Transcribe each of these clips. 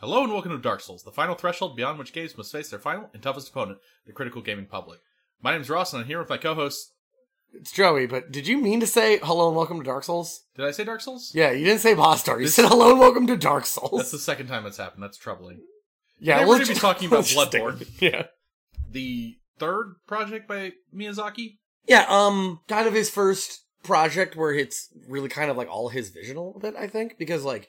Hello and welcome to Dark Souls, the final threshold beyond which games must face their final and toughest opponent, the critical gaming public. My name's Ross, and I'm here with my co-host. It's Joey, but did you mean to say hello and welcome to Dark Souls? Did I say Dark Souls? Yeah, you didn't say boss star. You This- said hello and welcome to Dark Souls. That's the second time that's happened. That's troubling. yeah, Today we're gonna be talking about let's just stick Bloodborne. with it. Yeah. The third project by Miyazaki. Yeah, um, kind of his first project where it's really kind of like all his vision a little bit, I think, because like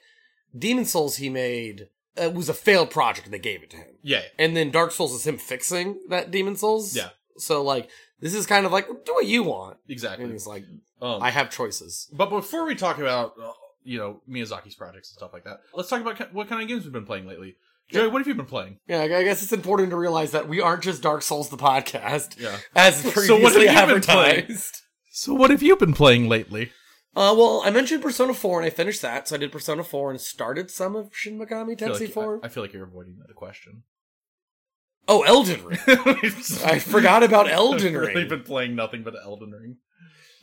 Demon Souls he made uh, was a failed project and they gave it to him. Yeah, And then Dark Souls is him fixing that Demon Souls. Yeah. So like this is kind of like do what you want. exactly. And he's like, Um, I have choices. but before we talk about uh, you know Miyazaki's projects and stuff like that, let's talk about what kind of games we've been playing lately. Joey, what have you been playing? Yeah, I guess it's important to realize that we aren't just Dark Souls the podcast, Yeah. as So previously what have you been playing? advertised. So what have you been playing lately? Uh, well, I mentioned Persona 4 and I finished that, so I did Persona 4 and started some of Shin Megami Tensei like, 4. I, I feel like you're avoiding the question. oh, Elden Ring. I forgot about Elden Ring. I've really been playing nothing but Elden Ring.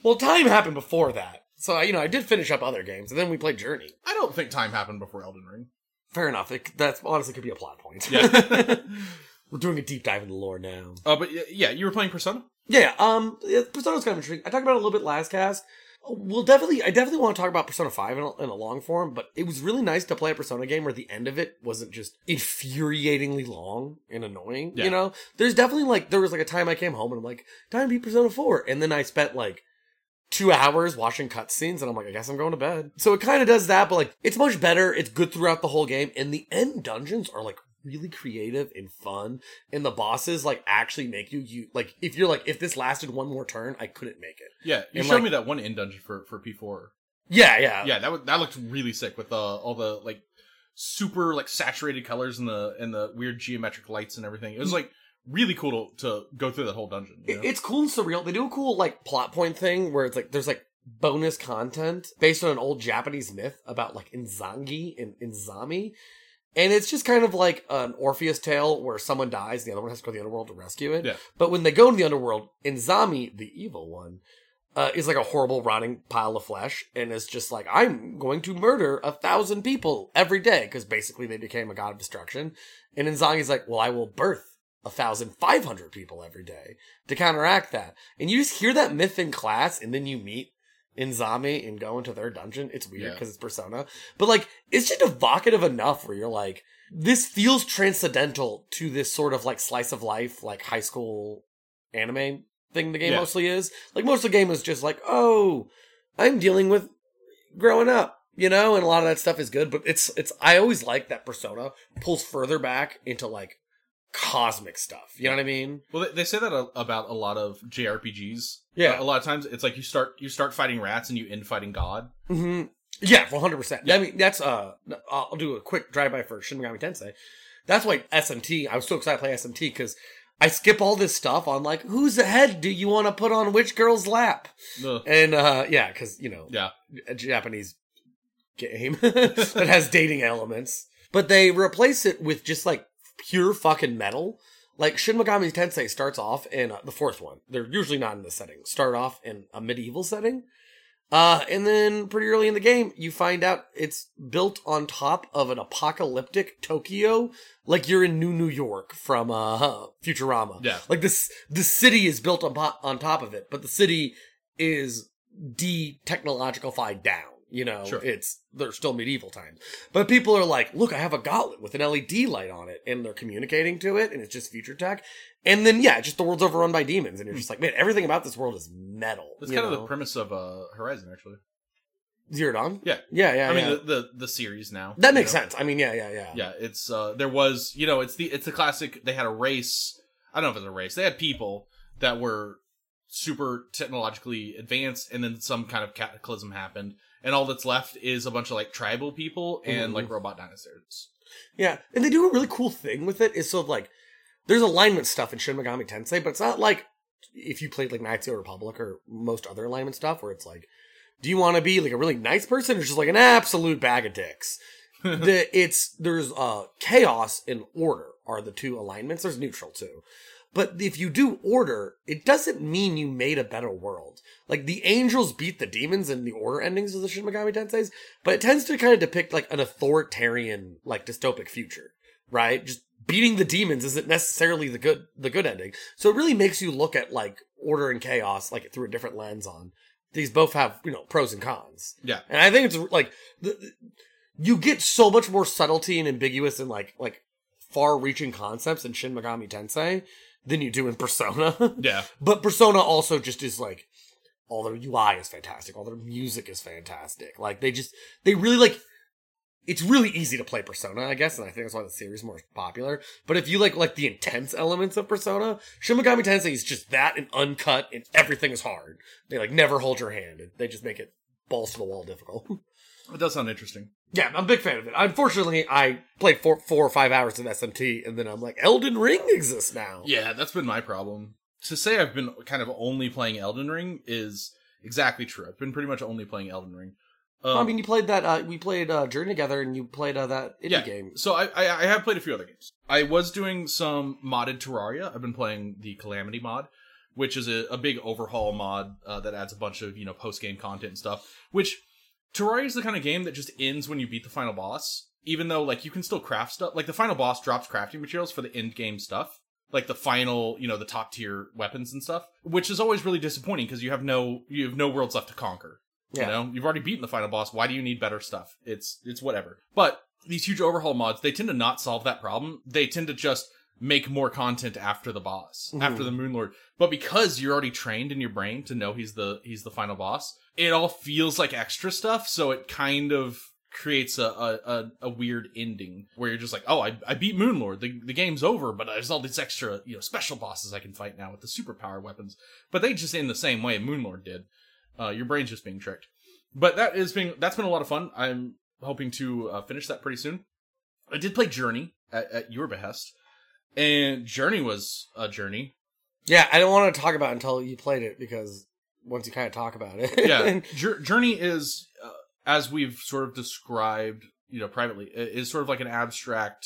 Well, time happened before that. So, I- you know, I did finish up other games, and then we played Journey. I don't think time happened before Elden Ring. Fair enough. It, that's honestly could be a plot point. Yeah. We're doing a deep dive in the lore now. uh, but yeah, you were playing Persona. Yeah, um, yeah, Persona's kind of intriguing. I talked about it a little bit last cast. We'll definitely, I definitely want to talk about Persona 5 in a, in a long form, but it was really nice to play a Persona game where the end of it wasn't just infuriatingly long and annoying. Yeah. You know, there's definitely like, there was like a time I came home and I'm like, time to beat Persona 4. And then I spent like two hours watching cutscenes and I'm like, I guess I'm going to bed. So it kind of does that, but like, it's much better. It's good throughout the whole game. And the end dungeons are like really creative and fun. And the bosses like actually make you, you like, if you're like, if this lasted one more turn, I couldn't make it. Yeah, you And, showed like- me that one in dungeon for for P4. Yeah, yeah. Yeah, that was, that looked really sick with uh, all the like super like saturated colors and the and the weird geometric lights and everything. It was like really cool to, to go through that whole dungeon. you know? It's cool and surreal. They do a cool like plot point thing where it's like there's like bonus content based on an old Japanese myth about like Izanagi and Izanami. And it's just kind of like an Orpheus tale where someone dies, the other one has to go to the underworld to rescue it. Yeah. But when they go to the underworld, Izanami, the evil one, uh, is like a horrible rotting pile of flesh and is just like, I'm going to murder a thousand people every day because basically they became a god of destruction. And Izanagi's like, well, I will birth a thousand five hundred people every day to counteract that. And you just hear that myth in class and then you meet Izanami and go into their dungeon. It's weird Yeah. because it's Persona. But like, it's just evocative enough where you're like, this feels transcendental to this sort of like slice of life, like high school anime thing the game Yeah. mostly is. Like most of the game is just like, oh, I'm dealing with growing up, you know, and a lot of that stuff is good, but it's it's I always like that persona pulls further back into like cosmic stuff. You know what I mean? well, they, say that about a lot of JRPGs. Yeah. a lot of times it's like you start you start fighting rats and you end fighting God. hmm Yeah, one hundred percent. I mean, that's uh, I'll do a quick drive by for Shin Megami Tensei. That's why SMT. I was so excited to play SMT because I skip all this stuff on like whose head do you want to put on which girl's lap, Ugh. and uh, yeah, because you know Yeah, a Japanese game that has dating elements, but they replace it with just like pure fucking metal. Like Shin Megami Tensei starts off in uh, the fourth one. They're usually not in this setting. Start off in a medieval setting. Uh, and then pretty early in the game, you find out it's built on top of an apocalyptic Tokyo, like you're in New New York from uh Futurama. Yeah. like this, the city is built on on top of it, but the city is de-technologicalified down. You know, Sure. it's they're still medieval times, but people are like, "Look, I have a gauntlet with an LED light on it," and they're communicating to it, and it's just future tech. And then, yeah, just the world's overrun by demons, and you're just like, man, everything about this world is metal. that's kind of the premise of uh, Horizon, actually. Zero Dawn. Yeah. yeah, yeah. I mean the, the the series now. that makes know? sense. I mean, yeah, yeah, yeah. Yeah, it's uh there was you know it's the it's the classic. They had a race. I don't know if it's a race. They had people that were super technologically advanced, and then some kind of cataclysm happened, and all that's left is a bunch of like tribal people and Mhm. like robot dinosaurs. Yeah, and they do a really cool thing with it. Is sort of like there's alignment stuff in Shin Megami Tensei, but it's not like if you played like Knights of the Republic or most other alignment stuff, where it's like, do you want to be like a really nice person or just like an absolute bag of dicks? the, it's there's uh chaos and order are the two alignments. There's neutral too. But if you do order, it doesn't mean you made a better world. Like the angels beat the demons in the order endings of the Shin Megami Tenseis, but it tends to kind of depict like an authoritarian, like dystopic future, right? Just beating the demons isn't necessarily the good the good ending. So it really makes you look at like order and chaos like through a different lens on these both have, you know, pros and cons. Yeah. And I think it's like the, the- you get so much more subtlety and ambiguous and like like far-reaching concepts in Shin Megami Tensei than you do in Persona. Yeah. but Persona also just is like all their UI is fantastic, all their music is fantastic. Like they just they really like it's really easy to play Persona, I guess, and I think that's why the series is more popular. But if you like like the intense elements of Persona, Shin Megami Tensei is just that and uncut, and everything is hard. They like never hold your hand. They just make it balls to the wall difficult. It does sound interesting. yeah, I'm a big fan of it. Unfortunately, I played four four or five hours of SMT, and then I'm like, Elden Ring exists now. Yeah, that's been my problem. To say I've been kind of only playing Elden Ring is exactly true. I've been pretty much only playing Elden Ring. Um, I mean, you played that. Uh, we played uh, Journey together, and you played uh, that indie yeah. game. So I, I I have played a few other games. I was doing some modded Terraria. I've been playing the Calamity mod, which is a, a big overhaul mod uh, that adds a bunch of you know post game content and stuff. Which Terraria is the kind of game that just ends when you beat the final boss. Even though like you can still craft stuff, like the final boss drops crafting materials for the end game stuff, like the final you know the top tier weapons and stuff, which is always really disappointing because you have no you have no worlds left to conquer. Yeah. You know, you've already beaten the final boss. Why do you need better stuff? It's it's whatever. But these huge overhaul mods, they tend to not solve that problem. They tend to just make more content after the boss, Mhm. after the Moon Lord. But because you're already trained in your brain to know he's the he's the final boss, it all feels like extra stuff. So it kind of creates a a, a, a weird ending where you're just like, oh, I, I beat Moon Lord. The the game's over, but there's all these extra you know special bosses I can fight now with the superpower weapons. But they just end the same way Moon Lord did. Uh, your brain's just being tricked. But that is being that's been a lot of fun. I'm hoping to uh, finish that pretty soon. I did play Journey at, at your behest, and Journey was a journey. Yeah, I don't want to talk about it until you played it because once you kind of talk about it, Yeah, Jour- Journey is uh, as we've sort of described, you know, privately, is sort of like an abstract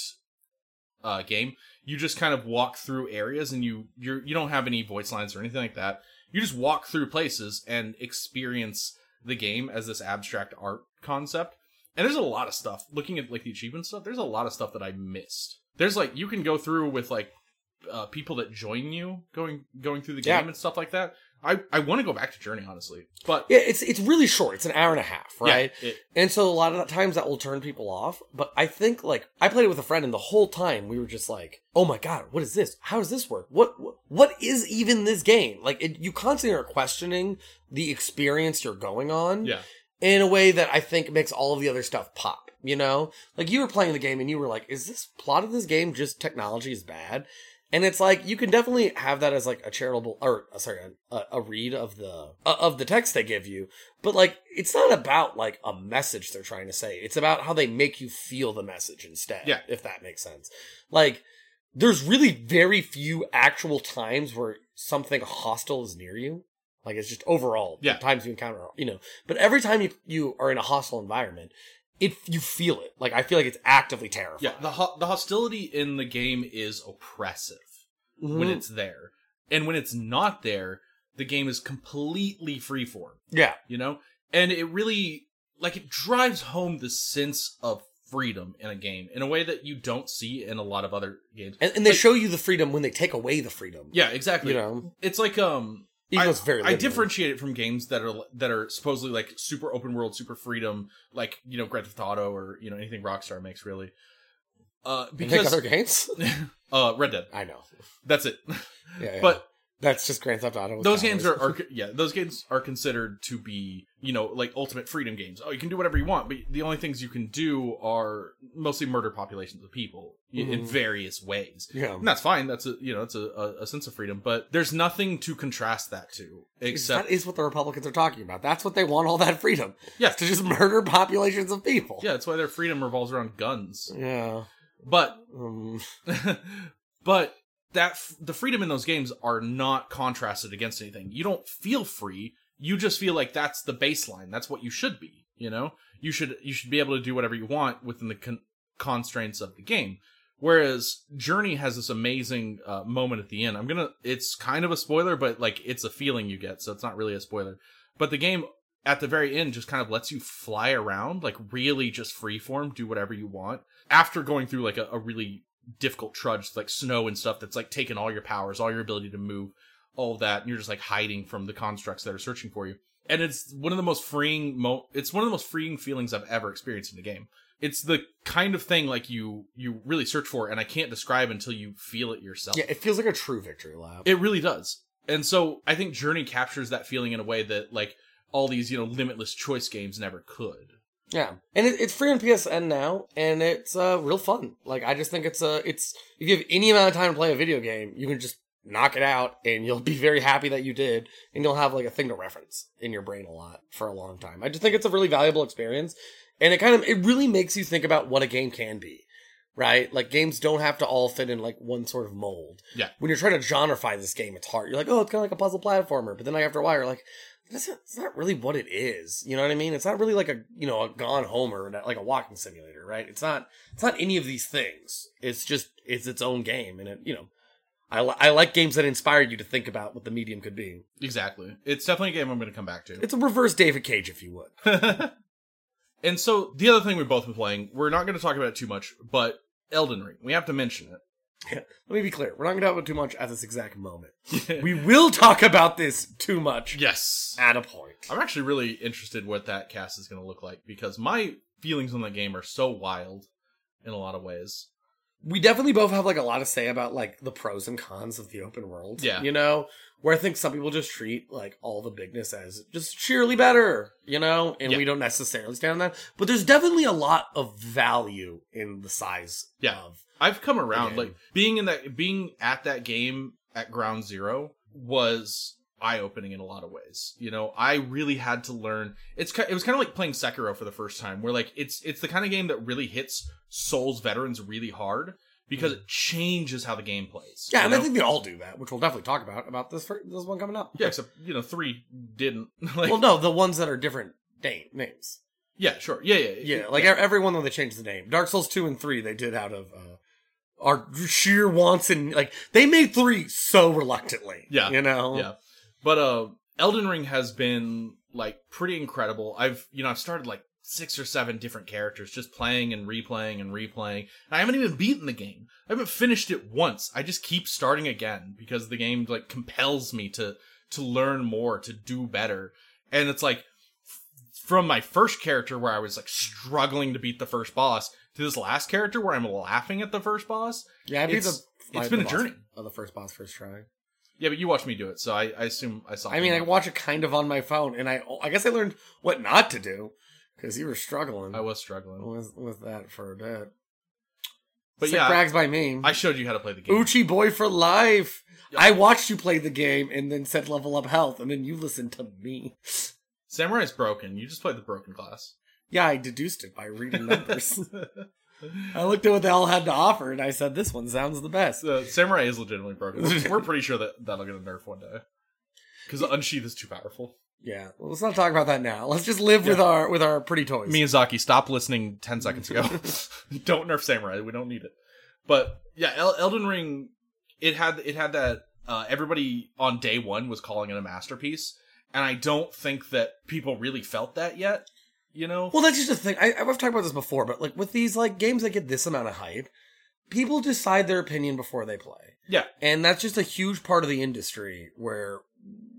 uh, game. You just kind of walk through areas, and you you're you don't have any voice lines or anything like that. You just walk through places and experience the game as this abstract art concept. And there's a lot of stuff. Looking at like the achievement stuff, there's a lot of stuff that I missed. There's like you can go through with like uh, people that join you going going through the game Yeah. and stuff like that. I I want to go back to Journey honestly, but yeah, it's it's really short. It's an hour and a half, right? yeah, it- And so a lot of times that will turn people off. But I think like I played it with a friend, and the whole time we were just like, "Oh my god, what is this? How does this work? What what, what is even this game?" Like it, you constantly are questioning the experience you're going on yeah, in a way that I think makes all of the other stuff pop. You know, like you were playing the game and you were like, "Is this plot of this game just technology is bad?" And it's like you can definitely have that as like a charitable or uh, sorry, a, a read of the uh, of the text they give you, but like it's not about like a message they're trying to say. It's about how they make you feel the message instead. Yeah. if that makes sense. Like there's really very few actual times where something hostile is near you. Like it's just overall Yeah. times you encounter, you know. But every time you you are in a hostile environment, it you feel it. Like I feel like it's actively terrifying. yeah. The ho- the hostility in the game is oppressive when Mhm. it's there, and when it's not there, the game is completely freeform. yeah, You know, and it really like it drives home the sense of freedom in a game in a way that you don't see in a lot of other games. and, and they Like- show you the freedom when they take away the freedom. Yeah, exactly. you know, It's like um even I, very. I differentiate it from games that are that are supposedly like super open world, super freedom, like you know Grand Theft Auto or you know anything Rockstar makes really. Uh, because other games. uh, Red Dead. I know. That's it. Yeah, yeah. But that's just Grand Theft Auto. those games are, are yeah those games are considered to be you know like ultimate freedom games. Oh, you can do whatever you want, but the only things you can do are mostly murder populations of people i- in various ways. yeah. And that's fine. That's a you know it's a, a, a sense of freedom, but there's nothing to contrast that to except that is what the Republicans are talking about. That's what they want all that freedom. Yeah. To just murder populations of people. Yeah, that's why their freedom revolves around guns. Yeah. But Um, but that f- the freedom in those games are not contrasted against anything. You don't feel free. You just feel like that's the baseline. That's what you should be. You know, you should you should be able to do whatever you want within the con- constraints of the game. Whereas Journey has this amazing uh, moment at the end. I'm gonna. It's kind of a spoiler, but like it's a feeling you get, so it's not really a spoiler. But the game at the very end just kind of lets you fly around, like really just freeform, do whatever you want. After going through like a, a really difficult trudge, like snow and stuff, that's like taking all your powers, all your ability to move, all that, and you're just like hiding from the constructs that are searching for you. And it's one of the most freeing mo. It's one of the most freeing feelings I've ever experienced in a game it's the kind of thing like you you really search for and i can't describe until you feel it yourself Yeah, it feels like a true victory lap. it really does and so i think journey captures that feeling in a way that like all these you know limitless choice games never could Yeah, and it, it's free on PSN now, and it's uh, real fun. Like I just think it's uh, it's if you have any amount of time to play a video game, you can just knock it out, and you'll be very happy that you did, and you'll have like a thing to reference in your brain a lot for a long time. I just think it's a really valuable experience, and it kind of it really makes you think about what a game can be. Right? Like games don't have to all fit in like one sort of mold. Yeah. When you're trying to genreify this game, it's hard. You're like, oh, it's kind of like a puzzle platformer. But then like after a while, you're like, that's not, it's not really what it is. You know what I mean? It's not really like a you know a Gone Home or like a walking simulator, right? It's not it's not any of these things. It's just it's its own game, and it you know, I li- I like games that inspire you to think about what the medium could be. exactly it's definitely a game i'm going to come back to It's a reverse David Cage, if you would. and so the other thing we've both been playing we're not going to talk about it too much but elden ring we have to mention Let me be clear: we're not going to talk about too much at this exact moment. We will talk about this too much yes at a point. i'm actually really interested what that cast is going to look like because my feelings on the game are so wild in a lot of ways we definitely both have like a lot to say about like the pros and cons of the open world. Yeah. You know, where I think some people just treat like all the bigness as just sheerly better, you know, and Yeah. we don't necessarily stand on that. But there's definitely a lot of value in the size Yeah. of I've come around. Like being in that, being at that game at Ground Zero was eye opening in a lot of ways. You know, I really had to learn. It's it was kind of like playing Sekiro for the first time, where like it's it's the kind of game that really hits Souls veterans really hard because it changes how the game plays. Yeah, and I think they all do that, which we'll definitely talk about about this fir- this one coming up. yeah, except you know three didn't. like, well, no, the ones that are different name names. yeah, sure, yeah, yeah, Yeah, like e- every one when they changed the name. Dark Souls two and three they did out of uh, our sheer wants and like they made three so reluctantly. Yeah, you know. yeah. But uh Elden Ring has been like pretty incredible. I've you know, I've started like six or seven different characters just playing and replaying and replaying. And I haven't even beaten the game. I haven't finished it once. I just keep starting again because the game like compels me to to learn more, to do better. And it's like f- from my first character where I was like struggling to beat the first boss to this last character where I'm laughing at the first boss. Yeah, I beat It's- the, it's been a journey. of the first boss first try. Yeah, but you watched me do it, so I, I assume I saw. I mean, I watch it kind of on my phone, and I I guess I learned what not to do because you were struggling I was struggling. with with that for a bit. But Sick yeah, brags by me. I showed you how to play the game. Uchi boy for life. Yeah. I watched you play the game and then said level up health, and then you listened to me. Samurai's broken. You just played the broken class. Yeah, I deduced it by reading numbers. I looked at what they all had to offer, and I said this one sounds the best. Uh, Samurai is legitimately broken. We're, pretty sure that that'll get a nerf one day. Because Unsheath is too powerful. Yeah, well, let's not talk about that now. Let's just live with our with our pretty toys. Miyazaki, stop listening 10 seconds ago. don't nerf Samurai. We don't need it. But yeah, El- Elden Ring, it had it had that uh, everybody on day one was calling it a masterpiece, and I don't think that people really felt that yet. You know? Well, that's just the thing. I, I've talked about this before, but like with these like games that get this amount of hype, people decide their opinion before they play, yeah, and that's just a huge part of the industry. Where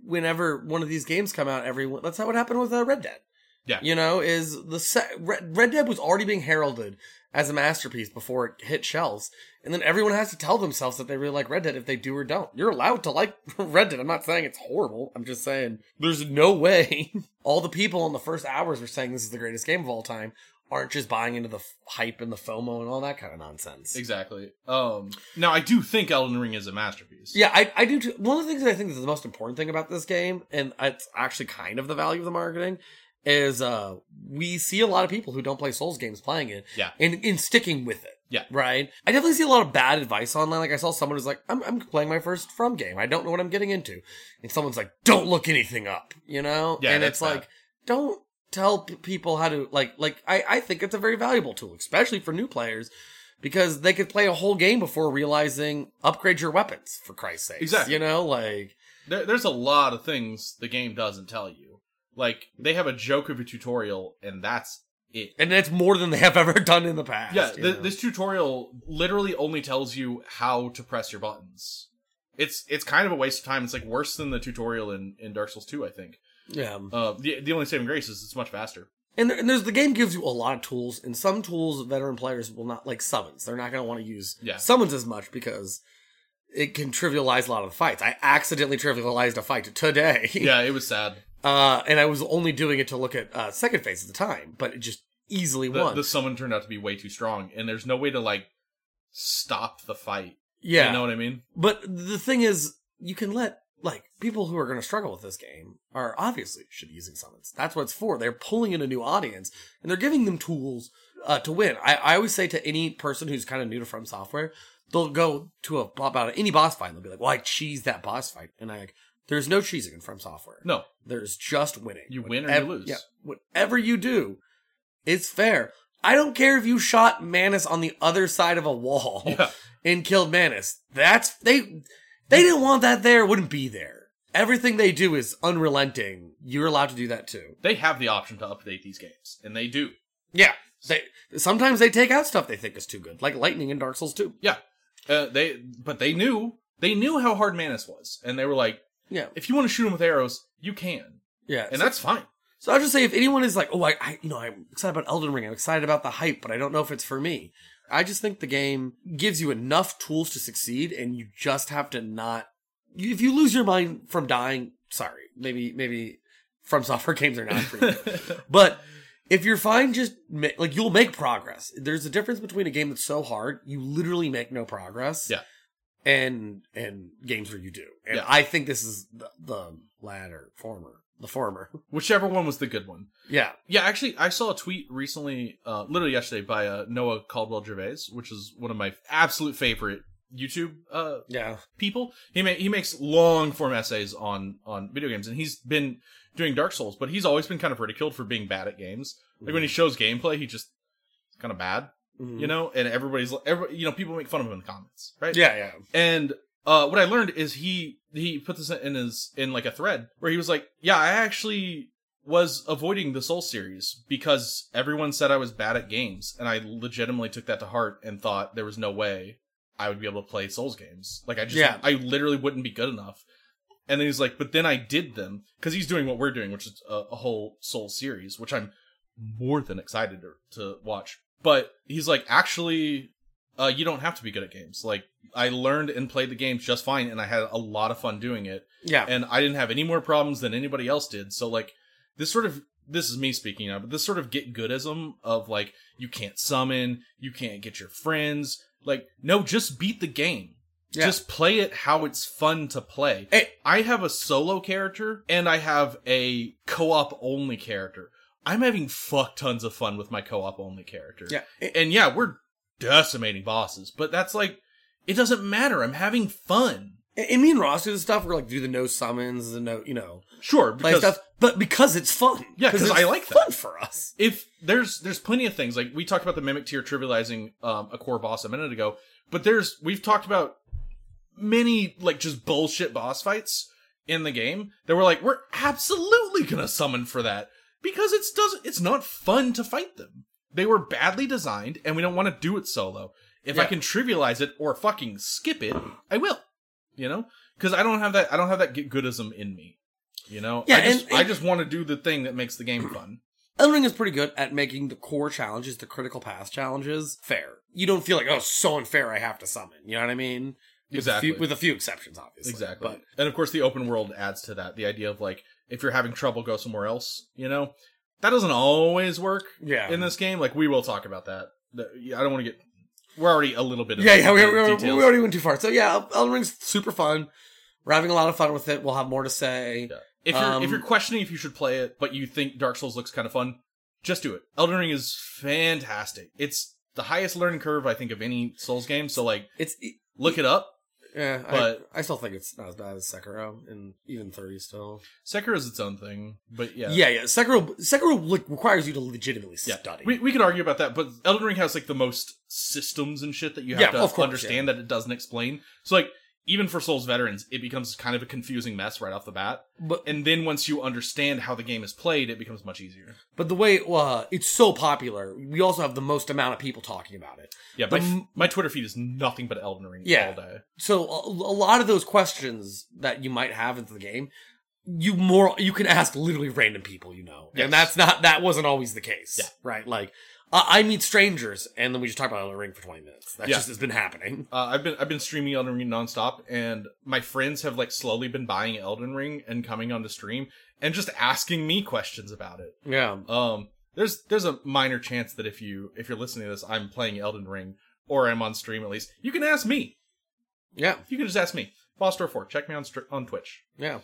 whenever one of these games come out, everyone that's how it happened with uh, Red Dead. Yeah. you know, is the se- Red, Red Dead was already being heralded as a masterpiece before it hit shelves, and then everyone has to tell themselves that they really like Red Dead if they do or don't. You're allowed to like Red Dead. I'm not saying it's horrible. I'm just saying there's no way all the people in the first hours are saying this is the greatest game of all time aren't just buying into the f- hype and the FOMO and all that kind of nonsense. exactly. Um, now I do think Elden Ring is a masterpiece. Yeah, I, I do too. One of the things that I think is the most important thing about this game, and it's actually kind of the value of the marketing, is uh we see a lot of people who don't play Souls games playing it. Yeah. And in sticking with it. Yeah. Right? I definitely see a lot of bad advice online. Like I saw someone who's like, I'm I'm playing my first From game. I don't know what I'm getting into. And someone's like, Don't look anything up. You know? Yeah, and it's bad. like, don't tell p- people how to like like I, I think it's a very valuable tool, especially for new players. because they could play a whole game before realizing upgrade your weapons for Christ's sake. Exactly. You know, like There, there's a lot of things the game doesn't tell you. Like they have a joke of a tutorial, and that's it. and it's more than they have ever done in the past. Yeah, th- this tutorial literally only tells you how to press your buttons. It's it's kind of a waste of time. It's like worse than the tutorial in, in Dark Souls 2, I think. yeah. Uh, the the only saving grace is it's much faster. And, there- and there's the game gives you a lot of tools, and some tools veteran players will not like summons. They're not going to want to use Yeah. summons as much because it can trivialize a lot of the fights. I accidentally trivialized a fight today. Yeah, it was sad. Uh, and I was only doing it to look at uh, second phase at the time, but it just easily The, won. the summon turned out to be way too strong, and there's no way to like stop the fight. yeah, You know what I mean? but the thing is, you can let like people who are going to struggle with this game are obviously should be using summons. That's what it's for. They're pulling in a new audience and they're giving them tools uh, to win. I, I always say to any person who's kind of new to From Software, they'll go to a about any boss fight and they'll be like, "Well, I cheese that boss fight," and I like, there's no cheesing in From Software. No, There's just winning. You win or you lose. Yeah, whatever you do, it's fair. I don't care if you shot Manus on the other side of a wall yeah, and killed Manus. That's they they didn't want that there, wouldn't be there. Everything they do is unrelenting. You're allowed to do that too. they have the option to update these games, and they do. Yeah. They sometimes they take out stuff they think is too good, like lightning in Dark Souls 2. Yeah, uh, they but they knew they knew how hard Manus was, and they were like, Yeah. if you want to shoot them with arrows, you can, Yeah. and so, that's fine. so I'll just say if anyone is like, oh, I, I you know, I'm excited about Elden Ring, I'm excited about the hype, but I don't know if it's for me. I just think the game gives you enough tools to succeed, and you just have to not. If you lose your mind from dying, sorry, maybe maybe from software games are not for you. But if you're fine, just ma- like you'll make progress. There's a difference between a game that's so hard you literally make no progress. Yeah. And and games where you do. And Yeah. I think this is the, the latter, former, the former. Whichever one was the good one. Yeah. Yeah, actually, I saw a tweet recently, uh, literally yesterday, by uh, Noah Caldwell Gervais, which is one of my absolute favorite YouTube uh, Yeah. people. He ma- he makes long form essays on on video games, and he's been doing Dark Souls, but he's always been kind of ridiculed for being bad at games. Like when he shows gameplay, he just kind of bad, Mhm. you know. And everybody's every, you know people make fun of him in the comments, right? Yeah, yeah. And uh, what I learned is he he put this in his in like a thread where he was like, "Yeah, I actually was avoiding the Soul series because everyone said I was bad at games, and I legitimately took that to heart and thought there was no way I would be able to play Souls games. Like I just, Yeah. I literally wouldn't be good enough." And then he's like, "But then I did them because he's doing what we're doing, which is a, a whole Soul series, which I'm more than excited to, to watch." But he's like, actually, uh, you don't have to be good at games. Like I learned and played the games just fine, and I had a lot of fun doing it. Yeah. And I didn't have any more problems than anybody else did. So like this sort of this is me speaking now, but this sort of get goodism of like you can't summon, you can't get your friends. Like no, just beat the game. Yeah. Just play it how it's fun to play. Hey. I have a solo character and I have a co-op only character. I'm having fuck tons of fun with my co-op only character. yeah. And yeah, we're decimating bosses, but that's like, it doesn't matter. I'm having fun. And, me and Ross do the stuff where like do the no summons, the no, you know, Sure, because stuff, but because it's fun. Yeah, because I like that. fun for us. if there's there's plenty of things like we talked about the Mimic Tear trivializing um, a core boss a minute ago, but there's we've talked about many like just bullshit boss fights in the game that we're like we're absolutely gonna summon for that because it's doesn't it's not fun to fight them. They were badly designed and we don't want to do it solo. If I can trivialize it or fucking skip it, I will. You know, because I don't have that I don't have that get goodism in me. You know, Yeah, I just and- I just want to do the thing that makes the game fun. Elden Ring is pretty good at making the core challenges, the critical path challenges, fair. You don't feel like, oh, so unfair, I have to summon. You know what I mean? With Exactly. A few, with a few exceptions, obviously. Exactly. But and of course, the open world adds to that. The idea of like, if you're having trouble, go somewhere else. You know, that doesn't always work yeah. in this game. Like, we will talk about that. The- I don't want to get. We're already a little bit. yeah, yeah, we, we, we, we already went too far. So yeah, Elden Ring's super fun. We're having a lot of fun with it. We'll have more to say. Yeah. If you're Um, if you're questioning if you should play it, but you think Dark Souls looks kind of fun, just do it. Elden Ring is fantastic. It's the highest learning curve I think of any Souls game. So like, It's look it up. Yeah, But- I, I still think it's not as bad as Sekiro, and even thirty still. Sekiro is its own thing, but yeah, Yeah, yeah. Sekiro, Sekiro like, requires you to legitimately Yeah. study. We, we could argue about that, but Elden Ring has like the most systems and shit that you have Yeah, to course, understand that it doesn't explain. So like even for Souls veterans, it becomes kind of a confusing mess right off the bat. but And then once you understand how the game is played, it becomes much easier. but the way uh, it's so popular, we also have the most amount of people talking about it. Yeah, my, The f- m- my Twitter feed is nothing but Elden Ring Yeah. all day. So a, a lot of those questions that you might have into the game, you more you can ask literally random people you know, Yes. and that's not that wasn't always the case. Yeah. right. Like I, I meet strangers, and then we just talk about Elden Ring for twenty minutes. That Yeah. just has been happening. Uh, I've been I've been streaming Elden Ring nonstop, and my friends have like slowly been buying Elden Ring and coming on the stream and just asking me questions about it. Yeah, Um, there's there's a minor chance that if you if you're listening to this, I'm playing Elden Ring or I'm on stream at least. You can ask me. yeah, You can just ask me. Foster Four. Check me on str- on Twitch. yeah.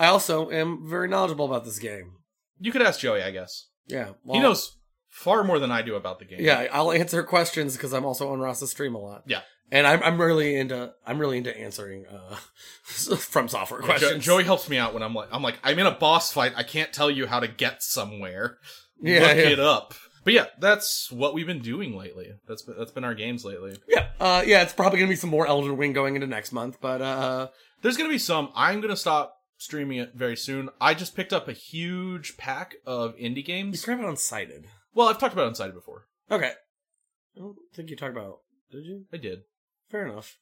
I also am very knowledgeable about this game. You could ask Joey, I guess. Yeah, he knows far more than I do about the game. Yeah, I'll answer questions because I'm also on Ross's stream a lot. Yeah. and I'm I'm really into I'm really into answering uh from software Jo- questions. Joey helps me out when I'm like I'm like I'm in a boss fight. I can't tell you how to get somewhere. yeah, Look yeah. it up. But yeah, that's what we've been doing lately. That's been, that's been our games lately. Yeah, uh, yeah, it's probably gonna be some more Elden Ring going into next month, but uh, There's gonna be some. I'm gonna stop streaming it very soon. I just picked up a huge pack of indie games. you grab it unsighted. Well, I've talked about Unsighted before. Okay, I don't think you talked about. Did you? I did. Fair enough.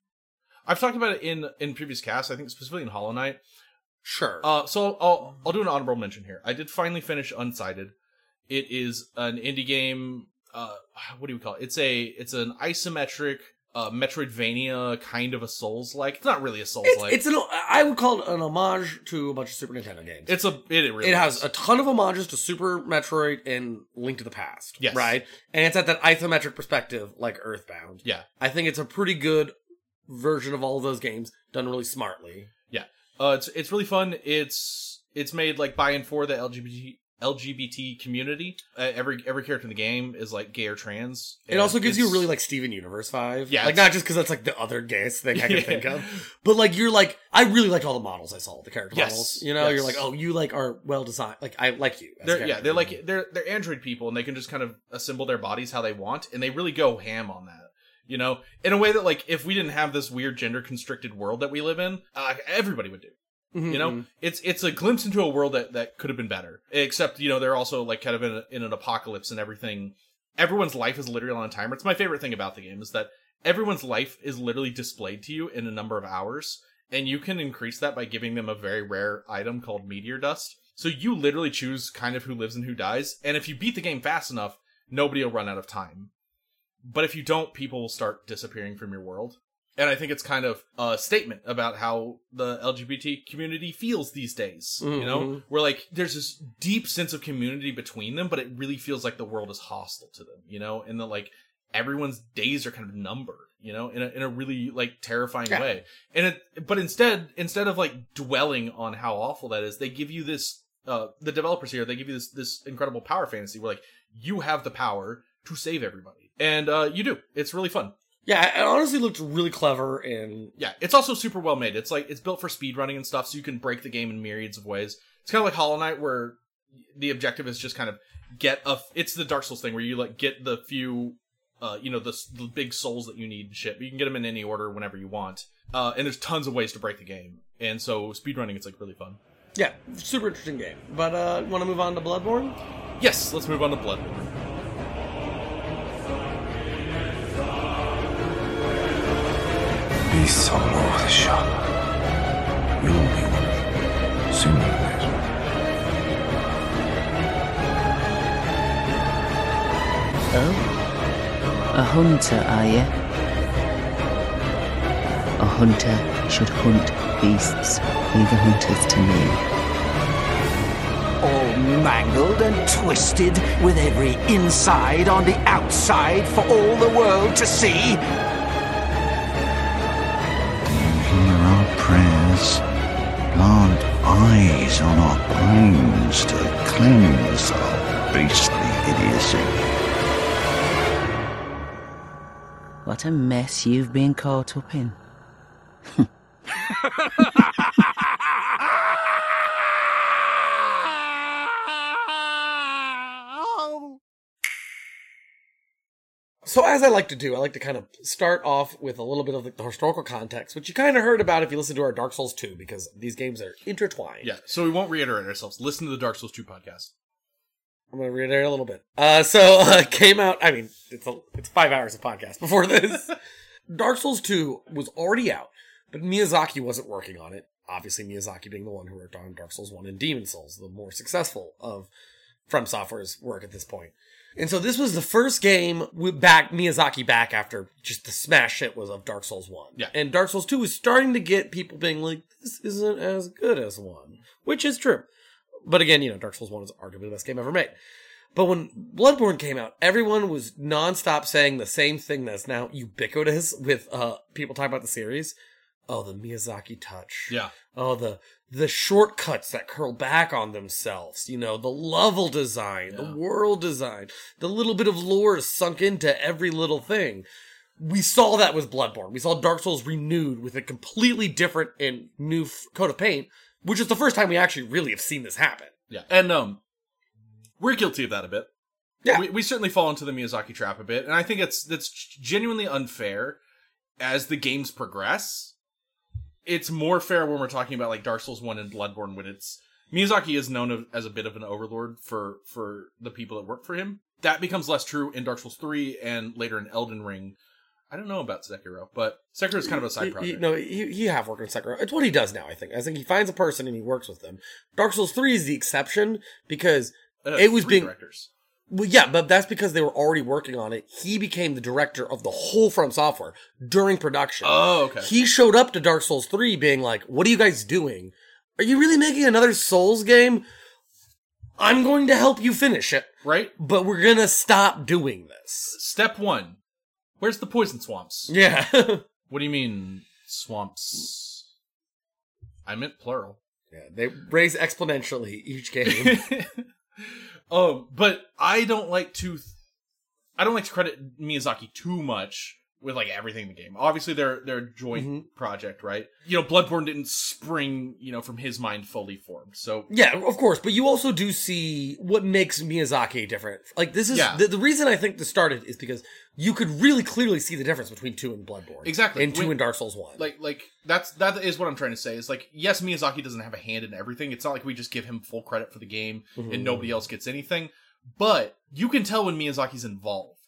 I've talked about it in in previous casts. I think specifically in Hollow Knight. Sure. Uh, so I'll I'll do an honorable mention here. I did finally finish Unsighted. It is an indie game. Uh, what do we call it? It's a it's an isometric uh Metroidvania kind of a Souls like. It's not really a Souls it's, like. it's an I would call it an homage to a bunch of Super Nintendo games. It's a it, it really it has is. a ton of homages to Super Metroid and Link to the Past. Yes. Right? And it's at that isometric perspective like Earthbound. yeah. I think it's a pretty good version of all of those games done really smartly. Yeah, uh, it's it's really fun. It's it's made like by and for the LGBT LGBT community. Uh, every every character in the game is like gay or trans. It also gives you a really like Steven Universe vibe. Yeah, Like not just because that's like the other gayest thing I can Yeah. think of. But like you're like I really liked all the models I saw, the character Yes, models. You know, yes. you're like, oh, you like are well designed. Like I like you. They're, yeah, they're like they're they're android people, and they can just kind of assemble their bodies how they want, and they really go ham on that. You know, in a way that like if we didn't have this weird gender constricted world that we live in, uh, everybody would do. Mhm, You know, mhm. it's it's a glimpse into a world that that could have been better. Except you know they're also like kind of in, a, in an apocalypse and everything. Everyone's life is literally on a timer. It's my favorite thing about the game is that everyone's life is literally displayed to you in a number of hours, and you can increase that by giving them a very rare item called meteor dust. So you literally choose kind of who lives and who dies, and if you beat the game fast enough, nobody will run out of time. But if you don't, people will start disappearing from your world. And I think it's kind of a statement about how the LGBT community feels these days. You know, Mhm. where like there's this deep sense of community between them, but it really feels like the world is hostile to them. You know, and that like everyone's days are kind of numbered. You know, in a in a really like terrifying Yeah. way. And it, but instead, instead of like dwelling on how awful that is, they give you this. Uh, the developers here, they give you this this incredible power fantasy where like you have the power to save everybody, and uh, you do. It's really fun. Yeah, it honestly looked really clever and Yeah, it's also super well made. It's like it's built for speed running and stuff, so you can break the game in myriads of ways. It's kind of like Hollow Knight, where the objective is just kind of get a. It's the Dark Souls thing where you like get the few, uh, you know, the, the big souls that you need and shit. But you can get them in any order whenever you want. Uh, and there's tons of ways to break the game, and so speed running it's like really fun. yeah, super interesting game. But uh want to move on to Bloodborne? Yes, let's move on to Bloodborne. Beasts are more the shop. You'll be one of them, sooner or later. Oh? A hunter, are you? A hunter should hunt beasts. Leave the hunters to me. all mangled and twisted, with every inside on the outside for all the world to see. Eyes on our brains to cleanse our beastly idiocy. What a mess you've been caught up in. So as I like to do, I like to kind of start off with a little bit of the historical context, which you kind of heard about if you listen to our Dark Souls 2, because these games are intertwined. Yeah, so we won't reiterate ourselves. Listen to the Dark Souls 2 podcast. I'm gonna reiterate a little bit. Uh, so uh, came out. I mean, it's a, it's five hours of podcast before this. Dark Souls 2 was already out, but Miyazaki wasn't working on it. Obviously, Miyazaki being the one who worked on Dark Souls 1 and Demon Souls, the more successful of From Software's work at this point. And so this was the first game with back Miyazaki back after just the smash hit was of Dark Souls 1. Yeah. And Dark Souls 2 was starting to get people being like, this isn't as good as 1, which is true. But again, you know, Dark Souls 1 is arguably the best game ever made. But when Bloodborne came out, everyone was nonstop saying the same thing that's now ubiquitous with uh, people talking about the series. Oh, the Miyazaki touch. Yeah. Oh, the the shortcuts that curl back on themselves. You know, the level design, the world design, the little bit of lore sunk into every little thing. We saw that with Bloodborne. We saw Dark Souls renewed with a completely different and new f- coat of paint, which is the first time we actually really have seen this happen. Yeah. And um we're guilty of that a bit. Yeah. We, we certainly fall into the Miyazaki trap a bit, and I think it's that's genuinely unfair as the games progress. It's more fair when we're talking about like Dark Souls 1 and Bloodborne when it's Miyazaki is known as a bit of an overlord for for the people that work for him. That becomes less true in Dark Souls 3 and later in Elden Ring. I don't know about Sekiro, but Sekiro is kind of a side He- he- project. no, he, he have worked on Sekiro. It's what he does now. I think. I think he finds a person and he works with them. Dark Souls Three is the exception because Uh, it was three being- directors. Well, yeah, but that's because they were already working on it. He became the director of the whole From Software during production. Oh, okay. He showed up to Dark Souls 3 being like, What are you guys doing? Are you really making another Souls game? I'm going to help you finish it, right? but we're gonna stop doing this. Step 1. Where's the poison swamps? Yeah. What do you mean swamps? I meant plural. yeah they raise exponentially each game. Um, but I don't like to. Th- I don't like to credit Miyazaki too much with like everything in the game. Obviously, they're they're a joint Mhm. project, right? You know, Bloodborne didn't spring you know from his mind fully formed. So Yeah, of course, but you also do see what makes Miyazaki different. Like this is Yeah. the, the reason I think this started is because you could really clearly see the difference between two and Bloodborne, Exactly. and two When- and Dark Souls one. like like that's that is what I'm trying to say. Is like yes, Miyazaki doesn't have a hand in everything. It's not like we just give him full credit for the game Mhm. and nobody else gets anything. But you can tell when Miyazaki's involved.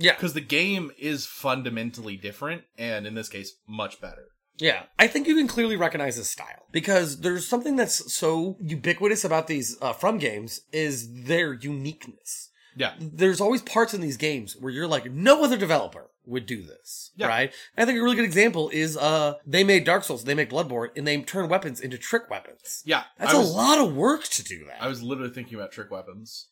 Yeah, because the game is fundamentally different and in this case much better yeah, I think you can clearly recognize his style because there's something that's so ubiquitous about these uh, from games is their uniqueness. yeah There's always parts in these games where you're like, no other developer would do this, Yeah. right? And I think a really good example is uh they made Dark Souls, they make Bloodborne, and they turn weapons into trick weapons. yeah That's I a was, lot of work to do that. i was literally thinking about trick weapons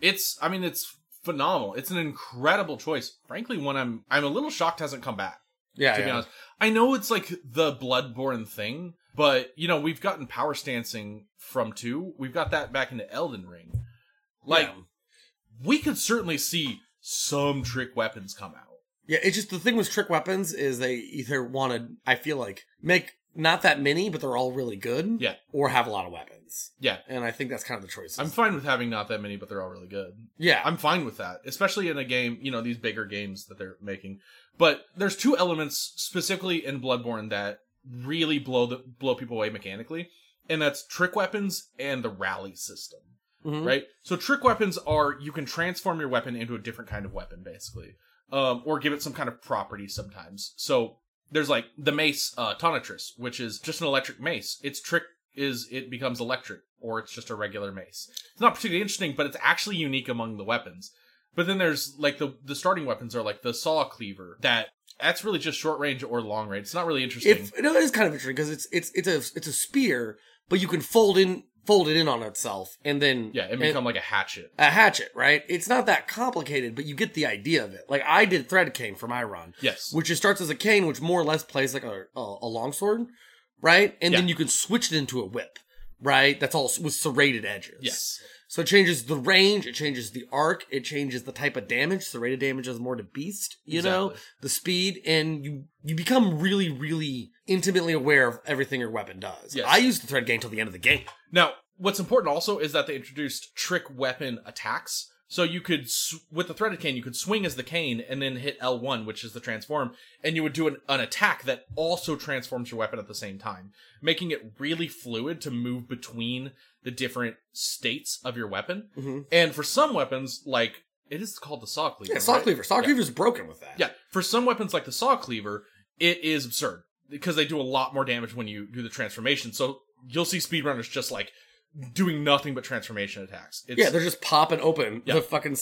it's i mean it's phenomenal. It's an incredible choice. Frankly one i'm i'm a little shocked hasn't come back yeah, to be honest. I know it's like the bloodborne thing but you know we've gotten power stancing from two. We've got that back into elden ring. Like Yeah. we could certainly see some trick weapons come out. Yeah, it's just the thing with trick weapons is they either want to, I feel like, make not that many, but they're all really good. Yeah. Or have a lot of weapons. yeah And I think that's kind of the choice. i'm fine with having not that many but they're all really good yeah. I'm fine with that, especially in a game, you know, these bigger games that they're making. But there's two elements specifically in Bloodborne that really blow the blow people away mechanically, and that's trick weapons and the rally system. Mhm. Right? So trick weapons are you can transform your weapon into a different kind of weapon, basically. Um, or give it some kind of property sometimes. So there's like the mace uh which is just an electric mace. Its trick is it becomes electric, or it's just a regular mace. It's not particularly interesting, but it's actually unique among the weapons. But then there's like the the starting weapons are like the saw cleaver that that's really just short range or long range. It's not really interesting. If, no, it is kind of interesting because it's, it's, it's a, it's a spear, but you can fold in, fold it in on itself and then. yeah, and become like a hatchet. a hatchet, right? It's not that complicated, but you get the idea of it. Like I did thread cane for my run. Yes. which it starts as a cane, which more or less plays like a a, a longsword, right? And then you can switch it into a whip, right? That's all with serrated edges. Yes. So it changes the range, it changes the arc, it changes the type of damage. The rate of damage is more to beast, you know, the speed, and you you become really, really intimately aware of everything your weapon does. Yes. I used the thread cane till the end of the game. Now, what's important also is that they introduced trick weapon attacks. So you could, sw- with the threaded cane, you could swing as the cane and then hit L1, which is the transform, and you would do an, an attack that also transforms your weapon at the same time, making it really fluid to move between the different states of your weapon. Mhm. And for some weapons, like, it is called the saw cleaver. Yeah, Saw right? Cleaver. Saw Yeah. Cleaver's broken with that. Yeah, for some weapons like the saw cleaver, it is absurd because they do a lot more damage when you do the transformation. So you'll see speedrunners just like doing nothing but transformation attacks. It's, Yeah, they're just popping open Yeah. the fucking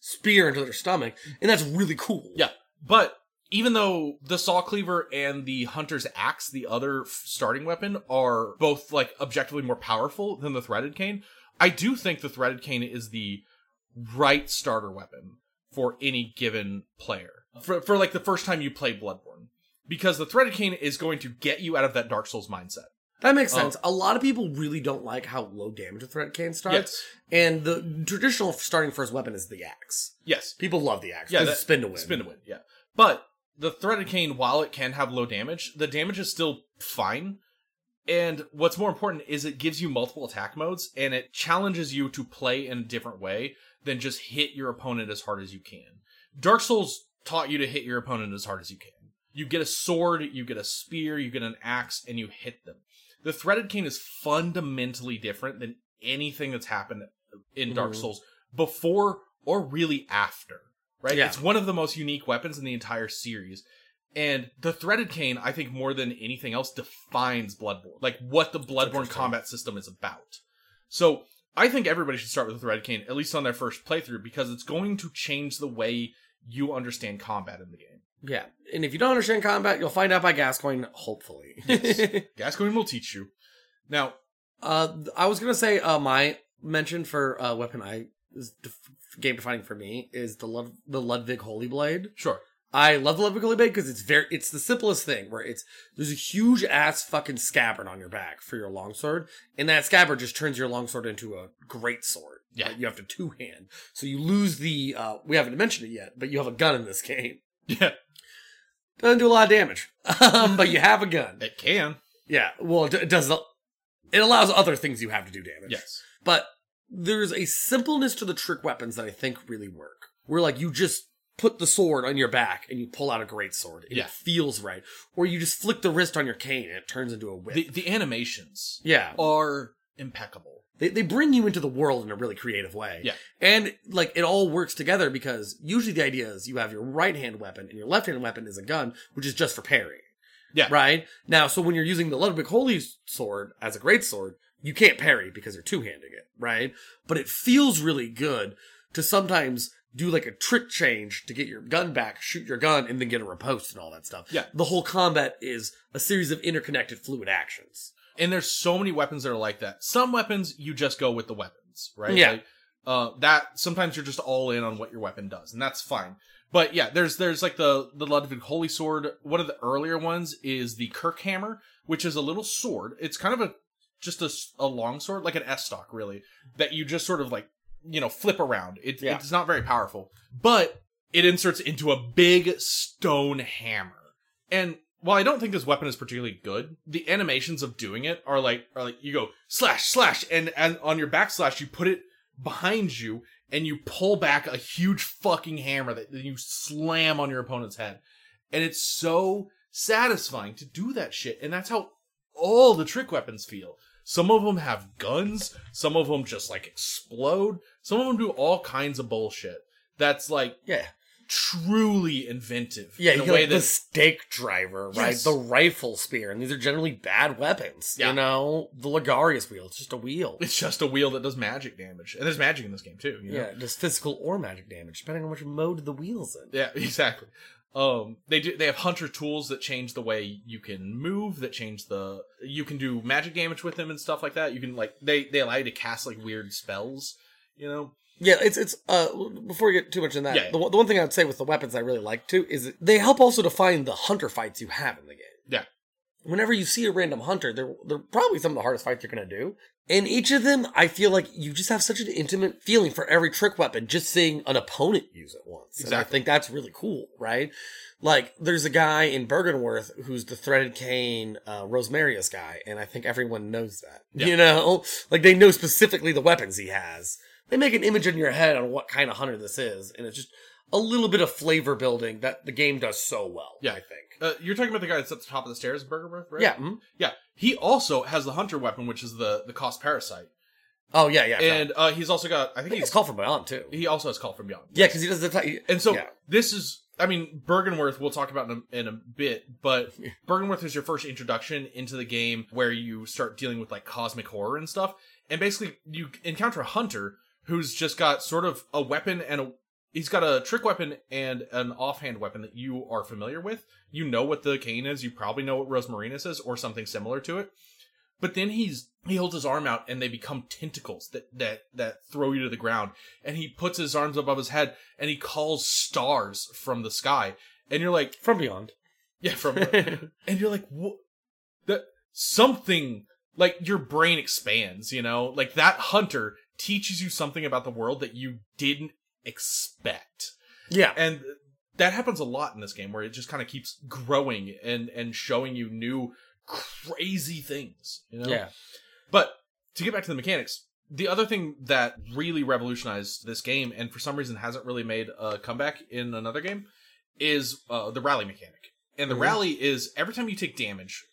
spear into their stomach, and that's really cool. yeah. But even though the saw cleaver and the hunter's axe, the other f- starting weapon, are both like objectively more powerful than the threaded cane, I do think the threaded cane is the right starter weapon for any given player. For for like the first time you play Bloodborne. Because the threaded cane is going to get you out of that Dark Souls mindset. That makes Oh. sense. A lot of people really don't like how low damage a thread cane start. Yes. And the traditional starting first weapon is the axe. Yes. People love the axe. Yeah, Yeah, that- spin to win. Spin to win, yeah. But the threaded cane, while it can have low damage, the damage is still fine. And what's more important is it gives you multiple attack modes and it challenges you to play in a different way than just hit your opponent as hard as you can. Dark Souls taught you to hit your opponent as hard as you can. You get a sword, you get a spear, you get an axe, and you hit them. The threaded cane is fundamentally different than anything that's happened in Dark Mhm. Souls before or really after. Right? Yeah. It's one of the most unique weapons in the entire series. And the threaded cane, I think more than anything else, defines Bloodborne. Like what the Bloodborne combat system is about. So I think everybody should start with the threaded cane, at least on their first playthrough, because it's going to change the way you understand combat in the game. Yeah. And if you don't understand combat, you'll find out by Gascoigne, hopefully. Gascoigne will teach you. Now, uh, I was going to say uh, my mention for uh, weapon I is def- game defining for me is the Lud- the Ludwig Holy Blade. sure. I love the Ludwig Holy Blade because it's very it's the simplest thing where it's there's a huge ass fucking scabbard on your back for your longsword, and that scabbard just turns your longsword into a great sword. Yeah. you have to two hand, so you lose the. uh We haven't mentioned it yet, but you have a gun in this game. Yeah, Doesn't do a lot of damage, um, but you have a gun. it can. Yeah, well, it does. It allows other things you have to do damage. Yes. But there's a simpleness to the trick weapons that I think really work. Where like you just put the sword on your back and you pull out a great sword. And Yeah. It feels right. Or you just flick the wrist on your cane and it turns into a whip. The, the animations yeah. are impeccable. They, they bring you into the world in a really creative way. Yeah. And like it all works together because usually the idea is you have your right hand weapon and your left hand weapon is a gun, which is just for parry. Yeah. Right? Now, so when you're using the Ludwig Holy sword as a great sword, you can't parry because you're two handing it, right? But it feels really good to sometimes do like a trick change to get your gun back, shoot your gun, and then get a riposte and all that stuff. Yeah. The whole combat is a series of interconnected fluid actions. And there's so many weapons that are like that. Some weapons you just go with the weapons, right? Yeah. Like, uh, that sometimes you're just all in on what your weapon does, and that's fine. But yeah, there's there's like the the Ludwig Holy Sword. One of the earlier ones is the Kirkhammer, which is a little sword. It's kind of a just a, a long sword, like an estoc, really, that you just sort of like you know flip around. It, Yeah. It's not very powerful, but it inserts into a big stone hammer. And while I don't think this weapon is particularly good, the animations of doing it are like are like you go slash slash and and on your backslash you put it behind you and you pull back a huge fucking hammer that you slam on your opponent's head. And it's so satisfying to do that shit. And that's how all the trick weapons feel. Some of them have guns, some of them just like explode, some of them do all kinds of bullshit. That's like Yeah. Truly inventive. Yeah, in you get way like, the stake driver, right? Yes. The rifle spear, and these are generally bad weapons. Yeah. You know, the Logarius wheel, it's just a wheel. it's just a wheel that does magic damage. And there's magic in this game too. You know? Yeah, it does physical or magic damage, depending on which mode the wheel's in. Yeah, exactly. Um, they do. They have hunter tools that change the way you can move. That change the. You can do magic damage with them and stuff like that. You can like they they allow you to cast like weird spells. You know. Yeah, it's it's uh before we get too much in that, Yeah, yeah. the, one- the one thing I'd say with the weapons I really like too is they help also define the hunter fights you have in the game. Yeah. whenever you see a random hunter, they're they're probably some of the hardest fights you're gonna do. And each of them, I feel like you just have such an intimate feeling for every trick weapon, just seeing an opponent use it once. And I think that's really cool, right? Like, there's a guy in Byrgenwerth who's the threaded cane uh, Rosmarinus guy, and I think everyone knows that. Yeah. You know, like they know specifically the weapons he has. They make an image in your head on what kind of hunter this is, and it's just a little bit of flavor building that the game does so well. Yeah. I think. Uh, you're talking about the guy that's at the top of the stairs, Burger right? Yeah. mhm. Yeah. He also has the hunter weapon, which is the the Kos Parasite, Oh yeah, yeah. and uh, he's also got. I I think think he's called from beyond too. he also has called from beyond. Yeah, because he does the. T- And so yeah. this is, I mean, Byrgenwerth we'll talk about in a, in a bit, but Byrgenwerth is your first introduction into the game where you start dealing with like cosmic horror and stuff. And basically, you encounter a hunter who's just got sort of a weapon and a. He's got a trick weapon and an offhand weapon that you are familiar with. You know what the cane is. You probably know what Rosmarinus is or something similar to it. But then he's he holds his arm out and they become tentacles that that that throw you to the ground. And he puts his arms above his head and he calls stars from the sky. And you're like, from beyond. yeah, from and you're like, what? That something like your brain expands. You know, like that hunter teaches you something about the world that you didn't expect Yeah. and that happens a lot in this game where it just kind of keeps growing and and showing you new crazy things you know Yeah. but to get back to the mechanics the other thing that really revolutionized this game and for some reason hasn't really made a comeback in another game is uh, the rally mechanic and the Mhm. rally is every time you take damage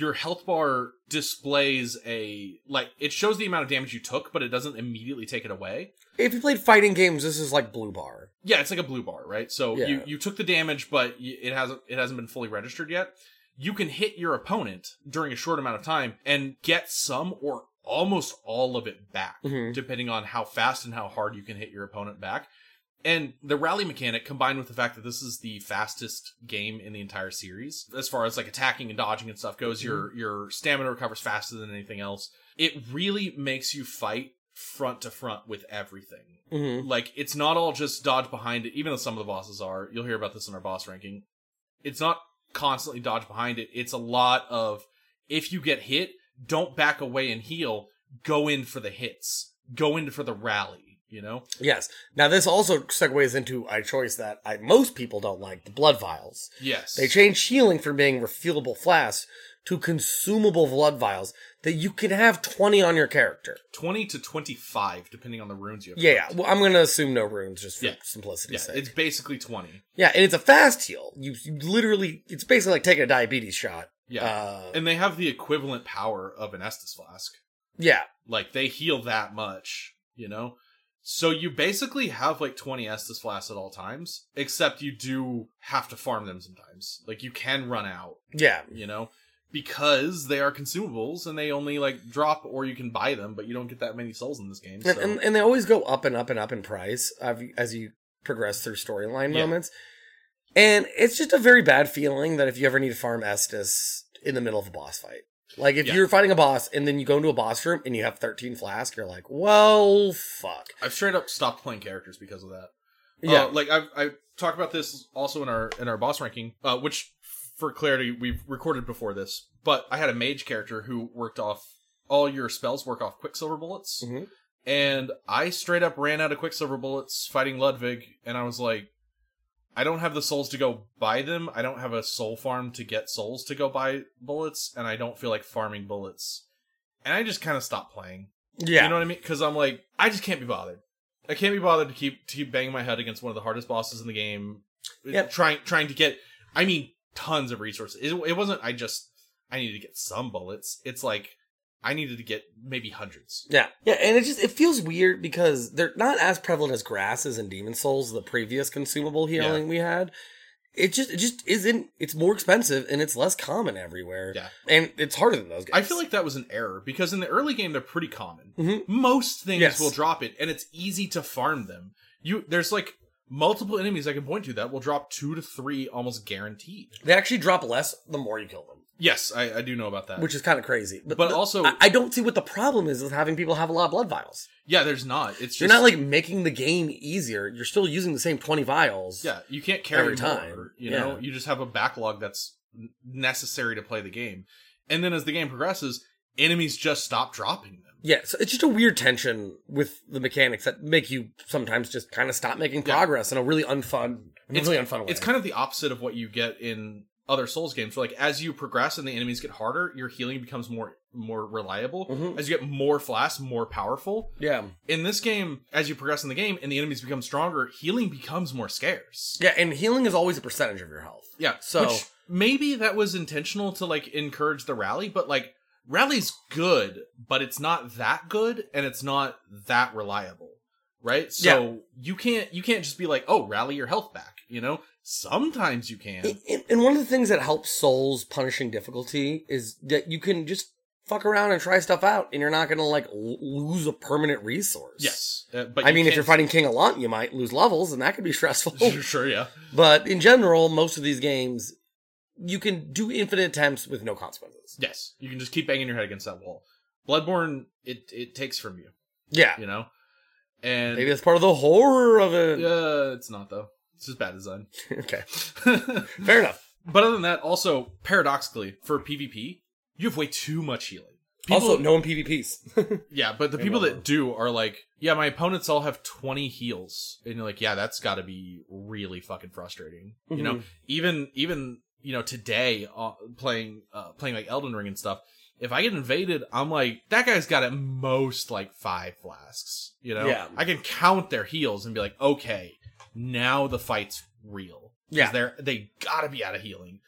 your health bar displays a like it shows the amount of damage you took but it doesn't immediately take it away If you played fighting games, this is like Blue Bar. yeah, it's like a blue bar, right? So Yeah. you you took the damage, but it hasn't it hasn't been fully registered yet. You can hit your opponent during a short amount of time and get some or almost all of it back, Mhm. depending on how fast and how hard you can hit your opponent back. And the rally mechanic combined with the fact that this is the fastest game in the entire series, as far as like attacking and dodging and stuff goes, your your stamina recovers faster than anything else. It really makes you fight front to front with everything. Mm-hmm. like it's not all just dodge behind it even though some of the bosses are. You'll hear about this in our boss ranking. It's not constantly dodge behind it. It's a lot of if you get hit don't back away and heal. Go in for the hits. Go in for the rally you know Yes. Now this also segues into a choice that I, most people don't like: the blood vials. yes They changed healing from being refillable flasks to consumable blood vials that you can have twenty on your character. 20 to 25 depending on the runes you have Yeah, yeah. Well, I'm gonna assume no runes just for Yeah. simplicity's yeah sake. it's basically 20 yeah, and it's a fast heal. You, you literally, it's basically like taking a diabetes shot. yeah Uh, and they have the equivalent power of an estus flask yeah. like they heal that much, you know? So you basically have like 20 Estus flasks at all times, except you do have to farm them sometimes. Like you can run out, Yeah. you know? Because they are consumables and they only like drop or you can buy them, but you don't get that many souls in this game. So. And, and, and they always go up and up and up in price as you progress through storyline Yeah. moments. And it's just a very bad feeling that if you ever need to farm Estus in the middle of a boss fight. Like if Yeah. you're fighting a boss and then you go into a boss room and you have 13 flasks, you're like, well, fuck. I've straight up stopped playing characters because of that. Yeah. Uh, like I've I talked about this also in our in our boss ranking, uh, which for clarity we've recorded before this. But I had a mage character who worked off all your spells work off quicksilver bullets, Mhm. and I straight up ran out of quicksilver bullets fighting Ludwig, and I was like, I don't have the souls to go buy them. I don't have a soul farm to get souls to go buy bullets, and I don't feel like farming bullets. And I just kind of stopped playing. yeah. You know what I mean? Because I'm like, I just can't be bothered. I can't be bothered to keep to keep banging my head against one of the hardest bosses in the game. Yep. Trying trying to get, I mean, tons of resources. It, it wasn't. I just I needed to get some bullets. It's like I needed to get maybe hundreds. Yeah, yeah, and it just it feels weird because they're not as prevalent as grasses and demon souls, the previous consumable healing we had. It just it just isn't. It's more expensive and it's less common everywhere. Yeah. and it's harder than those guys. I feel like that was an error because in the early game they're pretty common. Mhm. Most things Yes. will drop it, and it's easy to farm them. You there's like multiple enemies I can point to that will drop two to three almost guaranteed. they actually drop less the more you kill them, Yes, I, I do know about that. which is kind of crazy. But, But the- also- I, I don't see what the problem is with having people have a lot of blood vials. yeah, there's not. It's just You're not like making the game easier. You're still using the same twenty vials. Yeah, you can't carry Every more, time. You Yeah. know, you just have a backlog that's n- necessary to play the game. And then as the game progresses, enemies just stop dropping them. Yeah, so it's just a weird tension with the mechanics that make you sometimes just kind of stop making Yeah. progress in a really unfun, in a really unfun way. It's kind of the opposite of what you get in other Souls games. Where like as you progress and the enemies get harder, your healing becomes more more reliable. Mhm. As you get more flasks, more powerful. yeah, In this game, as you progress in the game and the enemies become stronger, healing becomes more scarce. yeah, and healing is always a percentage of your health. Yeah. So- which maybe that was intentional to like encourage the rally, but like rally's good, but it's not that good and it's not that reliable. Right? So you can't you can't just be like, "Oh, rally your health back," you know? Sometimes you can. And- And one of the things that helps Souls punishing difficulty is that you can just fuck around and try stuff out, and you're not gonna like l- lose a permanent resource. yes. Uh, but I mean, if you're fighting King Allant, you might lose levels, and that could be stressful. sure, sure, yeah. but in general, most of these games, you can do infinite attempts with no consequences. Yes. You can just keep banging your head against that wall. Bloodborne it it takes from you, Yeah, you know? And maybe that's part of the horror of it. Yeah, it's not though. It's just bad design. okay, fair enough. But other than that, also paradoxically, for PvP, you have way too much healing. People- also, no one PvPs. yeah, but the people that do are like, yeah, my opponents all have twenty heals, and you're like, yeah, that's got to be really fucking frustrating. You know, Mhm. even even you know today uh, playing uh, playing like Elden Ring and stuff. If I get invaded, I'm like, that guy's got at most like five flasks. You know, Yeah. I can count their heals and be like, okay, now the fight's real. Yeah, they're they gotta be out of healing.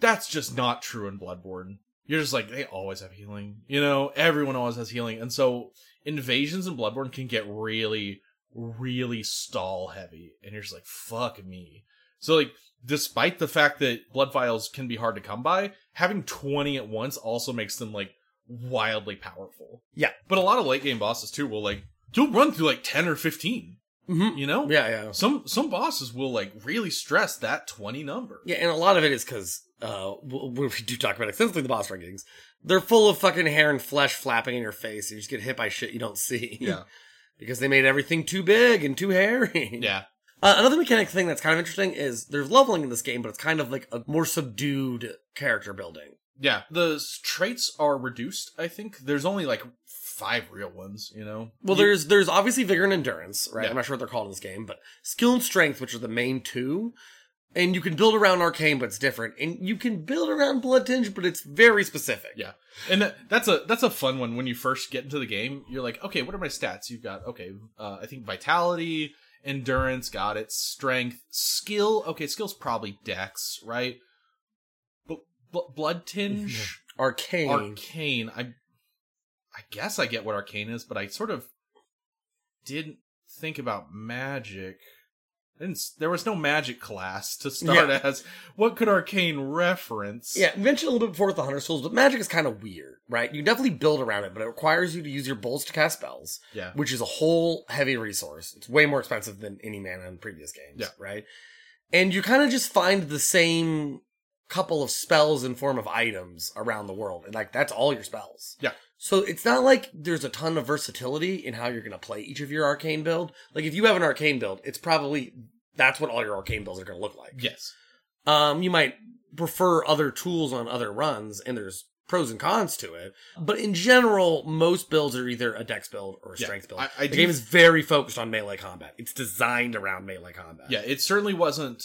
That's just not true in Bloodborne. You're just like they always have healing. You know, everyone always has healing, and so invasions in Bloodborne can get really, really stall heavy, and you're just like fuck me. So like, despite the fact that blood vials can be hard to come by, having 20 at once also makes them like wildly powerful. Yeah, but a lot of late game bosses too will like you'll run through like 10 or 15 Mm-hmm. You know? Yeah, yeah. Some some bosses will like really stress that 20 number. Yeah, and a lot of it is because uh when we do talk about extensively the boss rankings, they're full of fucking hair and flesh flapping in your face. And you just get hit by shit you don't see. Yeah. because they made everything too big and too hairy. Yeah. Uh, another mechanic thing that's kind of interesting is there's leveling in this game, but it's kind of like a more subdued character building. Yeah, the traits are reduced, I think. There's only like five real ones, you know? Well, there's there's obviously vigor and endurance, right? Yeah. I'm not sure what they're called in this game, but skill and strength, which are the main two. And you can build around arcane, but it's different. And you can build around blood tinge, but it's very specific. Yeah. And that, that's a that's a fun one when you first get into the game. You're like, okay, what are my stats? You've got okay, uh, I think vitality, endurance, got it, strength, skill. Okay, skill's probably dex, right? But, but blood tinge, Arcane. arcane. I I guess I get what arcane is, but I sort of didn't think about magic. There was no magic class to start Yeah. as. What could arcane reference? Yeah, we mentioned a little bit before with the Hunter Souls, but magic is kind of weird, right? You definitely build around it, but it requires you to use your bolts to cast spells, yeah, which is a whole heavy resource. It's way more expensive than any mana in previous games, Yeah. right? And you kind of just find the same couple of spells in form of items around the world, and like that's all your spells. Yeah. So it's not like there's a ton of versatility in how you're going to play each of your arcane build. Like if you have an arcane build, it's probably that's what all your arcane builds are going to look like. yes, Um, you might prefer other tools on other runs, and there's pros and cons to it. But in general, most builds are either a dex build or a Yeah, strength build. I- I the game is very focused on melee combat. It's designed around melee combat. Yeah, it certainly wasn't.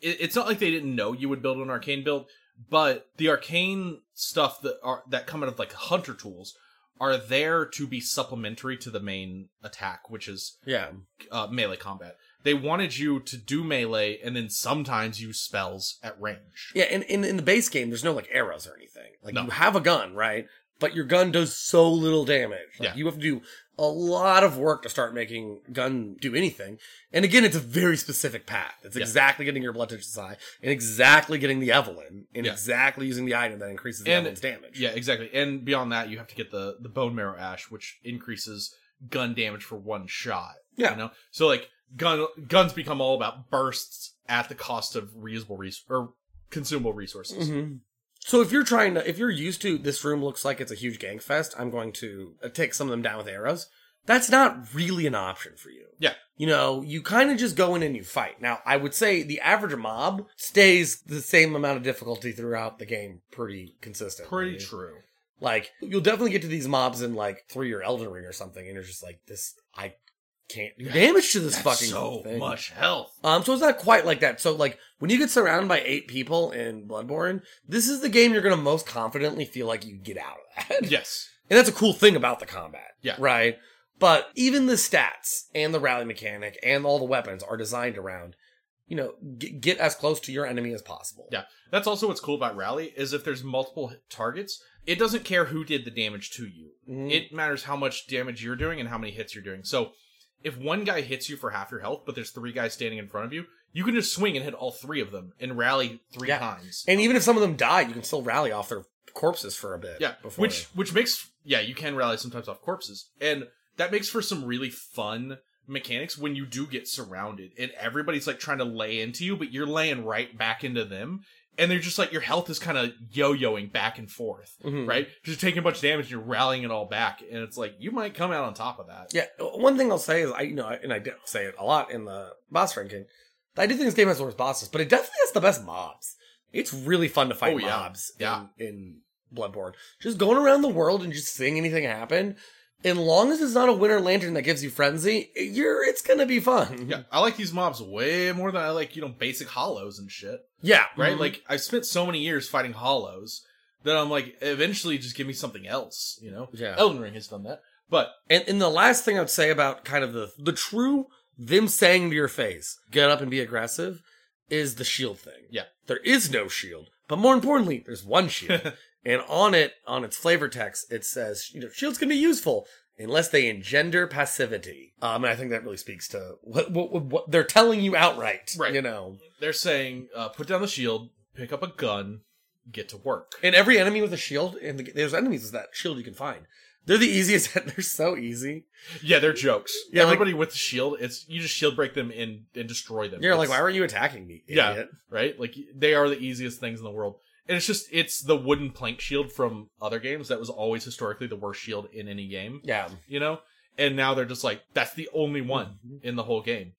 It, it's not like they didn't know you would build an arcane build, but the arcane stuff that are that come out of like hunter tools are there to be supplementary to the main attack, which is yeah. uh, melee combat. They wanted you to do melee and then sometimes use spells at range. Yeah, and in, in the base game, there's no like arrows or anything. Like No. you have a gun, right? But your gun does so little damage. Like, Yeah. You have to do a lot of work to start making gun do anything. And again, it's a very specific path. It's Yeah. exactly getting your blood touch high and exactly getting the Evelyn and Yeah. exactly using the item that increases the And- Evelyn's damage. Yeah, exactly. And beyond that, you have to get the the bone marrow ash, which increases gun damage for one shot. Yeah. you know. So like gun guns become all about bursts at the cost of reusable res- or consumable resources. hmm So if you're trying to, if you're used to this room looks like it's a huge gang fest, I'm going to uh, take some of them down with arrows. That's not really an option for you. Yeah. you know, you kind of just go in and you fight. Now, I would say the average mob stays the same amount of difficulty throughout the game pretty consistent. Pretty true. Like, you'll definitely get to these mobs in like three or Elden Ring or something, and you're just like, this, I can't do damage to this That's fucking so thing. much health. Um, so it's not quite like that. So like when you get surrounded by eight people in Bloodborne, this is the game you're gonna most confidently feel like you get out of that. Yes. And that's a cool thing about the combat. Yeah. Right? But even the stats and the rally mechanic and all the weapons are designed around, you know, get, get as close to your enemy as possible. Yeah. That's also what's cool about Rally is if there's multiple targets, it doesn't care who did the damage to you. Mhm. It matters how much damage you're doing and how many hits you're doing. So if one guy hits you for half your health, but there's three guys standing in front of you, you can just swing and hit all three of them and rally three Yeah. times. And even if some of them die, you can still rally off their corpses for a bit. Yeah, Before which which makes yeah you can rally sometimes off corpses, and that makes for some really fun mechanics when you do get surrounded and everybody's like trying to lay into you, but you're laying right back into them, and they're just like your health is kind of yo-yoing back and forth, Mhm. right? Just taking a bunch of damage, and you're rallying it all back, and it's like you might come out on top of that. Yeah, one thing I'll say is I, you know, and I say it a lot in the boss ranking. I do think this game has the worst bosses, but it definitely has the best mobs. It's really fun to fight Oh, yeah. mobs Yeah. in, in Bloodborne. Just going around the world and just seeing anything happen. As long as it's not a winter lantern that gives you frenzy, you're it's gonna be fun. Yeah, I like these mobs way more than I like you know basic hollows and shit. yeah, right? mhm. Like I've spent so many years fighting hollows that I'm like, eventually, just give me something else. You know, Yeah. Elden Ring has done that, but And, and the last thing I'd say about kind of the the true them saying to your face, "Get up and be aggressive," is the shield thing. Yeah. there is no shield, but more importantly, there's one shield, and on it, on its flavor text, it says, "You know, shields can be useful." Unless they engender passivity, um, and I think that really speaks to what, what, what, they're telling you outright. Right. You know, they're saying, uh, put down the shield, pick up a gun, get to work. and every enemy with a shield, and the, there's enemies with that shield you can find. They're the easiest. They're so easy. Yeah, they're jokes. Yeah, like- everybody with the shield, it's you just shield break them and and destroy them. You're like, why weren't you attacking me? Yeah. Right? Like they are the easiest things in the world. And it's just it's the wooden plank shield from other games that was always historically the worst shield in any game. Yeah. you know? And now they're just like, that's the only one Mm-hmm. in the whole game.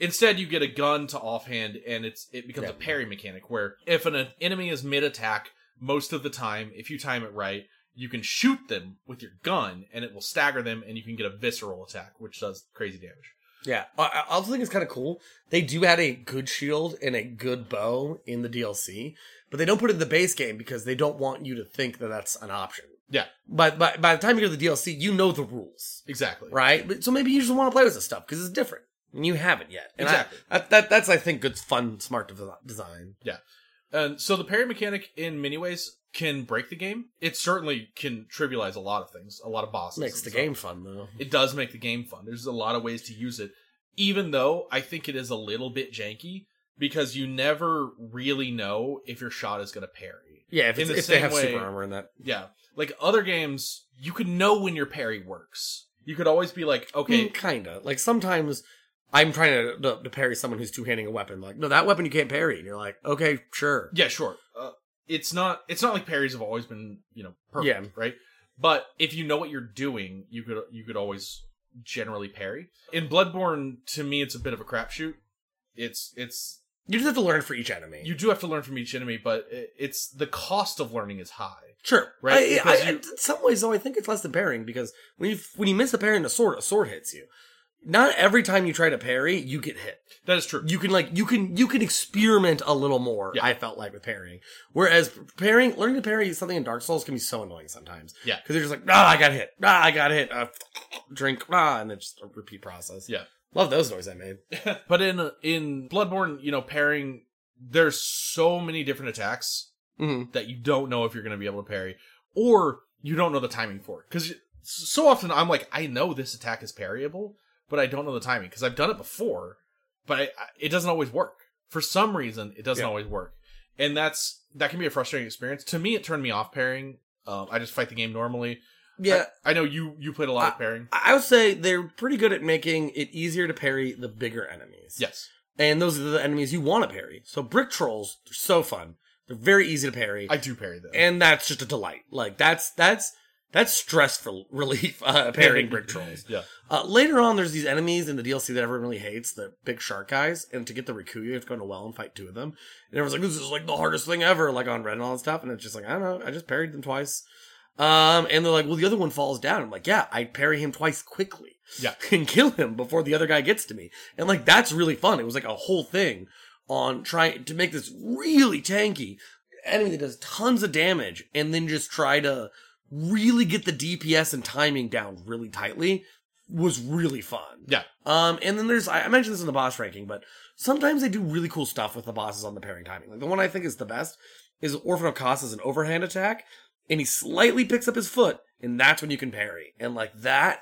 Instead, you get a gun to offhand, and it's it becomes Yeah. a parry mechanic where if an enemy is mid attack, most of the time, if you time it right, you can shoot them with your gun, and it will stagger them, and you can get a visceral attack, which does crazy damage. Yeah. I, I also think it's kind of cool. They do add a good shield and a good bow in the DLC, but they don't put it in the base game because they don't want you to think that that's an option. Yeah, But by, by the time you go to the DLC, you know the rules, exactly. right? But, so maybe you just want to play with this stuff because it's different and you haven't yet. And I- Exactly. that, that, that's, I think, good, fun, smart design. Yeah. And so the parry mechanic in many ways can break the game. It certainly can trivialize a lot of things, a lot of bosses. Makes the stuff. game fun, though. It does make the game fun. There's a lot of ways to use it, even though I think it is a little bit janky because you never really know if your shot is going to parry. Yeah, if, In the if they have way- super armor in that. Yeah. Like other games, you can know when your parry works. You could always be like, okay, Mm, kinda. Like sometimes I'm trying to, to, to parry someone who's two handing a weapon. Like, no, that weapon you can't parry. And you're like, okay, sure. Yeah, sure. Uh, it's not. It's not like parries have always been, you know, perfect, Yeah. right? But if you know what you're doing, you could you could always generally parry. In Bloodborne, to me, it's a bit of a crapshoot. It's it's You just have to learn for each enemy. you do have to learn from each enemy, but it's the cost of learning is high. sure, Right, I, I- I- in some ways, though, I think it's less than parrying because when you when you miss a parry in a sword, a sword hits you. Not every time you try to parry, you get hit. That is true. You can like you can you can experiment a little more. Yeah. I felt like with parrying, whereas parrying, learning to parry something in Dark Souls can be so annoying sometimes. Yeah. because you're just like, ah, I got hit, ah, I got hit, uh, drink, ah, and it's just a repeat process. Yeah. Love those noise I made. but in in Bloodborne, you know, parrying there's so many different attacks hmm that you don't know if you're going to be able to parry, or you don't know the timing for it. Because so often I'm like, I know this attack is parryable, but I don't know the timing because I've done it before, but I, I, it doesn't always work. For some reason, it doesn't Yeah. always work, and that's that can be a frustrating experience. To me, it turned me off parrying. Um, I just fight the game normally. Yeah, I, I know you you played a lot of parrying. I would say they're pretty good at making it easier to parry the bigger enemies. Yes, And those are the enemies you want to parry. So brick trolls, they're so fun. They're very easy to parry. I do parry them. and that's just a delight. Like that's that's That's stress for relief, uh, parrying brick trolls. Yeah. Uh, later on, there's these enemies in the DLC that everyone really hates, the big shark guys. And to get the Rakuyo, you have to go into well and fight two of them. And everyone's like, this is like the hardest thing ever, like on Red and all that stuff. And it's just like, I don't know, I just parried them twice. Um, and they're like, well, the other one falls down. I'm like, yeah, I parry him twice quickly. Yeah. And kill him before the other guy gets to me. And like, that's really fun. It was like a whole thing on trying to make this really tanky enemy that does tons of damage and then just try to really get the DPS and timing down really tightly was really fun. Yeah. Um, and then there's, I I mentioned this in the boss ranking, but sometimes they do really cool stuff with the bosses on the pairing timing. Like the one I think is the best is Orphan of Kos as an overhand attack, and he slightly picks up his foot, and that's when you can parry. And like that,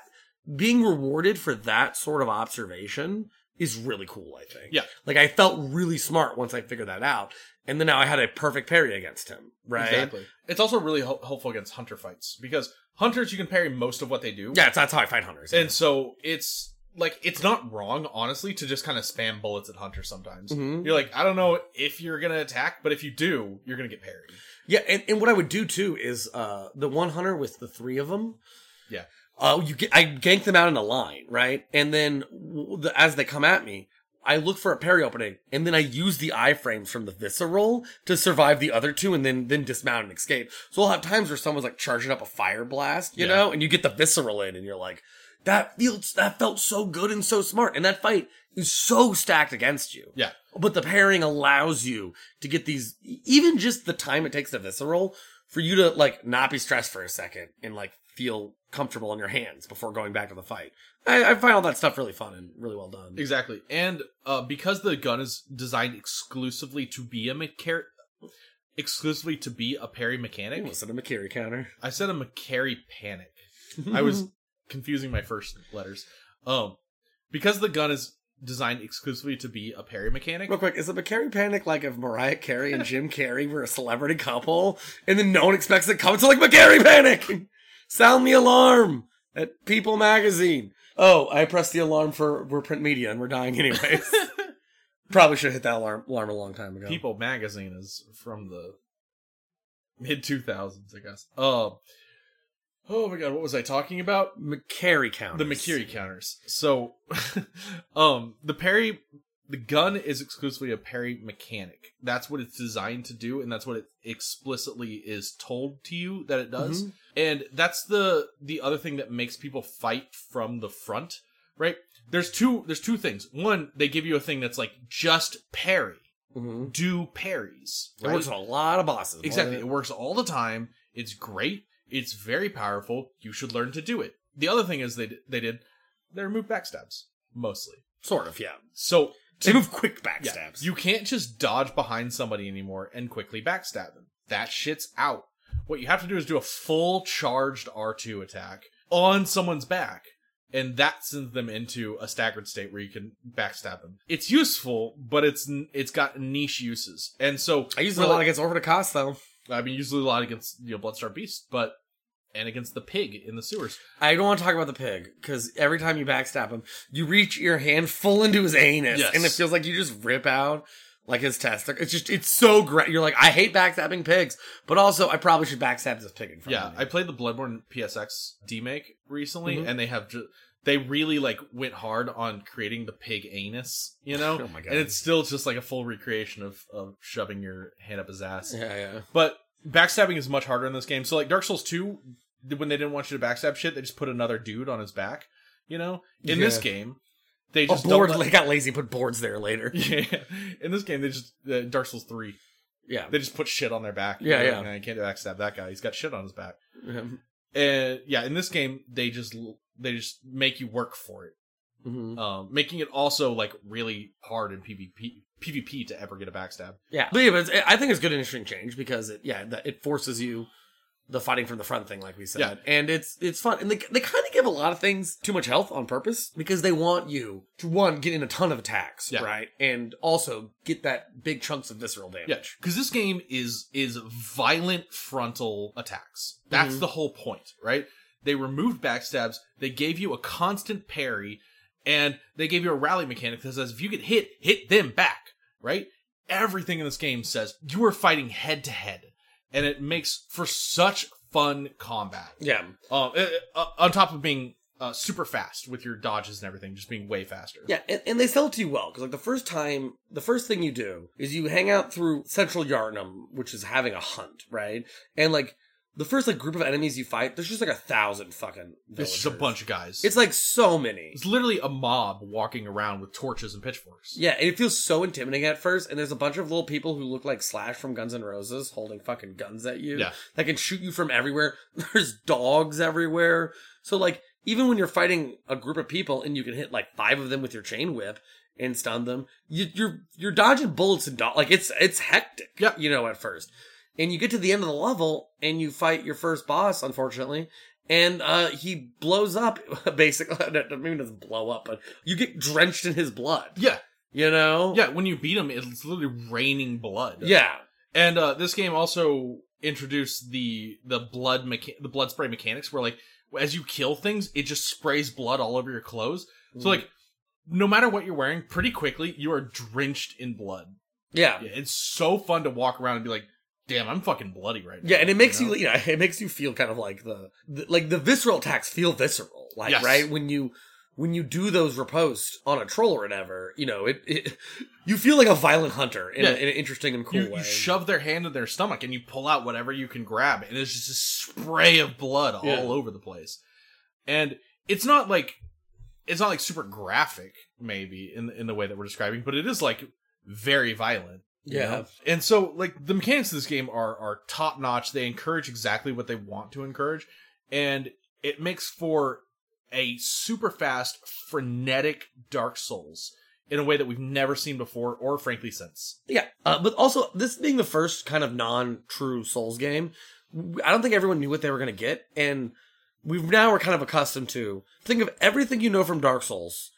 being rewarded for that sort of observation is really cool, I think. Yeah. Like I felt really smart once I figured that out. And then now I had a perfect parry against him, right? Exactly. It's also really ho- helpful against hunter fights because hunters you can parry most of what they do. Yeah, it's, that's how I fight hunters. And so it's like it's not wrong, honestly, to just kind of spam bullets at hunters sometimes. Mhm. You're like, I don't know if you're gonna attack, but if you do, you're gonna get parried. Yeah, and, and what I would do too is uh the one hunter with the three of them. Yeah. Uh, you get I gank them out in a line, right? And then the, as they come at me, I look for a parry opening, and then I use the iframes from the visceral to survive the other two, and then then dismount and escape. So I'll have times where someone's like charging up a fire blast, you Yeah. know, and you get the visceral in, and you're like, that feels that felt so good and so smart, and that fight is so stacked against you. Yeah. But the pairing allows you to get these, even just the time it takes to visceral for you to like not be stressed for a second and like feel comfortable in your hands before going back to the fight. I, I find all that stuff really fun and really well done. Exactly. And uh, because the gun is designed exclusively to be a mecha- exclusively to be a parry mechanic, Listen a McCary counter. I said a McCarry panic. I was confusing my first letters. Um, because the gun is designed exclusively to be a parry mechanic. Real quick, is the McCary panic like if Mariah Carey and Jim Carrey were a celebrity couple and then no one expects it to come to like McCary panic? Sound the alarm at People magazine. Oh, I pressed the alarm for we're print media and we're dying anyways. Probably should have hit that alarm alarm a long time ago. People magazine is from the mid 2000s, I guess. Um, oh my god, what was I talking about? McCary counters. The McCurry counters. So, um, the parry, the gun is exclusively a parry mechanic. That's what it's designed to do, and that's what it explicitly is told to you that it does. And that's the the other thing that makes people fight from the front, right? There's two there's two things. One, they give you a thing that's like just parry, Mm-hmm. do parries. It works on a lot of bosses. Exactly. It works all the time. It's great. It's very powerful. You should learn to do it. The other thing is they d- they did they removed backstabs mostly. Sort of, yeah. So They move quick yeah, backstabs. you can't just dodge behind somebody anymore and quickly backstab them. That shit's out. What you have to do is do a full charged R2 attack on someone's back. And that sends them into a staggered state where you can backstab them. It's useful, but it's it's got niche uses, and so I use it a lot the- against of Kos though. I mean, usually a lot against you know Bloodstarved Beast, but and against the pig in the sewers. I don't want to talk about the pig because every time you backstab him, you reach your hand full into his anus, Yes. and it feels like you just rip out like his testicle. It's just it's so great. You're like, I hate backstabbing pigs, but also I probably should backstab this pig in front Yeah, of me. I played the Bloodborne PSX demake recently, Mhm. and they have ju- they really like went hard on creating the pig anus, you know. Oh my God. And it's still just like a full recreation of of shoving your hand up his ass. yeah, yeah. But backstabbing is much harder in this game. So like Dark Souls two, when they didn't want you to backstab shit, they just put another dude on his back. You know, in this game, they Oh, just board, don't they got lazy, and put boards there later. yeah. In this game, they just uh, Dark Souls three, Yeah, they just put shit on their back. Yeah, You're yeah. like, "Nah, you can't backstab that guy. He's got shit on his back. Mhm. And yeah, in this game, they just they just make you work for it, Mhm. um, making it also like really hard in PvP PvP to ever get a backstab. yeah. But yeah, but it's, I think it's good interesting change because it yeah that it forces you the fighting from the front thing, like we said. Yeah. And it's it's fun. And they they kind of give a lot of things too much health on purpose because they want you to one, get in a ton of attacks, Yeah. right? And also get that big chunks of visceral damage. Yeah, because this game is is violent frontal attacks. That's Mhm. the whole point, right? They removed backstabs. They gave you a constant parry, and they gave you a rally mechanic that says if you get hit, hit them back, right? Everything in this game says you are fighting head to head, and it makes for such fun combat. Yeah. Um, uh, uh, on top of being uh, super fast with your dodges and everything, just being way faster. Yeah, and, and they sell it to you well because like the first time, the first thing you do is you hang out through Central Yharnam, which is having a hunt, right? And like the first like group of enemies you fight, there's just like a thousand fucking. It's just a bunch of guys. It's like so many. It's literally a mob walking around with torches and pitchforks. Yeah, and it feels so intimidating at first, and there's a bunch of little people who look like Slash from Guns N' Roses holding fucking guns at you. Yeah. That can shoot you from everywhere. There's dogs everywhere. So like even when you're fighting a group of people and you can hit like five of them with your chain whip and stun them, you, you're you're dodging bullets and do- like it's it's hectic. Yeah. You know, at first. And you get to the end of the level and you fight your first boss, unfortunately. And uh he blows up basically maybe doesn't blow up, but you get drenched in his blood. Yeah, You know? yeah. When you beat him, it's literally raining blood. Yeah. And uh, this game also introduced the the blood mecha- the blood spray mechanics, where like as you kill things, it just sprays blood all over your clothes. Mm. So like, no matter what you're wearing, pretty quickly you are drenched in blood. Yeah. Yeah, it's so fun to walk around and be like, "Damn, I'm fucking bloody right now." Yeah, and it makes know? you, yeah, it makes you feel kind of like the, the like the visceral attacks feel visceral, like Yes. right when you when you do those riposte on a troll or whatever, you know, it, it you feel like a violent hunter in, Yeah. a, in an interesting and cool you, way. you shove their hand in their stomach and you pull out whatever you can grab, and it's just a spray of blood all Yeah. over the place. And it's not like it's not like super graphic, maybe in in the way that we're describing, but it is like very violent. Yeah. know? And so like the mechanics of this game are are top notch. They encourage exactly what they want to encourage, and it makes for a super fast, frenetic Dark Souls in a way that we've never seen before, or frankly since. Yeah, uh, but also this being the first kind of non-true Souls game, I don't think everyone knew what they were going to get, and we now are kind of accustomed to think of everything you know from Dark Souls,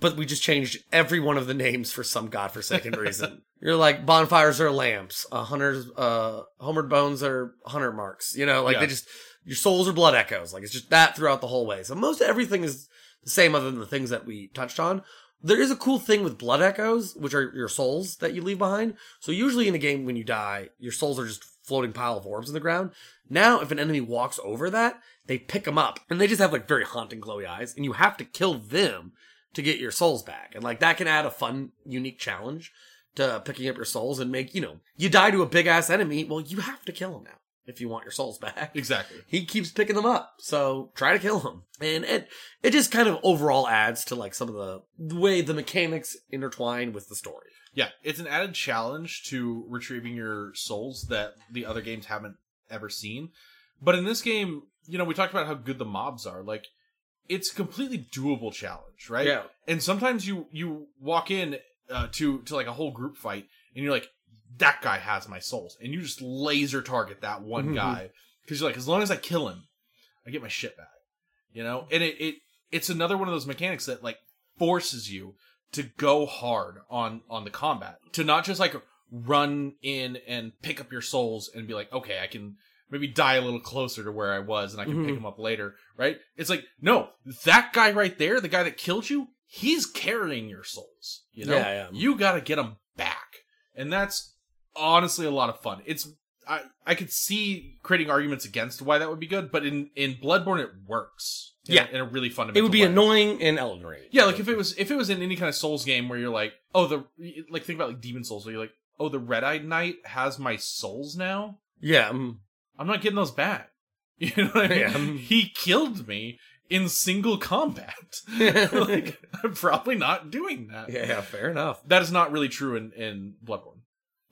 but we just changed every one of the names for some godforsaken reason. You're like bonfires are lamps, uh, hunters, uh, homeward bones are hunter marks. You know, like they just your souls are blood echoes. Like it's just that throughout the whole way. So most everything is the same, other than the things that we touched on. There is a cool thing with blood echoes, which are your souls that you leave behind. So usually in a game when you die, your souls are just floating pile of orbs in the ground. Now, if an enemy walks over that, they pick them up and they just have like very haunting glowy eyes, and you have to kill them to get your souls back. And like that can add a fun, unique challenge to picking up your souls and make, you know, you die to a big ass enemy. Well, you have to kill him now if you want your souls back Exactly. he keeps picking them up. So try to kill him. And it it just kind of overall adds to like some of the, the way the mechanics intertwine with the story. Yeah, it's an added challenge to retrieving your souls that the other games haven't ever seen. But in this game, you know, we talked about how good the mobs are. Like, it's a completely doable challenge, right? Yeah. And sometimes you you walk in uh, to to like a whole group fight, and you're like, that guy has my souls, and you just laser target that one Mhm. guy because you're like, as long as I kill him, I get my shit back. You know, and it, it it's another one of those mechanics that like forces you to go hard on on the combat to not just like run in and pick up your souls and be like okay i can maybe die a little closer to where i was and i can pick Mhm. him up later right it's like no that guy right there the guy that killed you he's carrying your souls you know Yeah, yeah. you got to get them back and that's honestly a lot of fun it's I, I could see creating arguments against why that would be good, but in, in Bloodborne it works. in Yeah. in a really fundamental. It would be way. annoying in Elden Ring. Yeah, like if it was if it was in any kind of Souls game where you're like, oh, the like think about like Demon Souls, where you're like, oh, the Red Eyed Knight has my souls now. Yeah. mm. I'm not getting those back. You know what I mean? Yeah. He killed me in single combat. like I'm probably not doing that. yeah, fair enough. That is not really true in in Bloodborne.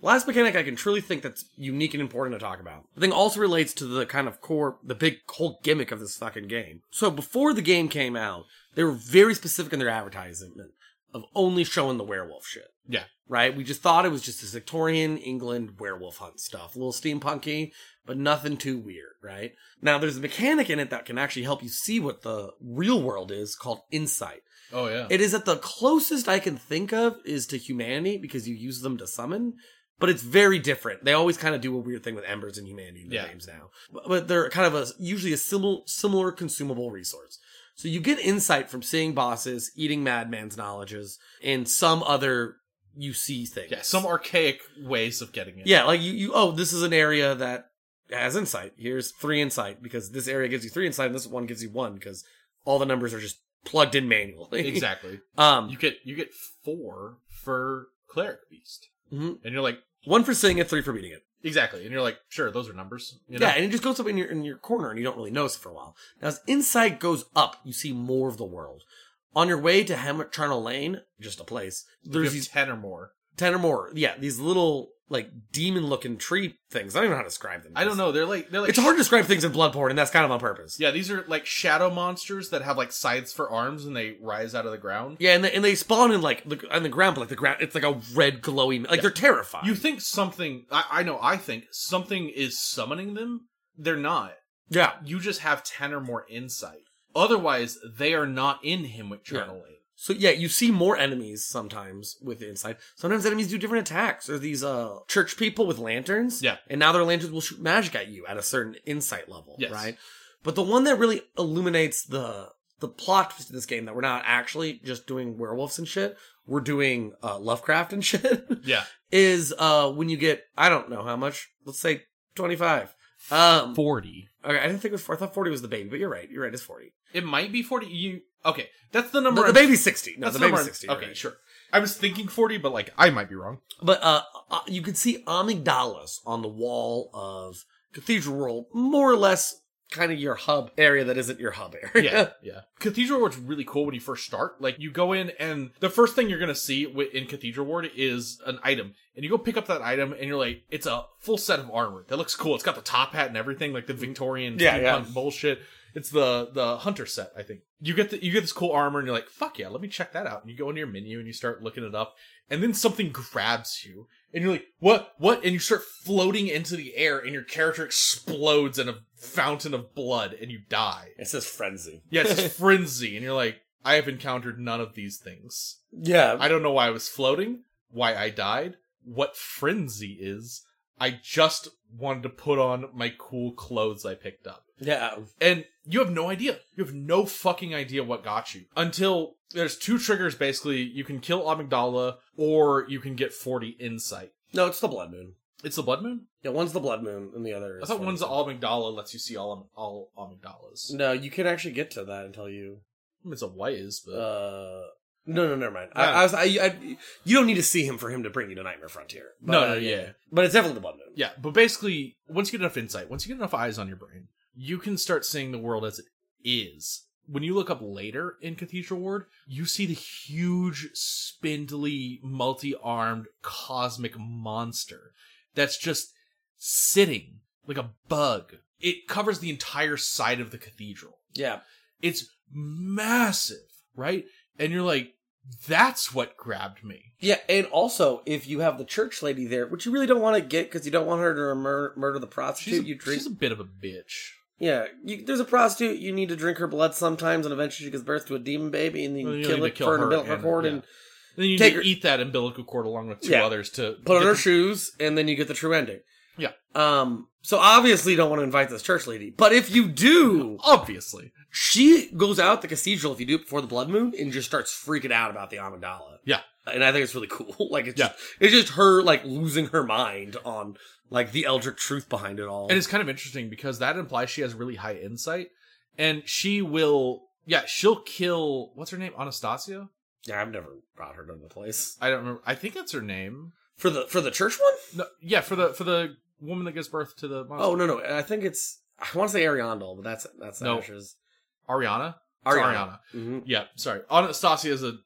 Last mechanic I can truly think that's unique and important to talk about. The thing also relates to the kind of core, the big whole gimmick of this fucking game. So before the game came out, they were very specific in their advertisement of only showing the werewolf shit. Yeah. Right? We just thought it was just this Victorian England werewolf hunt stuff. A little steampunky, but nothing too weird, right? Now there's a mechanic in it that can actually help you see what the real world is called insight. Oh yeah. It is at the closest I can think of is to humanity because you use them to summon, but it's very different. They always kind of do a weird thing with embers and humanity in the Yeah. games now, but, but they're kind of a usually a similar similar consumable resource. So you get insight from seeing bosses, eating madman's knowledges, and some other you see things. yeah, some archaic ways of getting it. Yeah, like you, you oh, this is an area that has insight. Here's three insight because this area gives you three insight and this one gives you one because all the numbers are just plugged in manually. exactly. Um, You get you get four for cleric beast, Mhm. and you're like one for seeing it, three for beating it. Exactly, and you're like sure those are numbers. You know? Yeah, and it just goes up in your in your corner, and you don't really notice it for a while. Now, as insight goes up, you see more of the world. On your way to Hemwick Charnel Lane, just a place. There's these ten or more. ten or more. Yeah, these little like demon looking tree things. I don't even know how to describe them. I don't know. They're like they're like It's hard to describe things in Bloodborne, and that's kind of on purpose. Yeah, these are like shadow monsters that have like sides for arms and they rise out of the ground. Yeah, and they, and they spawn in like the, on the ground, but like the ground, it's like a red glowing. Like they're terrifying. You think something? I, I know. I think something is summoning them. They're not. yeah, You just have ten or more insight. Otherwise, they are not in him with Yeah. So yeah, you see more enemies sometimes with insight. Sometimes enemies do different attacks. There's these uh church people with lanterns. Yeah. And now their lanterns will shoot magic at you at a certain insight level. Yes. Right. But the one that really illuminates the the plot twist of this game that we're not actually just doing werewolves and shit. We're doing uh Lovecraft and shit. Yeah, is uh when you get I don't know how much. Let's say twenty five. Um forty. okay, I didn't think it was four. I thought forty was the baby, but you're right. You're right, it's forty. It might be forty. You okay? That's the number. The, the baby's sixty. No, That's the the baby's sixty. Okay, right. sure. I was thinking forty, but like I might be wrong. But uh, uh, you could see amygdalas on the wall of Cathedral Ward, more or less kind of your hub area that isn't your hub area. Yeah, yeah. Cathedral Ward's really cool when you first start. Like you go in, and the first thing you're gonna see in Cathedral Ward is an item, and you go pick up that item, and you're like, it's a full set of armor that looks cool. It's got the top hat and everything, like the Victorian Yeah, yeah. bullshit. It's the the hunter set, I think. You get the you get this cool armor, and you're like, fuck yeah, let me check that out. And you go into your menu and you start looking it up, and then something grabs you, and you're like, what, what? And you start floating into the air, and your character explodes in a fountain of blood, and you die. It says frenzy. Yeah, it's frenzy, and you're like, I have encountered none of these things. Yeah. I don't know why I was floating, why I died, what frenzy is. I just wanted to put on my cool clothes I picked up. Yeah. And you have no idea. You have no fucking idea what got you. Until there's two triggers basically. You can kill Amygdala or you can get 40 insight. No, it's the Blood Moon. It's the Blood Moon? Yeah, one's the Blood Moon and the other is I thought one's the Amygdala lets you see all all Amygdalas. No, you can actually get to that until you. It's a Wise, but Uh, no, no, never mind. Ah. I, I was. I, I, you don't need to see him for him to bring you to Nightmare Frontier. But, No, uh, no, yeah. But it's definitely the Blood Moon. Yeah, but basically, once you get enough insight, once you get enough eyes on your brain, you can start seeing the world as it is. When you look up later in Cathedral Ward, you see the huge, spindly, multi armed cosmic monster that's just sitting like a bug. It covers the entire side of the cathedral. Yeah. It's massive, right? And you're like, that's what grabbed me. Yeah, and also if you have the church lady there, which you really don't want to get because you don't want her to mur- murder the prostitute, She's a, you drink. she's a bit of a bitch. Yeah, you, there's a prostitute. You need to drink her blood sometimes, and eventually she gives birth to a demon baby, and then Well, you you kill it kill for an her umbilical and- cord yeah. and Then you Take her- eat that umbilical cord along with two Yeah. others to put on her the- shoes, and then you get the true ending. Yeah. Um. So obviously, you don't want to invite this church lady, but if you do, Obviously, she goes out the cathedral if you do it before the blood moon and just starts freaking out about the Amygdala. Yeah. And I think it's really cool. Like it's Yeah. just it's just her like losing her mind on like the eldritch truth behind it all. and it's kind of interesting because that implies she has really high insight, and she will. Yeah, she'll kill. What's her name? Anastasia. yeah, I've never brought her to the place. I don't remember. I think that's her name. For the for the church one? No, yeah, for the for the woman that gives birth to the monster. Oh no no, I think it's I want to say Ariandel, but that's that's No. Ashes. Arianna. It's Arianna. hmm Yeah, sorry. Anastasia is a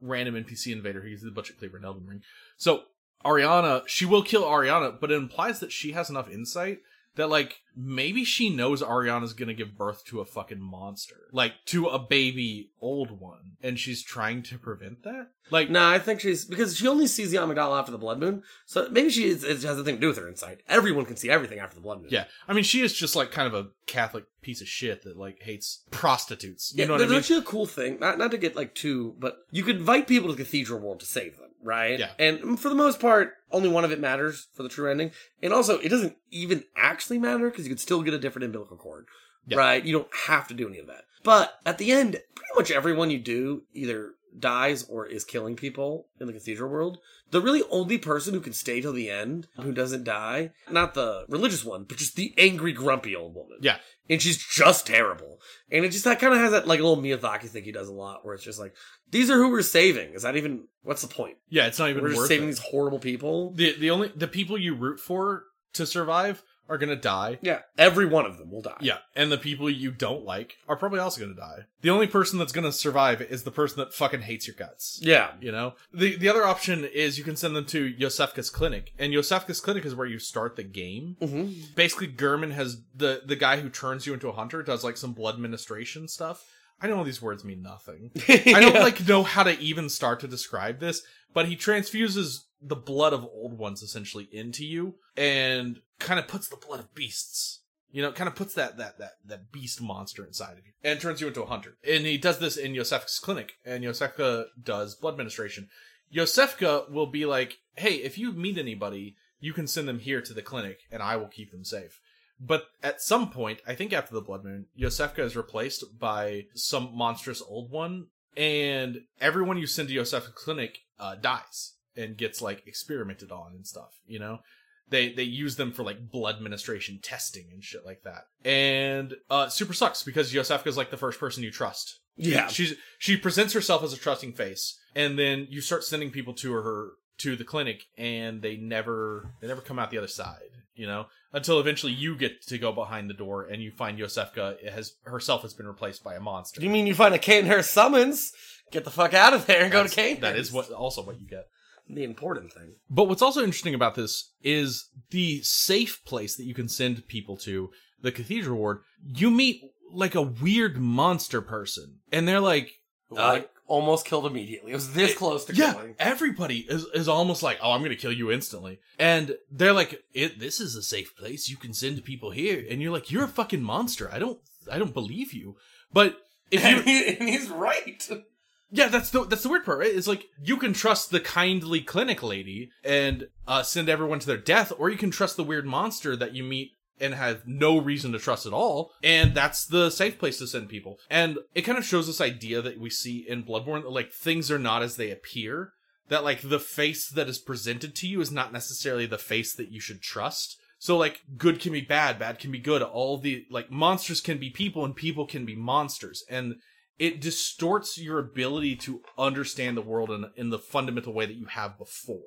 random NPC invader who uses the Butcher Cleaver and Elden Ring. So Arianna, she will kill Arianna, but it implies that she has enough insight that like maybe she knows Arianna's gonna give birth to a fucking monster, like to a baby old one, and she's trying to prevent that. Like, No, I think she's because she only sees the Amygdala after the blood moon, so maybe she is, it has nothing to do with her insight. Everyone can see everything after the blood moon. yeah, I mean, she is just like kind of a Catholic piece of shit that like hates prostitutes. You Yeah, know what I there's mean? actually a cool thing. Not not to get like too, but you could invite people to the Cathedral Ward to save them, right? Yeah. And for the most part, only one of it matters for the true ending. And also, it doesn't even actually matter because you could still get a different umbilical cord, Yeah. right? You don't have to do any of that. But at the end, pretty much everyone you do either dies or is killing people in the cathedral ward, the really only person who can stay till the end, who doesn't die, not the religious one, but just the angry, grumpy old woman. Yeah. And she's just terrible. And it just that kind of has that like little Miyazaki thing he does a lot, where it's just like, these are who we're saving. Is that even what's the point? Yeah, it's not even We're just saving it. these horrible people. The the only the people you root for to survive are gonna die. Yeah, every one of them will die. Yeah, and the people you don't like are probably also gonna die. The only person that's gonna survive is the person that fucking hates your guts. Yeah. You know? The the other option is you can send them to Yosefka's clinic. And Yosefka's clinic is where you start the game. Mm-hmm. Basically, Gehrman has the the guy who turns you into a hunter does like some blood ministration stuff. I know these words mean nothing. I don't like know how to even start to describe this, but he transfuses the blood of old ones essentially into you and kind of puts the blood of beasts. You know, kind of puts that that that that beast monster inside of you and turns you into a hunter. And he does this in Yosefka's clinic, and Yosefka does blood ministration. Yosefka will be like, "Hey, if you meet anybody, you can send them here to the clinic, and I will keep them safe." But at some point, I think after the blood moon, Yosefka is replaced by some monstrous old one, and everyone you send to Yosefka's clinic uh, dies and gets like experimented on and stuff. You know, they they use them for like blood administration testing and shit like that. And uh, super sucks because Yosefka is like the first person you trust. Yeah. She's she presents herself as a trusting face, and then you start sending people to her to the clinic, and they never they never come out the other side. You know, until eventually you get to go behind the door and you find Yosefka has herself has been replaced by a monster. You mean you find a Kate and her summons? Get the fuck out of there and go to Kate. That is what also what you get. the important thing. But what's also interesting about this is the safe place that you can send people to, the cathedral ward. You meet like a weird monster person, and they're like, uh, like almost killed immediately. It was this eh, close to yeah, killing. everybody is, is almost like, oh, I'm gonna kill you instantly. And they're like, it, this is a safe place. You can send people here. And you're like, you're a fucking monster. I don't, I don't believe you. But if And, he- and he's right. Yeah, that's the, that's the weird part, right? It's like, you can trust the kindly clinic lady and, uh, send everyone to their death, or you can trust the weird monster that you meet and have no reason to trust at all. And that's the safe place to send people. And it kind of shows this idea that we see in Bloodborne that like things are not as they appear. That like the face that is presented to you is not necessarily the face that you should trust. So like good can be bad, bad can be good. All the like monsters can be people and people can be monsters. And it distorts your ability to understand the world in, in the fundamental way that you have before,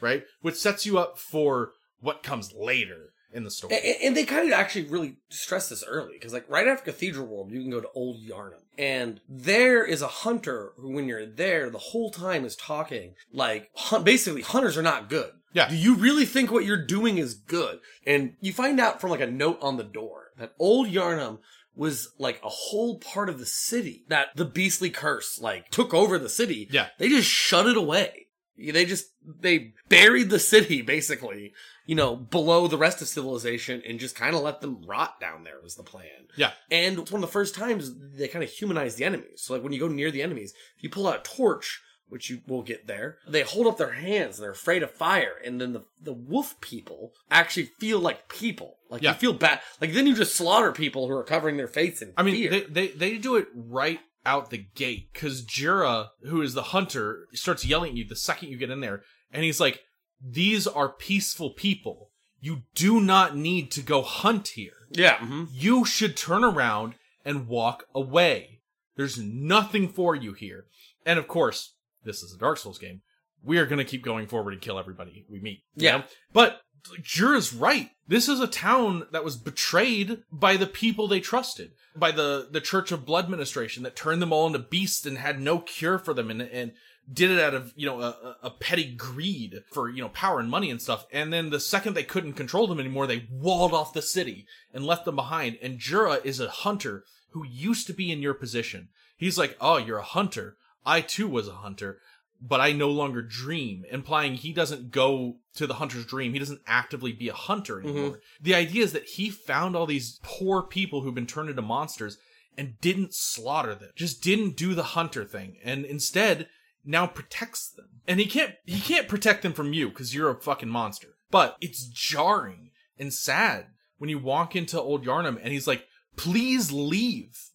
right? Which sets you up for what comes later in the story. And, and they kind of actually really stress this early because, like, right after Cathedral Ward, you can go to Old Yharnam, and there is a hunter who, when you're there, the whole time is talking like, hun- basically, hunters are not good. Yeah. Do you really think what you're doing is good? And you find out from like a note on the door that Old Yharnam was like a whole part of the city that the beastly curse like took over the city. Yeah. They just shut it away. They just they buried the city basically, you know, below the rest of civilization and just kind of let them rot down there was the plan. Yeah. And it's one of the first times they kind of humanize the enemies. So like when you go near the enemies, if you pull out a torch, which you will get there, they hold up their hands and they're afraid of fire. And then the, the wolf people actually feel like people. Like Yeah. you feel bad. Like then you just slaughter people who are covering their face in I mean, fear. they, they they do it right out the gate because Djura, who is the hunter, starts yelling at you the second you get in there, and he's like, "These are peaceful people. You do not need to go hunt here. yeah. mhm. You should turn around and walk away. There's nothing for you here." And of course, this is a Dark Souls game. We are going to keep going forward and kill everybody we meet. Yeah. know? But Djura's right. This is a town that was betrayed by the people they trusted, by the, the Church of Blood Ministration that turned them all into beasts and had no cure for them and, and did it out of, you know, a, a- a petty greed for, you know, power and money and stuff. And then the second they couldn't control them anymore, they walled off the city and left them behind. And Djura is a hunter who used to be in your position. He's like, oh, you're a hunter. I too was a hunter but I no longer dream, implying he doesn't go to the hunter's dream. He doesn't actively be a hunter mm-hmm. anymore. The idea is that he found all these poor people who've been turned into monsters and didn't slaughter them, just didn't do the hunter thing, and instead now protects them. And he can't he can't protect them from you because you're a fucking monster. But it's jarring and sad when you walk into Old Yharnam and he's like, "Please leave."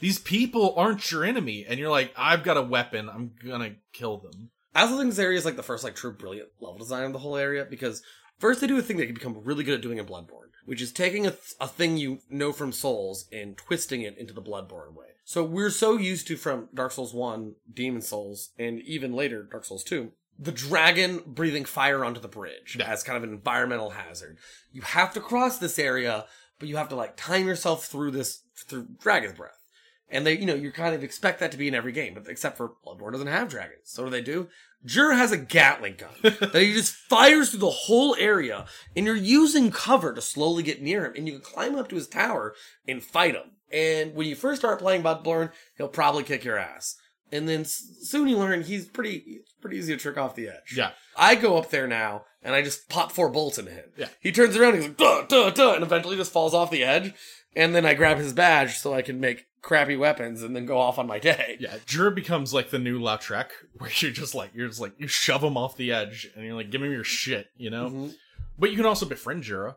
These people aren't your enemy, and you're like, I've got a weapon, I'm gonna kill them. I also think this area is like the first like true brilliant level design of the whole area because first they do a thing they can become really good at doing in Bloodborne, which is taking a, th- a thing you know from Souls and twisting it into the Bloodborne way. So we're so used to from Dark Souls 1, Demon Souls, and even later Dark Souls 2, the dragon breathing fire onto the bridge Yeah. as kind of an environmental hazard. You have to cross this area, but you have to like time yourself through this through dragon's breath. And they, you know, you kind of expect that to be in every game, but except for Bloodborne doesn't have dragons. So what do they do? Jur has a Gatling gun that he just fires through the whole area, and you're using cover to slowly get near him, and you can climb up to his tower and fight him. And when you first start playing Bloodborne, he'll probably kick your ass. And then soon you learn he's pretty, pretty easy to trick off the edge. Yeah. I go up there now and I just pop four bolts into him. Yeah. He turns around and he's like, duh, duh, duh, and eventually just falls off the edge. And then I grab his badge so I can make crappy weapons and then go off on my day. Yeah, Djura becomes like the new Lautrec, where you're just like you're just like you shove him off the edge, and you're like, give him your shit, you know. Mhm. But you can also befriend Djura.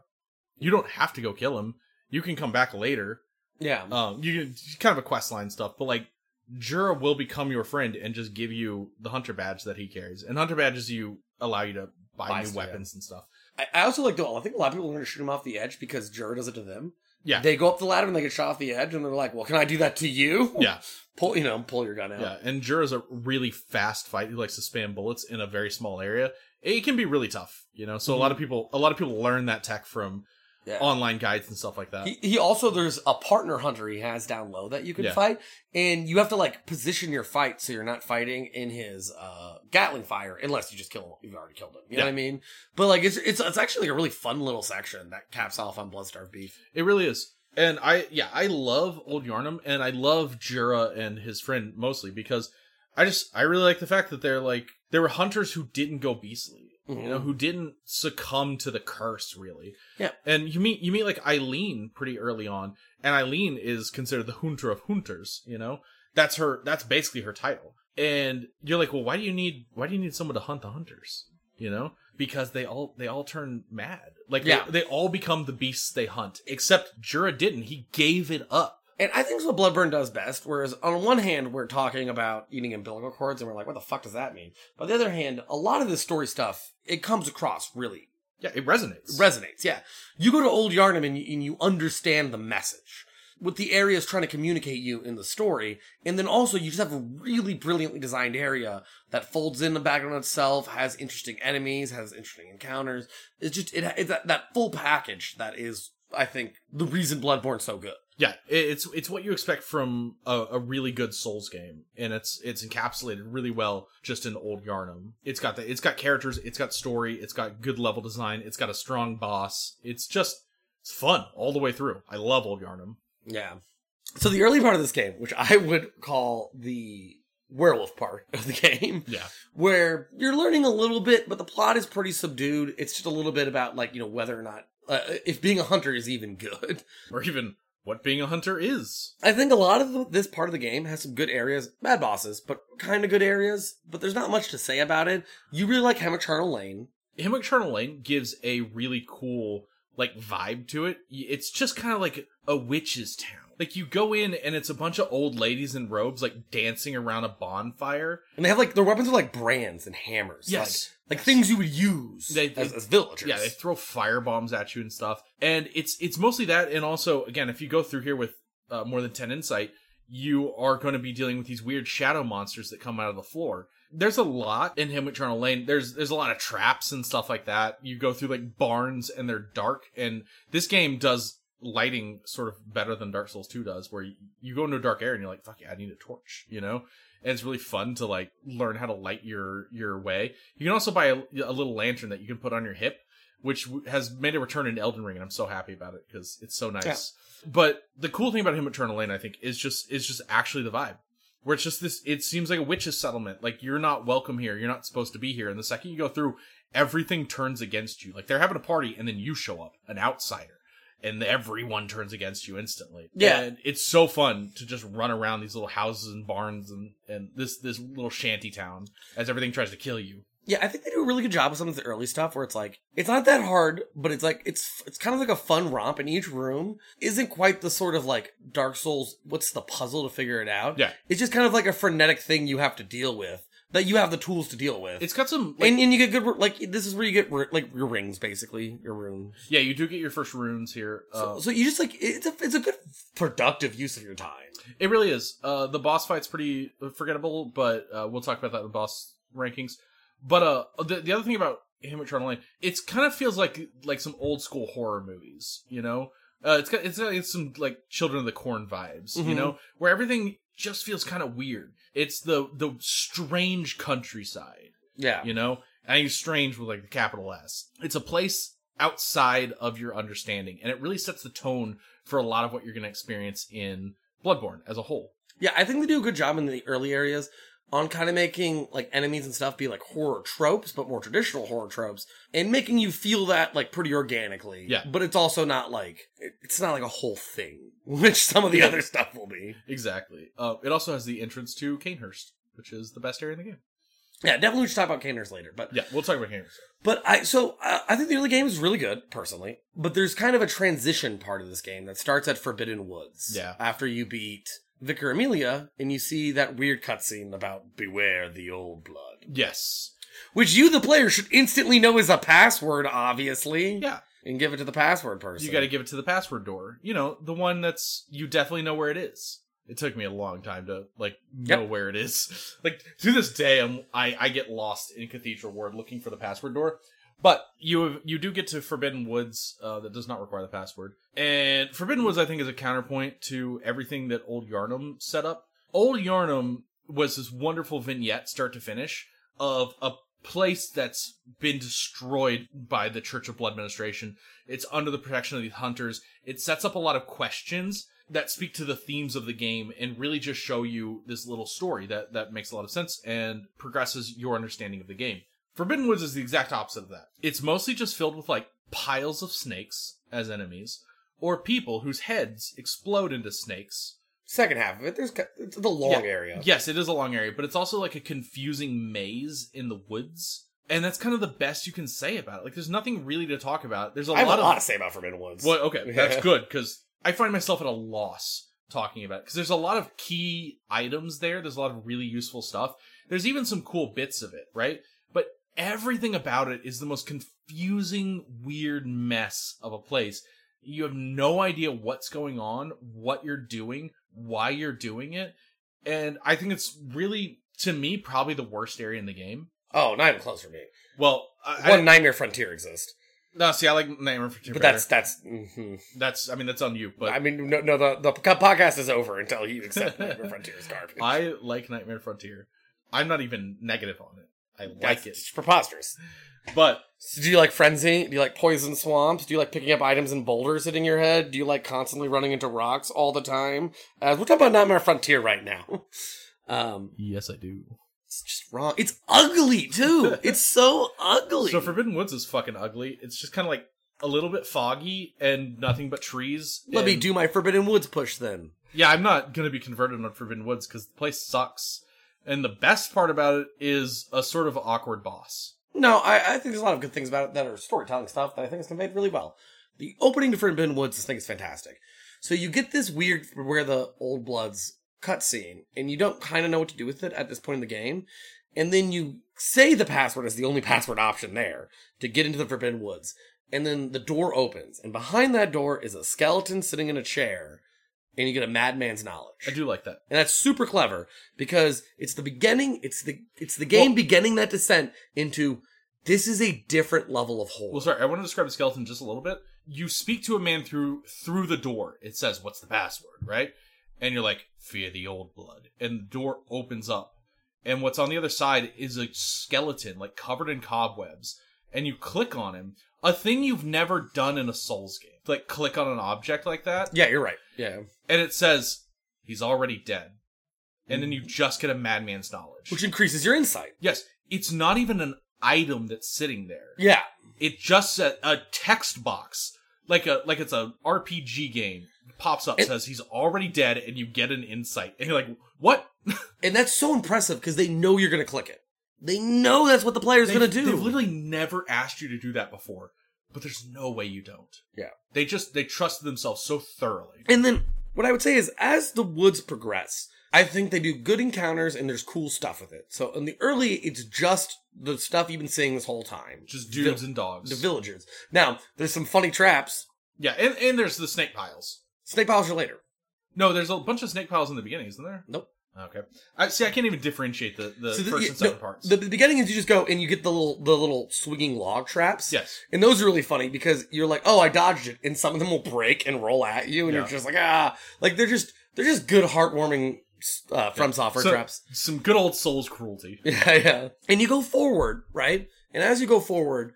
You don't have to go kill him. You can come back later. Yeah. Um, you can kind of a quest line stuff, but like Djura will become your friend and just give you the hunter badge that he carries, and hunter badges you allow you to buy, Buy new stuff, yeah. weapons and stuff. I, I also like though. I think a lot of people are going to shoot him off the edge because Djura does it to them. Yeah, They go up the ladder and they get shot off the edge, and they're like, "Well, can I do that to you?" yeah, Pull, you know, pull your gun out. yeah. And Djura's a really fast fight. He likes to spam bullets in a very small area. It can be really tough, you know. So a lot mhm. of people, a lot of people learn that tech from Yeah. online guides and stuff like that. He, he also there's a partner hunter he has down low that you can Yeah. fight, and you have to like position your fight so you're not fighting in his uh Gatling fire unless you just kill him. You've already killed him. You know what I mean? But like it's it's it's actually like a really fun little section that caps off on Bloodstarved Beast. It really is. And I, yeah, I love Old Yharnam and I love Djura and his friend mostly because I just, I really like the fact that they're like, they were hunters who didn't go beastly, you know, Mhm. who didn't succumb to the curse really. Yeah. And you meet, you meet like Eileen pretty early on and Eileen is considered the hunter of hunters, you know, that's her, that's basically her title. And you're like, well, why do you need, why do you need someone to hunt the hunters? You know, because they all, they all turn mad. Like, Yeah. they, they all become the beasts they hunt, except Djura didn't. He gave it up. And I think it's what Bloodborne does best. Whereas on one hand, we're talking about eating umbilical cords, and we're like, "What the fuck does that mean?" But on the other hand, a lot of this story stuff it comes across really Yeah, it resonates. resonates. Yeah, you go to Old Yharnam and you, and you understand the message. What the area is trying to communicate you in the story, and then also you just have a really brilliantly designed area that folds in the background itself, has interesting enemies, has interesting encounters. It's just it, it's that, that full package that is, I think, the reason Bloodborne's so good. Yeah, it's it's what you expect from a, a really good Souls game, and it's it's encapsulated really well just in Old Yharnam. It's got the it's got characters, it's got story, it's got good level design, it's got a strong boss. It's just it's fun all the way through. I love Old Yharnam. Yeah. So the early part of this game, which I would call the werewolf part of the game, Yeah, where you're learning a little bit, but the plot is pretty subdued. It's just a little bit about like you know whether or not uh, if being a hunter is even good. or even what being a hunter is. I think a lot of the, this part of the game has some good areas, bad bosses, but kind of good areas. But there's not much to say about it. You really like Hemwick Charnel Lane. Hemwick Charnel Lane gives a really cool like vibe to it. It's just kind of like a witch's town. Like you go in and it's a bunch of old ladies in robes like dancing around a bonfire. And they have like their weapons are like brands and hammers. Yes. Like, like things you would use They- they- as, as villagers. Yeah, they throw fire bombs at you and stuff. And it's it's mostly that and also again, if you go through here with uh, more than 10 insight, you are going to be dealing with these weird shadow monsters that come out of the floor. There's a lot in Hemwick Charnel Lane. There's there's a lot of traps and stuff like that. You go through like barns and they're dark and this game does lighting sort of better than Dark Souls 2 does where you, you go into a dark area and you're like, fuck yeah, I need a torch, you know? And it's really fun to like learn how to light your your way. You can also buy a, a little lantern that you can put on your hip which has made a return in Elden Ring, and I'm so happy about it because it's so nice. But the cool thing about Hemwick Charnel Lane, I think, is just is just actually the vibe, where it's just this. It seems like a witch's settlement. Like you're not welcome here. You're not supposed to be here. And the second you go through, everything turns against you. Like they're having a party, and then you show up, an outsider. And everyone turns against you instantly. Yeah. and it's so fun to just run around these little houses and barns and and this this little shanty town as everything tries to kill you. Yeah, I think they do a really good job with some of the early stuff where it's like it's not that hard, but it's like it's it's kind of like a fun romp, and each room isn't quite the sort of like Dark Souls. What's the puzzle to figure it out? Yeah. it's just kind of like a frenetic thing you have to deal with that you have the tools to deal with. It's got some like, and, and you get good like this is where you get like your rings basically your runes. yeah, you do get your first runes here. So, Uh, so you just like it's a it's a good productive use of your time. It really is. Uh, the boss fight's pretty forgettable, but uh, we'll talk about that in the boss rankings. But uh, the the other thing about Hemwick Charnel Lane, it's kind of feels like like some old school horror movies. You know, uh, it's got it's got it's some like Children of the Corn vibes. You Mhm. know, where everything just feels kind of weird. It's the the strange countryside. Yeah, You know, and I use strange with like the capital S. It's a place outside of your understanding, and it really sets the tone for a lot of what you're going to experience in Bloodborne as a whole. Yeah, I think they do a good job in the early areas on kind of making like enemies and stuff be like horror tropes, but more traditional horror tropes, and making you feel that like pretty organically. Yeah. but it's also not like it's not like a whole thing, which some of the other stuff will be. Exactly. Uh, it also has the entrance to Cainhurst, which is the best area in the game. Yeah, definitely we should talk about Cainhurst later, but Yeah, we'll talk about Cainhurst. But I so uh, I think the early game is really good personally, but there's kind of a transition part of this game that starts at Forbidden Woods. Yeah. After you beat Vicar Amelia and you see that weird cutscene about beware the old blood, Yes. which you the player should instantly know is a password, obviously. Yeah. And give it to the password person. You got to give it to the password door. You know, the one that's you definitely know where it is. It took me a long time to like know Yep. where it is. Like to this day, I'm, I I get lost in Cathedral Ward looking for the password door. But you you do get to Forbidden Woods uh, that does not require the password. And Forbidden Woods, I think, is a counterpoint to everything that Old Yharnam set up. Old Yharnam was this wonderful vignette, start to finish, of a place that's been destroyed by the Church of Blood Administration. It's under the protection of these hunters. It sets up a lot of questions that speak to the themes of the game and really just show you this little story that, that makes a lot of sense and progresses your understanding of the game. Forbidden Woods is the exact opposite of that. It's mostly just filled with like piles of snakes as enemies, or people whose heads explode into snakes. Second half of it, there's it's the long Yeah. area. Yes, it is a long area, but it's also like a confusing maze in the woods. And that's kind of the best you can say about it. Like, there's nothing really to talk about. There's a I have lot a of lot to say about Forbidden Woods. well, okay, that's good because I find myself at a loss talking about it because there's a lot of key items there. There's a lot of really useful stuff. There's even some cool bits of it, right? Everything about it is the most confusing, weird mess of a place. You have no idea what's going on, what you're doing, why you're doing it, and I think it's really, to me, probably the worst area in the game. Oh, not even close for me. Well, I, One I, Nightmare Frontier exists, no, see, I like Nightmare Frontier but better. that's that's. mhm. that's, I mean, that's on you, but I mean, no, no. The the podcast is over until you accept Nightmare Frontier is garbage. I like Nightmare Frontier. I'm not even negative on it. I like That's it. just preposterous. But So do you like frenzy? Do you like poison swamps? Do you like picking up items and boulders hitting your head? Do you like constantly running into rocks all the time? Uh, we're talking about Nightmare Frontier right now. Um, yes, I do. it's just wrong. It's ugly too. it's so ugly. So Forbidden Woods is fucking ugly. It's just kind of like a little bit foggy and nothing but trees. Let me do my Forbidden Woods push then. Yeah, I'm not gonna be converted on Forbidden Woods because the place sucks. And the best part about it is a sort of awkward boss. No, I, I think there's a lot of good things about it that are storytelling stuff that I think is conveyed really well. The opening to Forbidden Woods, I think is fantastic. So you get this weird where the old bloods cutscene, and you don't kind of know what to do with it at this point in the game, and then you say the password is the only password option there to get into the Forbidden Woods, and then the door opens, and behind that door is a skeleton sitting in a chair, and you get a madman's knowledge. I do like that. And that's super clever because it's the beginning, it's the it's the game Well- beginning that descent into this is a different level of horror. Well, sorry, I want to describe the skeleton just a little bit. You speak to a man through through the door. It says, "What's the password?" Right, and you're like, "Fear the old blood," and the door opens up, and what's on the other side is a skeleton, like covered in cobwebs, and you click on him. A thing you've never done in a Souls game, like click on an object like that, yeah, you're right. Yeah. and it says he's already dead, and then hmm. you just get a madman's knowledge. Which increases your insight. yes, it's not even an item that's sitting there Yeah. it just said a text box like a like it's a rpg game pops up It- says he's already dead and you get an insight and you're like what And that's so impressive because they know you're going to click it. They know that's what the player's They've- going to do. They've literally never asked you to do that before, but there's no way you don't. Yeah. They just they trusted themselves so thoroughly. And then what I would say is, as the woods progress, I think they do good encounters and there's cool stuff with it. So in the early, it's just the stuff you've been seeing this whole time. Just dudes and dogs. The villagers. Now, there's some funny traps. yeah, and, and there's the snake piles. Snake piles are later. No, there's a bunch of snake piles in the beginning, isn't there? Nope. Okay. I see. I can't even differentiate the, the So the- first yeah, and second no, parts. The, the beginning is you just go and you get the little the little swinging log traps. Yes. And those are really funny because you're like, oh, I dodged it, and some of them will break and roll at you, and Yeah. you're just like, ah, like they're just they're just good, heartwarming uh, from software So- traps. Some good old Souls cruelty. Yeah, yeah. And you go forward, right? And as you go forward,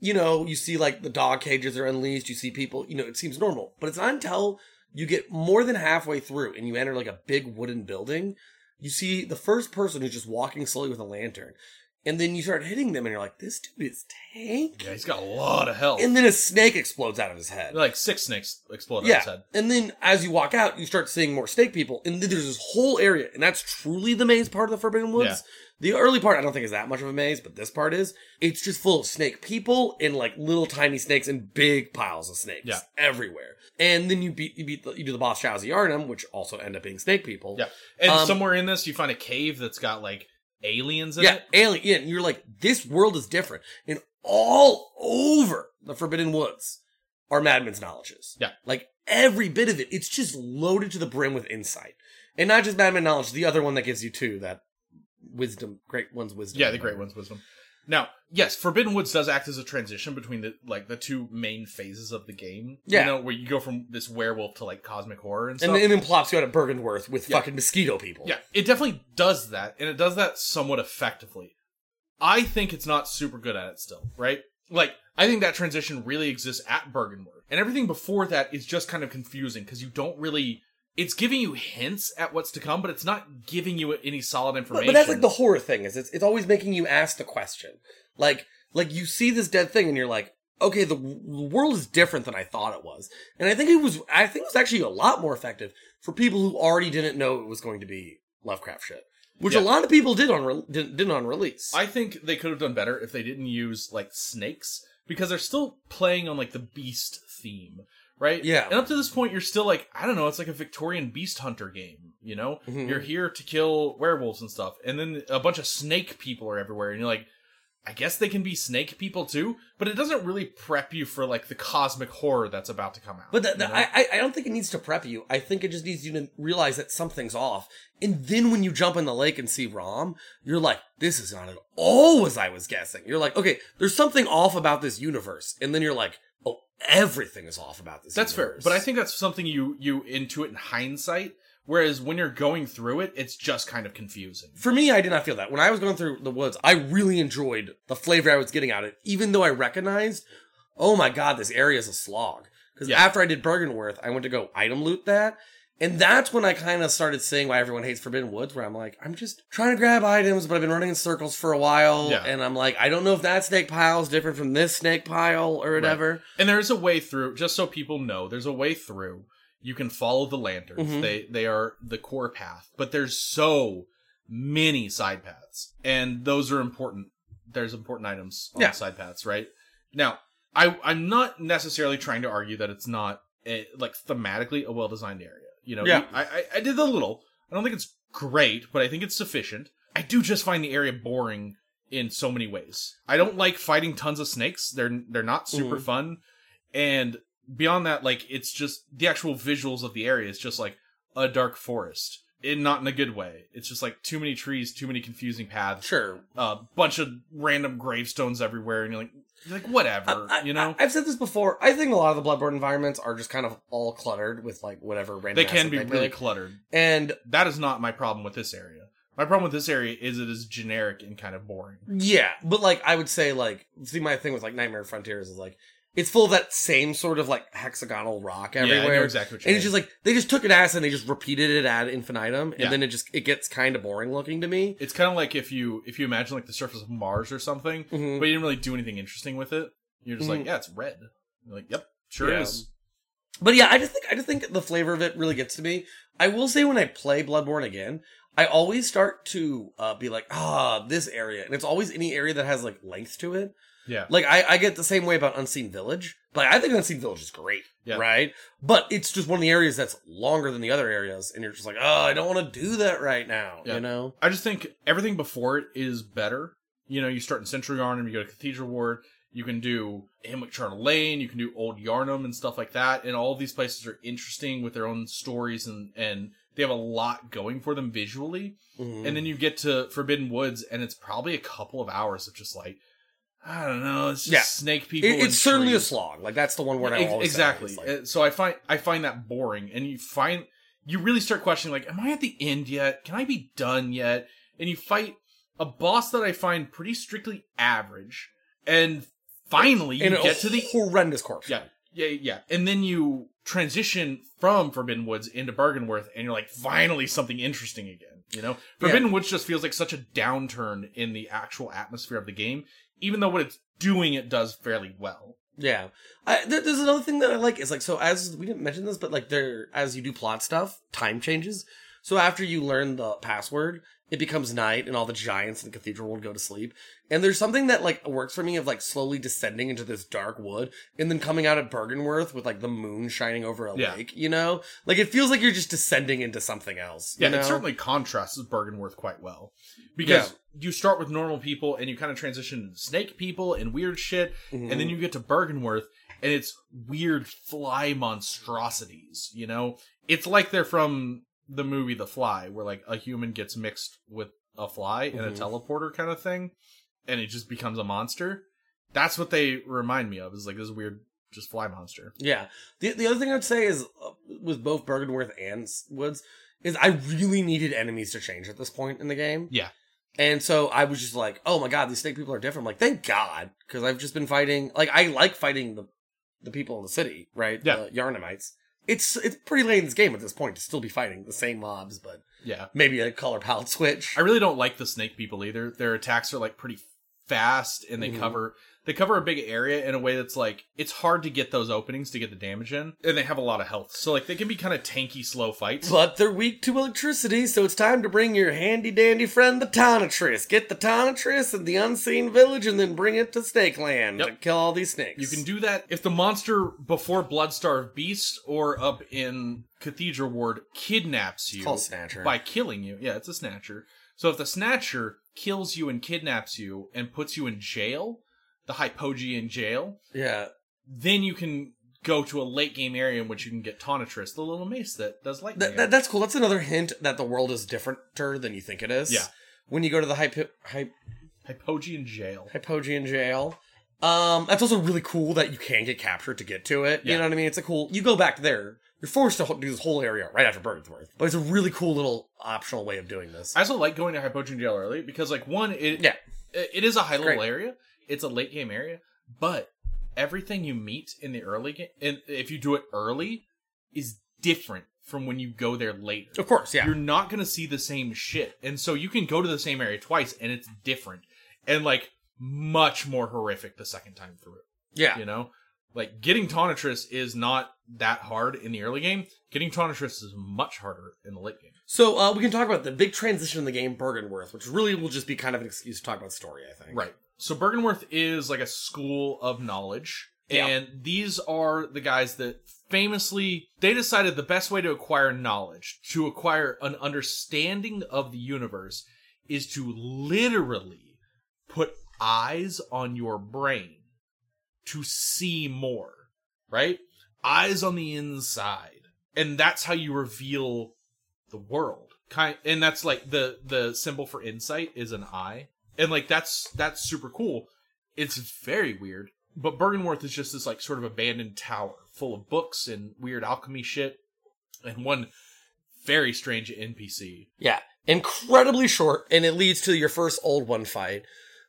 you know, you see like the dog cages are unleashed, you see people, you know, it seems normal. But it's not until you get more than halfway through and you enter like a big wooden building, you see the first person who's just walking slowly with a lantern. And then you start hitting them and you're like, this dude is tank. Yeah, he's got a lot of health. And then a snake explodes out of his head. like six snakes explode out Yeah. his head. And then as you walk out, you start seeing more snake people. And then there's this whole area. And that's truly the maze part of the Forbidden Woods. Yeah. The early part, I don't think is that much of a maze, but this part is. It's just full of snake people and like little tiny snakes and big piles of snakes Yeah. everywhere. And then you beat, you beat, the, you do the boss Shadows of Yharnam, which also end up being snake people. Yeah. And Um, somewhere in this, you find a cave that's got like aliens in Yeah, it. alien. Yeah, and you're like, this world is different. And all over the Forbidden Woods are Madman's knowledges. Yeah. Like every bit of it, it's just loaded to the brim with insight. And not just Madman knowledge, the other one that gives you two, that wisdom, great one's wisdom. Yeah, the Great One's wisdom. Now, yes, Forbidden Woods does act as a transition between the like the two main phases of the game. Yeah. you know, where you go from this werewolf to like cosmic horror and stuff. And, and then plops you out at Byrgenwerth with Yeah. fucking mosquito people. yeah, it definitely does that, and it does that somewhat effectively. I think it's not super good at it still, right? Like, I think that transition really exists at Byrgenwerth, and everything before that is just kind of confusing because you don't really. It's giving you hints at what's to come, but it's not giving you any solid information. but that's like the horror thing is it's, it's always making you ask the question. Like like you see this dead thing and you're like, okay, the, w- the world is different than I thought it was. And I think it was I think it was actually a lot more effective for people who already didn't know it was going to be Lovecraft shit. Which Yeah. a lot of people did on re- did, did on release. I think they could have done better if they didn't use like snakes because they're still playing on like the beast theme, right? Yeah. And up to this point, you're still like I don't know, it's like a Victorian beast hunter game. You know, Mhm. you're here to kill werewolves and stuff, and then a bunch of snake people are everywhere, and you're like. I guess they can be snake people too, but it doesn't really prep you for like the cosmic horror that's about to come out. But the, you the, know? I, I- don't think it needs to prep you. I think it just needs you to realize that something's off. And then when you jump in the lake and see Rom, you're like, this is not at all as I was guessing. You're like, okay, there's something off about this universe. And then you're like, everything is off about this That's fair, but I think that's something you you intuit in hindsight. Whereas when you're going through it, it's just kind of confusing. For me, I did not feel that. When I was going through the woods, I really enjoyed the flavor I was getting out of it, even though I recognized, oh my god, this area is a slog. Because Yeah. after I did Byrgenwerth, I went to go item loot that. And that's when I kind of started seeing why everyone hates Forbidden Woods, where I'm like, I'm just trying to grab items, but I've been running in circles for a while. Yeah. And I'm like, I don't know if that snake pile is different from this snake pile or whatever. And there's a way through, just so people know, there's a way through. You can follow the lanterns. Mhm. They they are the core path, but there's so many side paths, and those are important. There's important items on Yeah. the side paths, right? Now, I I'm not necessarily trying to argue that it's not a, like thematically a well designed area. You know, Yeah. I, I I did a little. I don't think it's great, but I think it's sufficient. I do just find the area boring in so many ways. I don't like fighting tons of snakes. They're they're not super Mhm. fun. And beyond that, like it's just the actual visuals of the area is just like a dark forest. In not in a good way. It's just like too many trees, too many confusing paths, Sure. a bunch of random gravestones everywhere, and you're like, like whatever, I, you know. I, have said this before. I think a lot of the Bloodborne environments are just kind of all cluttered with like whatever random. they can be they really cluttered. and That is not my problem with this area. My problem with this area is it is generic and kind of boring. Yeah, but like I would say, like see my thing with like Nightmare Frontiers is like it's full of that same sort of like hexagonal rock Yeah, everywhere. exactly what you and it's just like they just took an ass and they just repeated it ad infinitum, and Yeah. then it just it gets kind of boring looking to me. It's kind of like if you if you imagine like the surface of Mars or something, Mhm. but you didn't really do anything interesting with it. You're just Mhm. like, yeah, it's red. You're like, yep, sure Yeah. is. But yeah, I just think I just think the flavor of it really gets to me. I will say when I play Bloodborne again, I always start to uh, be like, ah, this area, and it's always any area that has like length to it. Yeah. Like I, I get the same way about Unseen Village, but I think Unseen Village is great, Yeah. right? But it's just one of the areas that's longer than the other areas, and you're just like, oh, I don't want to do that right now, Yeah. you know? I just think everything before it is better. You know, you start in Central Yharnam, you go to Cathedral Ward, you can do Hemwick Charnel Lane, you can do Old Yharnam and stuff like that, and all of these places are interesting with their own stories and and they have a lot going for them visually. Mhm. And then you get to Forbidden Woods, and it's probably a couple of hours of just like I don't know, it's just Yeah. snake people. It- it's certainly a slog. Like that's the one word I always exactly. Like- Uh, so I find I find that boring, and you find you really start questioning like, am I at the end yet? Can I be done yet? And you fight a boss that I find pretty strictly average, and finally you and a get to the horrendous corpse. yeah yeah yeah, and then you transition from Forbidden Woods into Byrgenwerth, and you're like, finally something interesting again. You know, Forbidden Woods just feels like such a downturn in the actual atmosphere of the game, even though what it's doing it does fairly well. Yeah. I, there, there's another thing that I like is like so as we didn't mention this, but like there as you do plot stuff, time changes. So after you learn the password, it becomes night and all the giants in the cathedral will go to sleep. And there's something that like works for me of like slowly descending into this dark wood and then coming out at Byrgenwerth with like the moon shining over a Yeah. lake, you know? Like it feels like you're just descending into something else. Yeah, you know? it certainly contrasts Byrgenwerth quite well. Because you start with normal people and you kind of transition into snake people and weird shit, and then mm-hmm. you get to Byrgenwerth and it's weird fly monstrosities, you know? It's like they're from the movie The Fly, where like a human gets mixed with a fly in a Mhm. teleporter kind of thing, and it just becomes a monster. That's what they remind me of, is like this weird just fly monster. Yeah. The the other thing I'd say is uh, with both Byrgenwerth and Woods is I really needed enemies to change at this point in the game. Yeah. And so I was just like, oh my god, these snake people are different. I'm like, thank God, because I've just been fighting. Like, I like fighting the the people in the city, right? Yeah. the Yharnamites. It's it's pretty late in this game at this point to still be fighting the same mobs, but Yeah. maybe a color palette switch. I really don't like the snake people either. Their attacks are like pretty fast and they Mhm. cover they cover a big area in a way that's like it's hard to get those openings to get the damage in and they have a lot of health. So like they can be kind of tanky slow fights. But they're weak to electricity, so it's time to bring your handy dandy friend the Tonitrus. Get the Tonitrus in the unseen village and then bring it to Snake Land Yep. to kill all these snakes. You can do that if the monster before Bloodstarved Beast or up in Cathedral Ward kidnaps you called Snatcher. by killing you. Yeah, it's a snatcher. So if the snatcher kills you and kidnaps you and puts you in jail, the Hypogean jail, Yeah. then you can go to a late game area in which you can get Tonitrus, the little mace that does lightning. That, that, that's cool. That's another hint that the world is differenter than you think it is. Yeah. When you go to the Hypo- Hy- Hypogean jail. Hypogean jail. Um, that's also really cool that you can get captured to get to it. You know what I mean? It's a cool. You go back there. You're forced to do this whole area right after Byrgenwerth, but it's a really cool little optional way of doing this. I also like going to Hypogean jail early because, like, one, it Yeah. it it is a high level area. It's a late game area, but everything you meet in the early game, and if you do it early, is different from when you go there later. of course, yeah. You're not going to see the same shit, and so you can go to the same area twice, and it's different, and like much more horrific the second time through. yeah. You know, like getting Tonitrus is not that hard in the early game. Getting Tonitrus is much harder in the late game. So uh, we can talk about the big transition in the game, Byrgenwerth, which really will just be kind of an excuse to talk about story. I think. Right. So Byrgenwerth is like a school of knowledge. Yeah. And these are the guys that famously they decided the best way to acquire knowledge, to acquire an understanding of the universe is to literally put eyes on your brain to see more, right? Eyes on the inside. And that's how you reveal the world. Kind and that's like the the symbol for insight is an eye. And like that's that's super cool. It's very weird. But Byrgenwerth is just this like sort of abandoned tower full of books and weird alchemy shit and one very strange NPC. Yeah, incredibly short, and it leads to your first old one fight.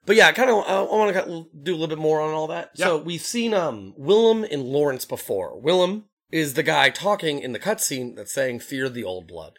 But yeah, kind of, I want to do a little bit more on all that. So we've seen um Willem and Lawrence before. Willem is the guy talking in the cutscene that's saying "Fear the old blood."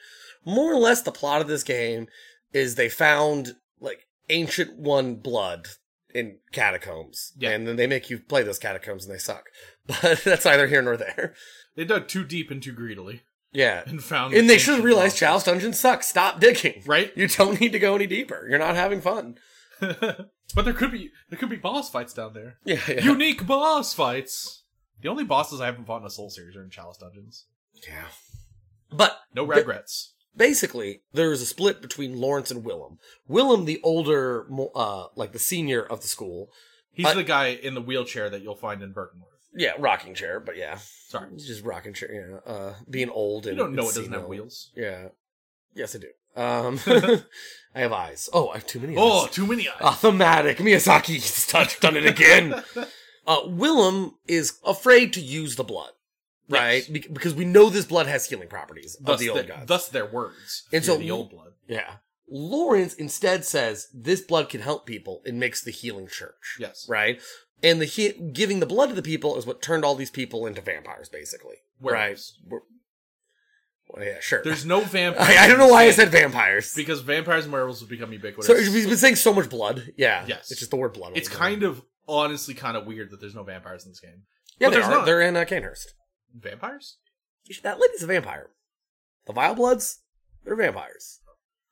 More or less, the plot of this game is they found like ancient one blood in catacombs. Yeah. And then they make you play those catacombs and they suck. But that's neither here nor there. They dug too deep and too greedily Yeah. and found. And they should realize. Chalice Dungeons suck. Stop digging. Right? You don't need to go any deeper. You're not having fun. but there could be there could be boss fights down there. Yeah. yeah. Unique boss fights. The only bosses I haven't fought in a Soul series are in Chalice Dungeons. yeah. But No regrets. Basically, there is a split between Lawrence and Willem. Willem, the older, uh, like the senior of the school. He's I- the guy in the wheelchair that you'll find in Byrgenwerth. Yeah, rocking chair, but yeah. Sorry, He's just rocking chair, yeah. Uh, being old and you don't know it doesn't have wheels. Yeah. Yes, I do. Um, I have eyes. Oh, I have too many eyes. Oh, too many eyes. Thematic. Miyazaki's touched done it again. uh, Willem is afraid to use the blood, right? Yes. Be- because we know this blood has healing properties of the old the- gods. thus their words. And so- the old blood. yeah. Lawrence instead says this blood can help people and makes the healing church. Yes. Right? And the he- giving the blood to the people is what turned all these people into vampires, basically. Werewolves. Right? Well, yeah, sure. There's no vampires. I, I don't know why I said vampires. because vampires and werewolves have become ubiquitous. So we've been saying so much blood. Yeah. Yes. It's just the word blood. it's kind of honestly kind of weird that there's no vampires in this game. Yeah, but they there's are. not. They're in uh, Cainhurst. Vampires? That lady's a vampire. The Vile Bloods, they're vampires.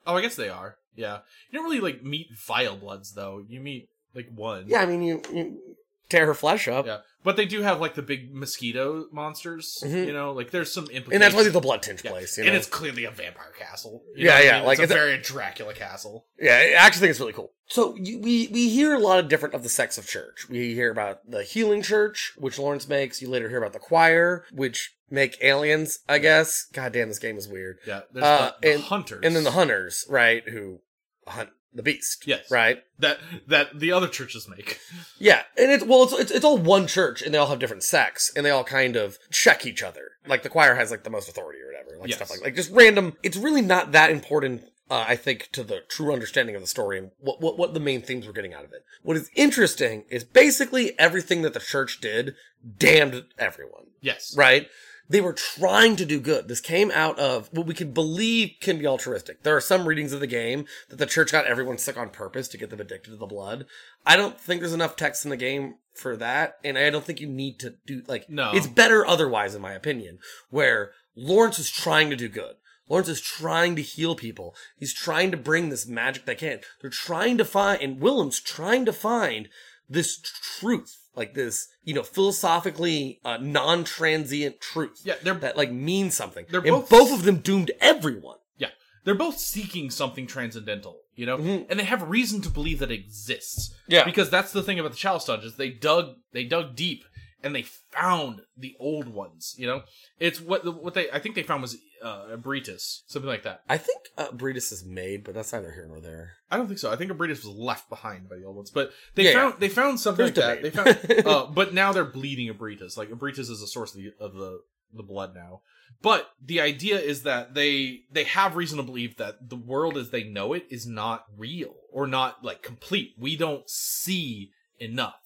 Oh, I guess they are. Yeah. You don't really like meet vile bloods though. You meet like one. Yeah, I mean, you, you tear her flesh up. Yeah. But they do have like the big mosquito monsters. Mhm. You know, like there's some implications. And that's why it's the blood tinge Yeah. place. You and it's clearly a vampire castle. Yeah, know what I yeah, mean? like it's, it's a a- very Dracula castle. Yeah, I actually think it's really cool. So you, we we hear a lot of different of the sects of church. We hear about the healing church, which Lawrence makes. You later hear about the choir, which make aliens. I guess. God damn, this game is weird. Yeah. There's Uh, the, the and- hunters, And then the hunters, right? Who hunt the beast. Yes. Right. that that the other churches make. Yeah, and it's well, it's, it's it's all one church, and they all have different sects, and they all kind of check each other. Like the choir has like the most authority or whatever, like Yes. stuff like like just random. It's really not that important, uh, I think, to the true understanding of the story and what what what the main themes we're getting out of it. What is interesting is basically everything that the church did damned everyone. Yes. Right? They were trying to do good. This came out of what we could believe can be altruistic. There are some readings of the game that the church got everyone sick on purpose to get them addicted to the blood. I don't think there's enough text in the game for that, and I don't think you need to do like No. It's better otherwise, in my opinion, where Lawrence is trying to do good. Lawrence is trying to heal people. He's trying to bring this magic they can. They're trying to find, and Willem's trying to find this truth, like this, you know, philosophically uh, non-transient truth. Yeah, they're- that like means something. They're and both- both of them doomed everyone. Yeah. They're both seeking something transcendental, you know? Mhm. And they have reason to believe that it exists. Yeah. Because that's the thing about the Chalice Dungeons. They dug they dug deep and they found the old ones, you know? It's what what they I think they found was uh Ebrietas, something like that. I think uh, Ebrietas is made, but that's neither here nor there. I don't think so. I think Ebrietas was left behind by the old ones. But they Yeah, found they found something There's like that. They found uh but now they're bleeding Ebrietas. Like Ebrietas is a source of the of the the blood now. But the idea is that they they have reason to believe that the world as they know it is not real or not like complete. We don't see enough.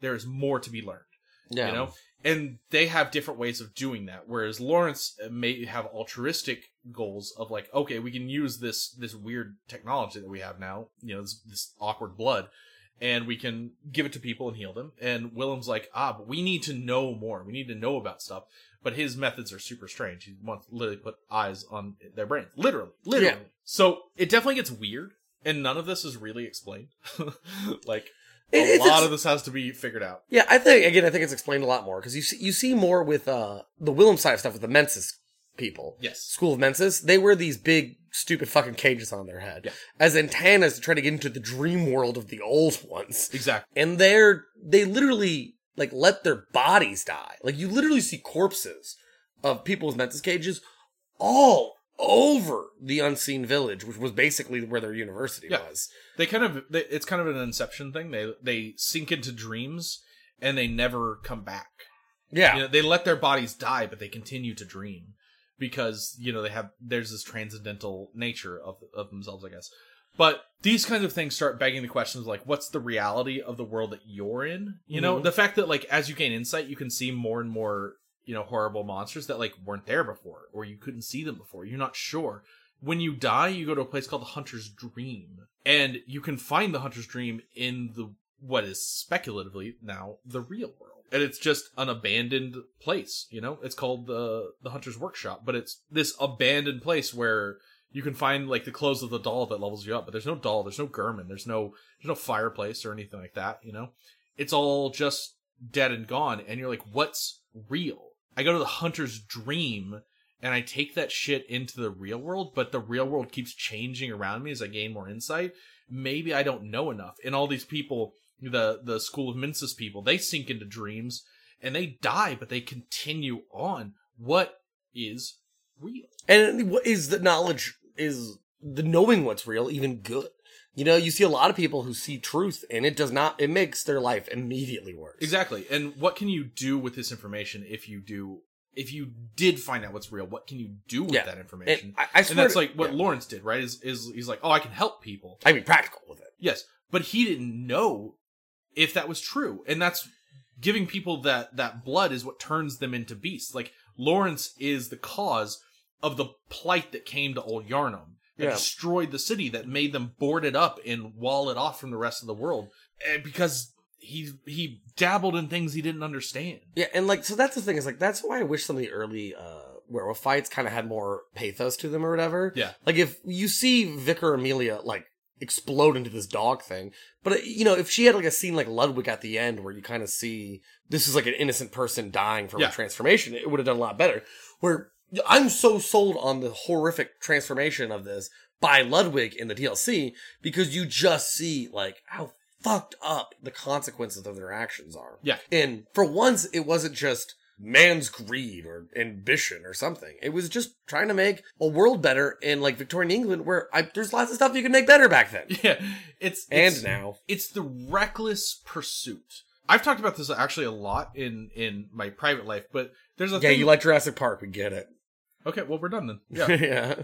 There is more to be learned. Yeah. You know? And they have different ways of doing that. Whereas Lawrence may have altruistic goals of like, okay, we can use this this weird technology that we have now, you know, this, this awkward blood, and we can give it to people and heal them. And Willem's like, ah, but we need to know more. We need to know about stuff. But his methods are super strange. He wants to literally put eyes on their brains. Literally. Literally. Yeah. So it definitely gets weird, and none of this is really explained. like a lot of this has to be figured out. Yeah, I think again, I think it's explained a lot more because you see, you see more with uh the Willem side of stuff with the Mensis people. Yes. School of Mensis, they wear these big stupid fucking cages on their head Yeah. as antennas to try to get into the dream world of the old ones. Exactly. And they're they literally like let their bodies die. Like you literally see corpses of people with Mensis cages all over the unseen village, which was basically where their university Yeah. was. they kind of they, it's kind of an inception thing they they sink into dreams and they never come back Yeah. you know they let their bodies die but they continue to dream because you know they have there's this transcendental nature of of themselves i guess but these kinds of things start begging the questions like what's the reality of the world that you're in you know Mhm. the fact that like as you gain insight you can see more and more you know horrible monsters that like weren't there before or you couldn't see them before you're not sure when you die you go to a place called the hunter's dream and you can find the hunter's dream in the what is speculatively now the real world. And it's just an abandoned place, you know? It's called the the Hunter's Workshop, but it's this abandoned place where you can find like the clothes of the doll that levels you up, but there's no doll, there's no Gehrman, there's no there's no fireplace or anything like that, you know? It's all just dead and gone, and you're like, what's real? I go to the Hunter's Dream and I take that shit into the real world, but the real world keeps changing around me as I gain more insight. Maybe I don't know enough. And all these people, the the School of Mensis people, they sink into dreams and they die, but they continue on. What is real? And what is the knowledge is the knowing what's real even good? You know, you see a lot of people who see truth and it does not it makes their life immediately worse. Exactly. And what can you do with this information if you do if you did find out what's real, what can you do with Yeah. that information? And I, I And, that's to- like what yeah. Lawrence did, right? Is is he's like, oh, I can help people. I mean practical with it. Yes, but he didn't know if that was true, and that's giving people that that blood is what turns them into beasts. Like Lawrence is the cause of the plight that came to Old Yharnam that Yeah. destroyed the city, that made them board it up and wall it off from the rest of the world, and because he he dabbled in things he didn't understand. Yeah, and like so that's the thing is like that's why I wish some of the early uh werewolf fights kind of had more pathos to them or whatever. Yeah. Like if you see Vicar Amelia like explode into this dog thing, but uh, you know if she had like a scene like Ludwig at the end where you kind of see this is like an innocent person dying from Yeah. a transformation, it would have done a lot better. Where I'm so sold on the horrific transformation of this by Ludwig in the DLC because you just see like how fucked up the consequences of their actions are. Yeah. And for once, it wasn't just man's greed or ambition or something. It was just trying to make a world better in like Victorian England where I, there's lots of stuff you can make better back then. Yeah, it's, And it's now. it's the reckless pursuit. I've talked about this actually a lot in in my private life, but there's a Yeah, thing. you like Jurassic Park, we get it. Okay, well we're done then. Yeah, yeah.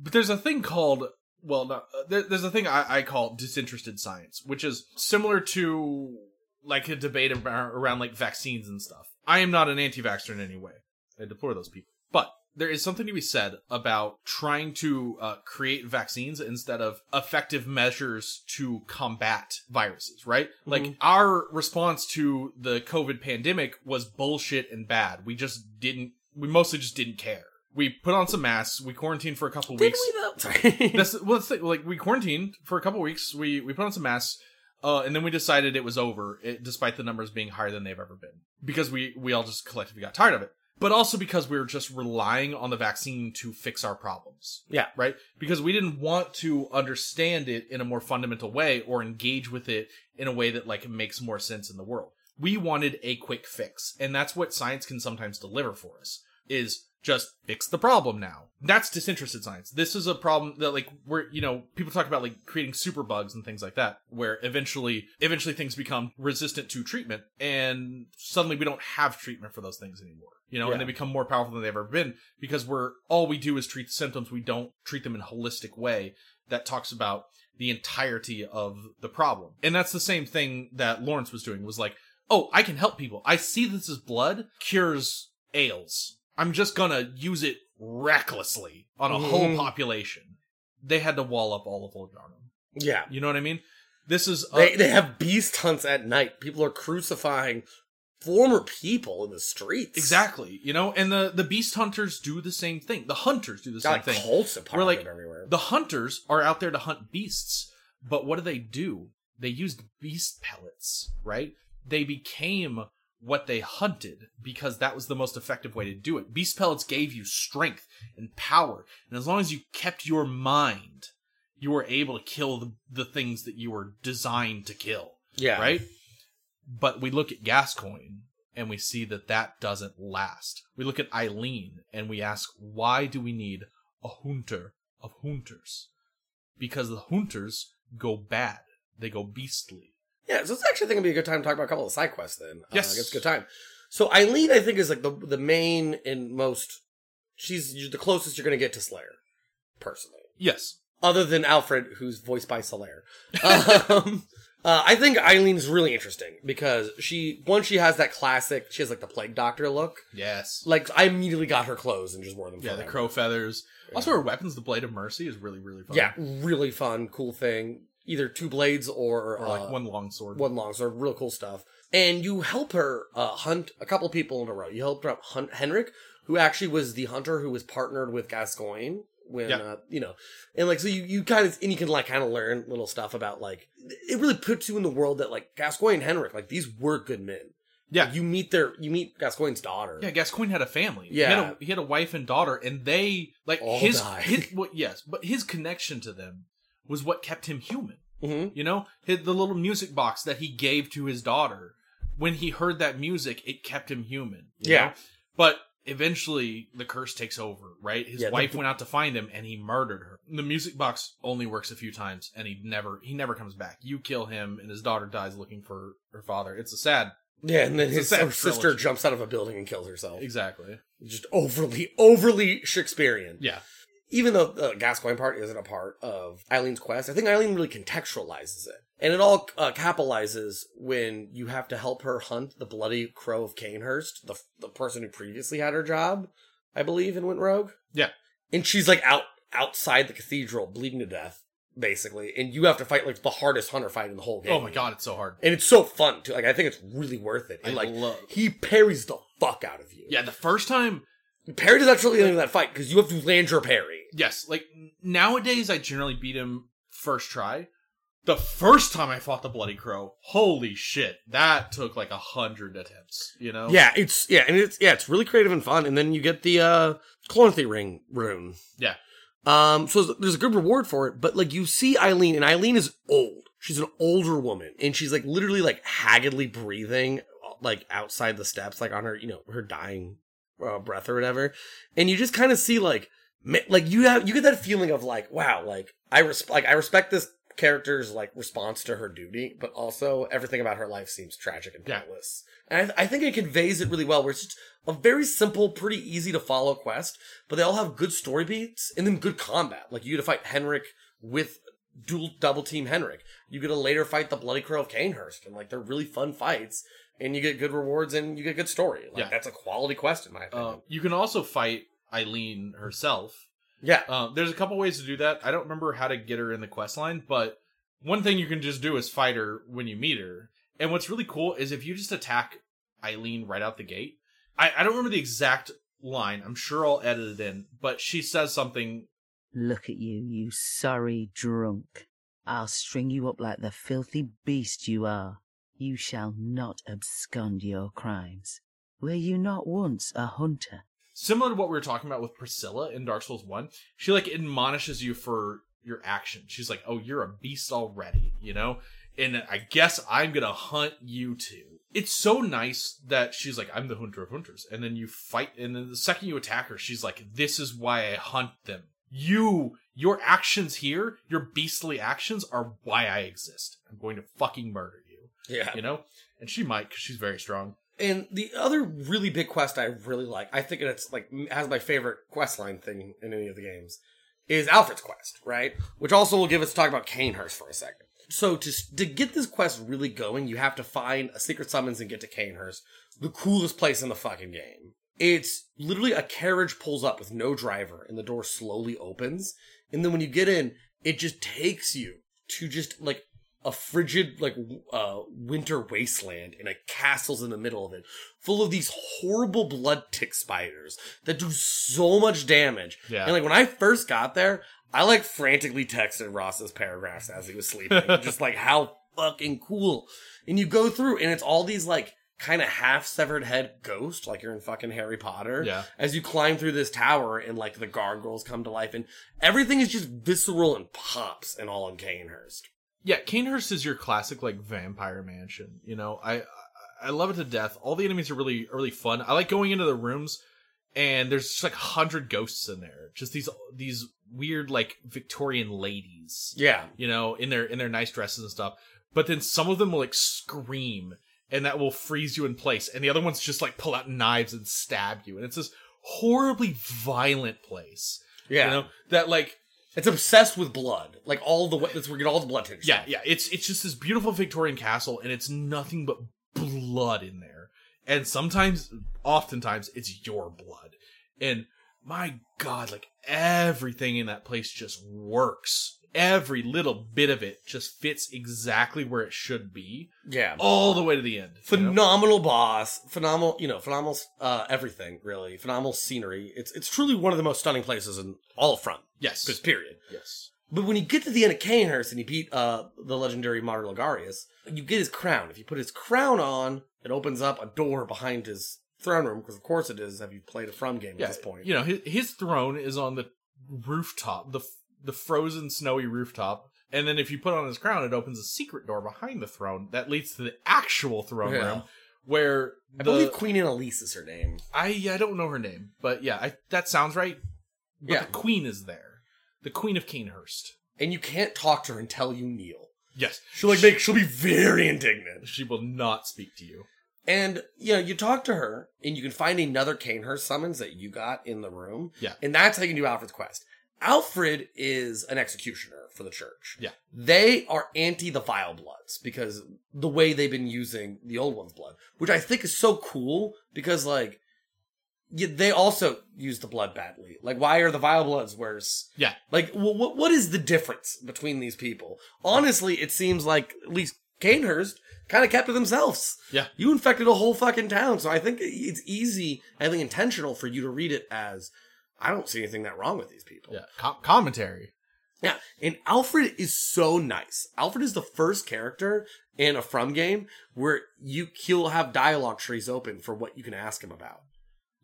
but there's a thing called well, no, uh, there, there's a thing I, I call disinterested science, which is similar to like a debate about, around like vaccines and stuff. I am not an anti-vaxxer in any way. I deplore those people, but there is something to be said about trying to uh, create vaccines instead of effective measures to combat viruses, right? Like our response to the COVID pandemic was bullshit and bad. We just didn't, we mostly just didn't care. We put on some masks, we quarantined for a couple Did weeks. we though? That's well, let's say, like we quarantined for a couple weeks. We we put on some masks, uh, and then we decided it was over, it, despite the numbers being higher than they've ever been, because we we all just collectively got tired of it. But also because we were just relying on the vaccine to fix our problems, yeah. right? Because we didn't want to understand it in a more fundamental way or engage with it in a way that like makes more sense in the world. We wanted a quick fix, and that's what science can sometimes deliver for us. Is just fix the problem now. That's disinterested science. This is a problem that like we're you know people talk about like creating super bugs and things like that, where eventually eventually things become resistant to treatment, and suddenly we don't have treatment for those things anymore. You know, Yeah. and they become more powerful than they've ever been because we're all we do is treat the symptoms. We don't treat them in a holistic way that talks about the entirety of the problem. And that's the same thing that Lawrence was doing was like, "Oh, I can help people. I see this is blood cures ails. I'm just going to use it recklessly on a whole Mhm. population." They had to wall up all of Old Yharnam. Yeah. You know what I mean? This is uh, They, they have beast hunts at night. People are crucifying former people in the streets. exactly, you know, and the the beast hunters do the same thing. The hunters do the same Got thing. cults apart We're like everywhere. the hunters are out there to hunt beasts, but what do they do? They used beast pellets, right? They became what they hunted because that was the most effective way to do it. Beast pellets gave you strength and power, and as long as you kept your mind, you were able to kill the, the things that you were designed to kill, yeah. right? But we look at Gascoigne and we see that that doesn't last. We look at Eileen and we ask, why do we need a hunter of hunters? Because the hunters go bad. They go beastly. Yeah, so it's actually I think it'd be a good time to talk about a couple of side quests then. Yes. Uh, it's a good time. So Eileen, I think, is like the the main and most she's the closest you're gonna get to Solaire, personally. Yes. Other than Alfred, who's voiced by Solaire. um, uh, I think Eileen's really interesting because she once she has that classic, she has like the plague doctor look. Yes. Like I immediately got her clothes and just wore them. Yeah, the crow feathers. Also, her weapons, the Blade of Mercy, is really, really fun. Yeah, really fun, cool thing. Either two blades or, or like uh, one long sword. one long sword, real cool stuff. And you help her uh, hunt a couple people in a row. You helped her hunt Henryk, who actually was the hunter who was partnered with Gascoigne when Yeah. uh, you know, and like so you you kind of and you can like kind of learn little stuff about like it really puts you in the world that like Gascoigne and Henryk like these were good men. yeah, Like, you meet their you meet Gascoigne's daughter. yeah. Gascoigne had a family. Yeah. he had a, he had a wife and daughter, and they like All his died. his well, yes, but his connection to them was what kept him human. hmm You know, his, the little music box that he gave to his daughter. When he heard that music, it kept him human. you Yeah. know? But eventually, the curse takes over, right? His Yeah, the- wife went out to find him, and he murdered her. The music box only works a few times, and he never he never comes back. You kill him, and his daughter dies looking for her father. It's a sad, Yeah, and then his sister jumps out of a building and kills herself. exactly. Just overly overly Shakespearean. Yeah, even though the Gascoigne part isn't a part of Eileen's quest, I think Eileen really contextualizes it. And it all uh, capitalizes when you have to help her hunt the bloody crow of Cainhurst, the, the person who previously had her job, I believe, and went rogue. Yeah. And she's like out outside the cathedral, bleeding to death, basically. And you have to fight like the hardest hunter fight in the whole game. Oh my god, it's so hard. And it's so fun too. Like I think it's really worth it. And I like love- he parries the fuck out of you. Yeah, the first time Parry does actually end of that fight because you have to land your parry. Yes, like nowadays I generally beat him first try. The first time I fought the Bloody Crow, holy shit, that took like a hundred attempts, you know? Yeah, it's yeah, and it's yeah, it's really creative and fun. And then you get the uh Clonathy ring rune. Yeah. Um, so there's a good reward for it, but like you see Eileen, and Eileen is old. She's an older woman, and she's like literally like haggardly breathing, like outside the steps, like on her, you know, her dying uh, breath or whatever. And you just kind of see like, like you have you get that feeling of like, wow, like I res- like I respect this character's like response to her duty, but also everything about her life seems tragic and Yeah. pointless. And I, I think it conveys it really well. Where it's just a very simple, pretty easy to follow quest, but they all have good story beats and then good combat. Like you get to fight Henryk with dual double team Henryk. You get to later fight the Bloody Crow of Cainhurst, and like they're really fun fights. And you get good rewards and you get good story. Like Yeah. that's a quality quest in my opinion. Uh, you can also fight Eileen herself. yeah, Uh, there's a couple ways to do that. I don't remember how to get her in the quest line, but one thing you can just do is fight her when you meet her. And what's really cool is if you just attack Eileen right out the gate. I, I don't remember the exact line. I'm sure I'll edit it in, but she says something Look at you, you sorry drunk. I'll string you up like the filthy beast you are. You shall not abscond your crimes. Were you not once a hunter? similar to what we were talking about with Priscilla in Dark Souls 1. She like admonishes you for your action. She's like, "Oh, you're a beast already," you know? And I guess I'm going to hunt you too. It's so nice that she's like, "I'm the hunter of hunters." And then you fight and then the second you attack her, she's like, "This is why I hunt them. You your actions here, your beastly actions are why I exist. I'm going to fucking murder you." Yeah. You know? And she might cuz she's very strong. And the other really big quest I really like, I think it's like has my favorite quest line thing in any of the games, is Alfred's quest, right? Which also will give us to talk about Cainhurst for a second. So to to get this quest really going, you have to find a secret summons and get to Cainhurst, the coolest place in the fucking game. It's literally a carriage pulls up with no driver and the door slowly opens, and then when you get in, it just takes you to just like a frigid like uh winter wasteland and a castle's in the middle of it full of these horrible blood tick spiders that do so much damage Yeah. and like when i first got there i like frantically texted ross's paragraphs as he was sleeping just like how fucking cool and you go through and it's all these like kind of half severed head ghost like you're in fucking harry potter Yeah. as you climb through this tower and like the gargoyles come to life and everything is just visceral and pops and all in cainhurst Yeah, Cainhurst is your classic like vampire mansion. You know, I I- love it to death. All the enemies are really are really fun. I like going into the rooms and there's just like a hundred ghosts in there. Just these these weird like Victorian ladies. yeah You know, in their in their nice dresses and stuff. But then some of them will like scream and that will freeze you in place. And the other ones just like pull out knives and stab you. And it's this horribly violent place. yeah You know, that like It's obsessed with blood. Like all the that's where you get all the blood tinge. Yeah, yeah. It's it's just this beautiful Victorian castle, and it's nothing but blood in there. And sometimes, oftentimes, it's your blood. And my God, like everything in that place just works. Every little bit of it just fits exactly where it should be, Yeah. all the way to the end. you know? phenomenal boss phenomenal you know phenomenal uh everything really phenomenal scenery it's it's truly one of the most stunning places in all of front Yes. just period Yes. but when you get to the end of Cainhurst and you beat uh the legendary Martyr Logarius, you get his crown. If you put his crown on, it opens up a door behind his throne room, because of course it is, have you played a From game Yeah. at this point? You know, his, his throne is on the rooftop, the the frozen snowy rooftop. And then if you put on his crown, it opens a secret door behind the throne that leads to the actual throne Yeah. room where I the, believe Queen Annalise is her name. I I don't know her name, but yeah, I, that sounds right. But Yeah. the queen is there, the queen of Cainhurst. And you can't talk to her until you kneel. Yes, She'll like make she'll be very indignant. she will not speak to you. And you know, you talk to her, and you can find another Cainhurst summons that you got in the room. Yeah. And that's how you can do Alfred's quest. Alfred is an executioner for the church. Yeah. They are anti the vile bloods because the way they've been using the old one's blood, which I think is so cool because like they also use the blood badly. Like, why are the vile bloods worse? Yeah, Like, wh- wh- what is the difference between these people? Honestly, it seems like at least Cainhurst kind of kept to themselves. Yeah. You infected a whole fucking town, so I think it's easy, I think intentional for you to read it as, I don't see anything that wrong with these people. yeah. Com- commentary. Yeah, and Alfred is so nice. Alfred is the first character in a From game where you he'll have dialogue trees open for what you can ask him about.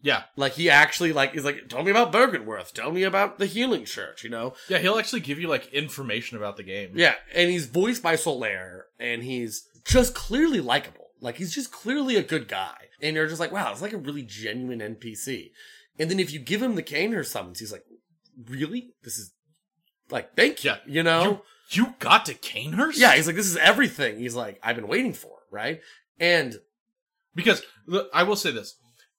Yeah, Like he actually like is like, tell me about Byrgenwerth, tell me about the Healing Church, you know? yeah. He'll actually give you like information about the game. Yeah, and he's voiced by Solaire, and he's just clearly likable. Like he's just clearly a good guy, and you're just like, wow, it's like a really genuine NPC. And then if you give him the Cainhurst summons, he's like, really? This is like, thank you, Yeah. you know? You you got to Cainhurst? Yeah, he's like, this is everything. He's like, I've been waiting for, right? And Because the, I will say this: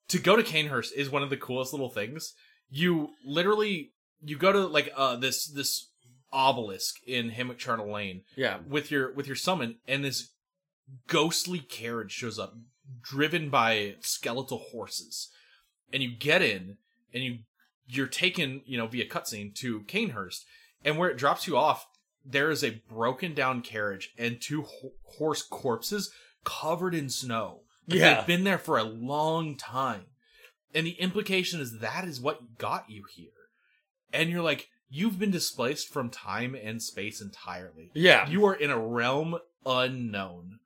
to go to Cainhurst is one of the coolest little things. You literally you go to like uh this this obelisk in Hemwick Charnel Lane yeah, with your with your summon, and this ghostly carriage shows up, driven by skeletal horses, and you get in, and you you're taken you know via cutscene to Cainhurst, and where it drops you off, there is a broken down carriage and two ho- horse corpses covered in snow. Like, Yeah. they've been there for a long time, and the implication is that is what got you here, and you're like. You've been displaced from time and space entirely. yeah, You are in a realm unknown.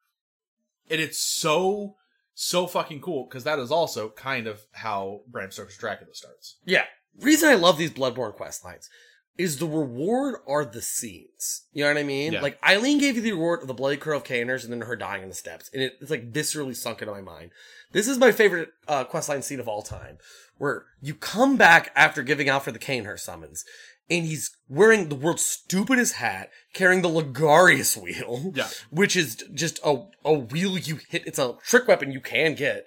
And it's so, so fucking cool because that is also kind of how Bram Stoker's Dracula starts. yeah. Reason I love these Bloodborne quest lines is the reward are the scenes. You know what I mean? Yeah. Like Eileen gave you the reward of the bloody crow of Cainhurst and then her dying in the steps, and it, it's like viscerally sunk into my mind. This is my favorite uh, questline scene of all time, where you come back after giving out for the Cainhurst summons, and he's wearing the world's stupidest hat, carrying the Logarius wheel, Yeah. which is just a a wheel you hit. It's a trick weapon you can get,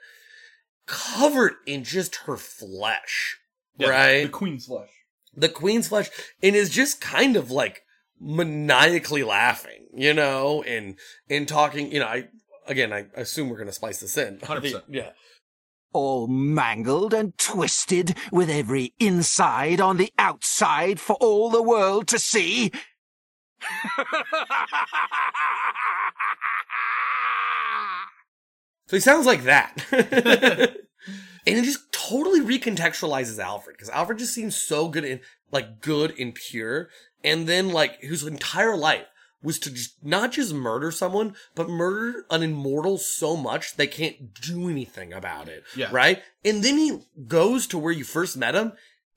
covered in just her flesh, right? The Queen's Flesh. the queen's flesh and is just kind of like maniacally laughing, you know, and and talking, you know, I again I assume we're gonna spice this in. 100%. Yeah. All mangled and twisted, with every inside on the outside for all the world to see. So he sounds like that. and it just totally recontextualizes Alfred, because Alfred just seems so good and like good and pure. And then like whose entire life was to just not just murder someone, but murder an immortal so much they can't do anything about it. Yeah. Right? And then he goes to where you first met him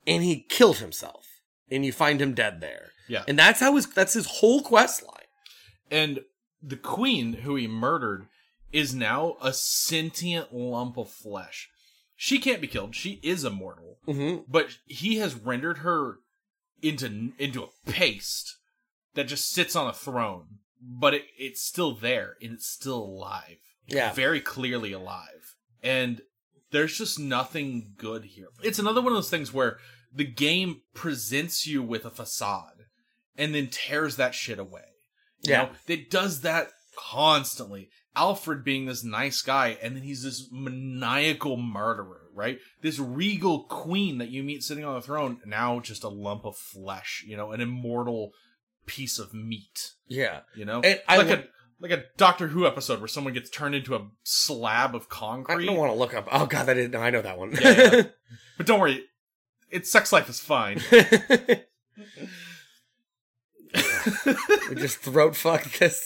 and he killed himself. And you find him dead there. Yeah. And that's how his that's his whole quest line. And the Queen, who he murdered, is now a sentient lump of flesh. She can't be killed. She is immortal. Mm-hmm. But he has rendered her into into a paste that just sits on a throne. But it, it's still there and it's still alive. Yeah. Very clearly alive. And there's just nothing good here. It's another one of those things where the game presents you with a facade and then tears that shit away. You Yeah. know, it does that constantly. Alfred being this nice guy, and then he's this maniacal murderer, right? This regal queen that you meet sitting on the throne, now just a lump of flesh, you know, an immortal piece of meat. Yeah. You know, And I like would- a like a Doctor Who episode where someone gets turned into a slab of concrete. I don't want to look up. Oh god, I didn't know. I know that one. Yeah, yeah. But don't worry, its sex life is fine. we just throat fuck this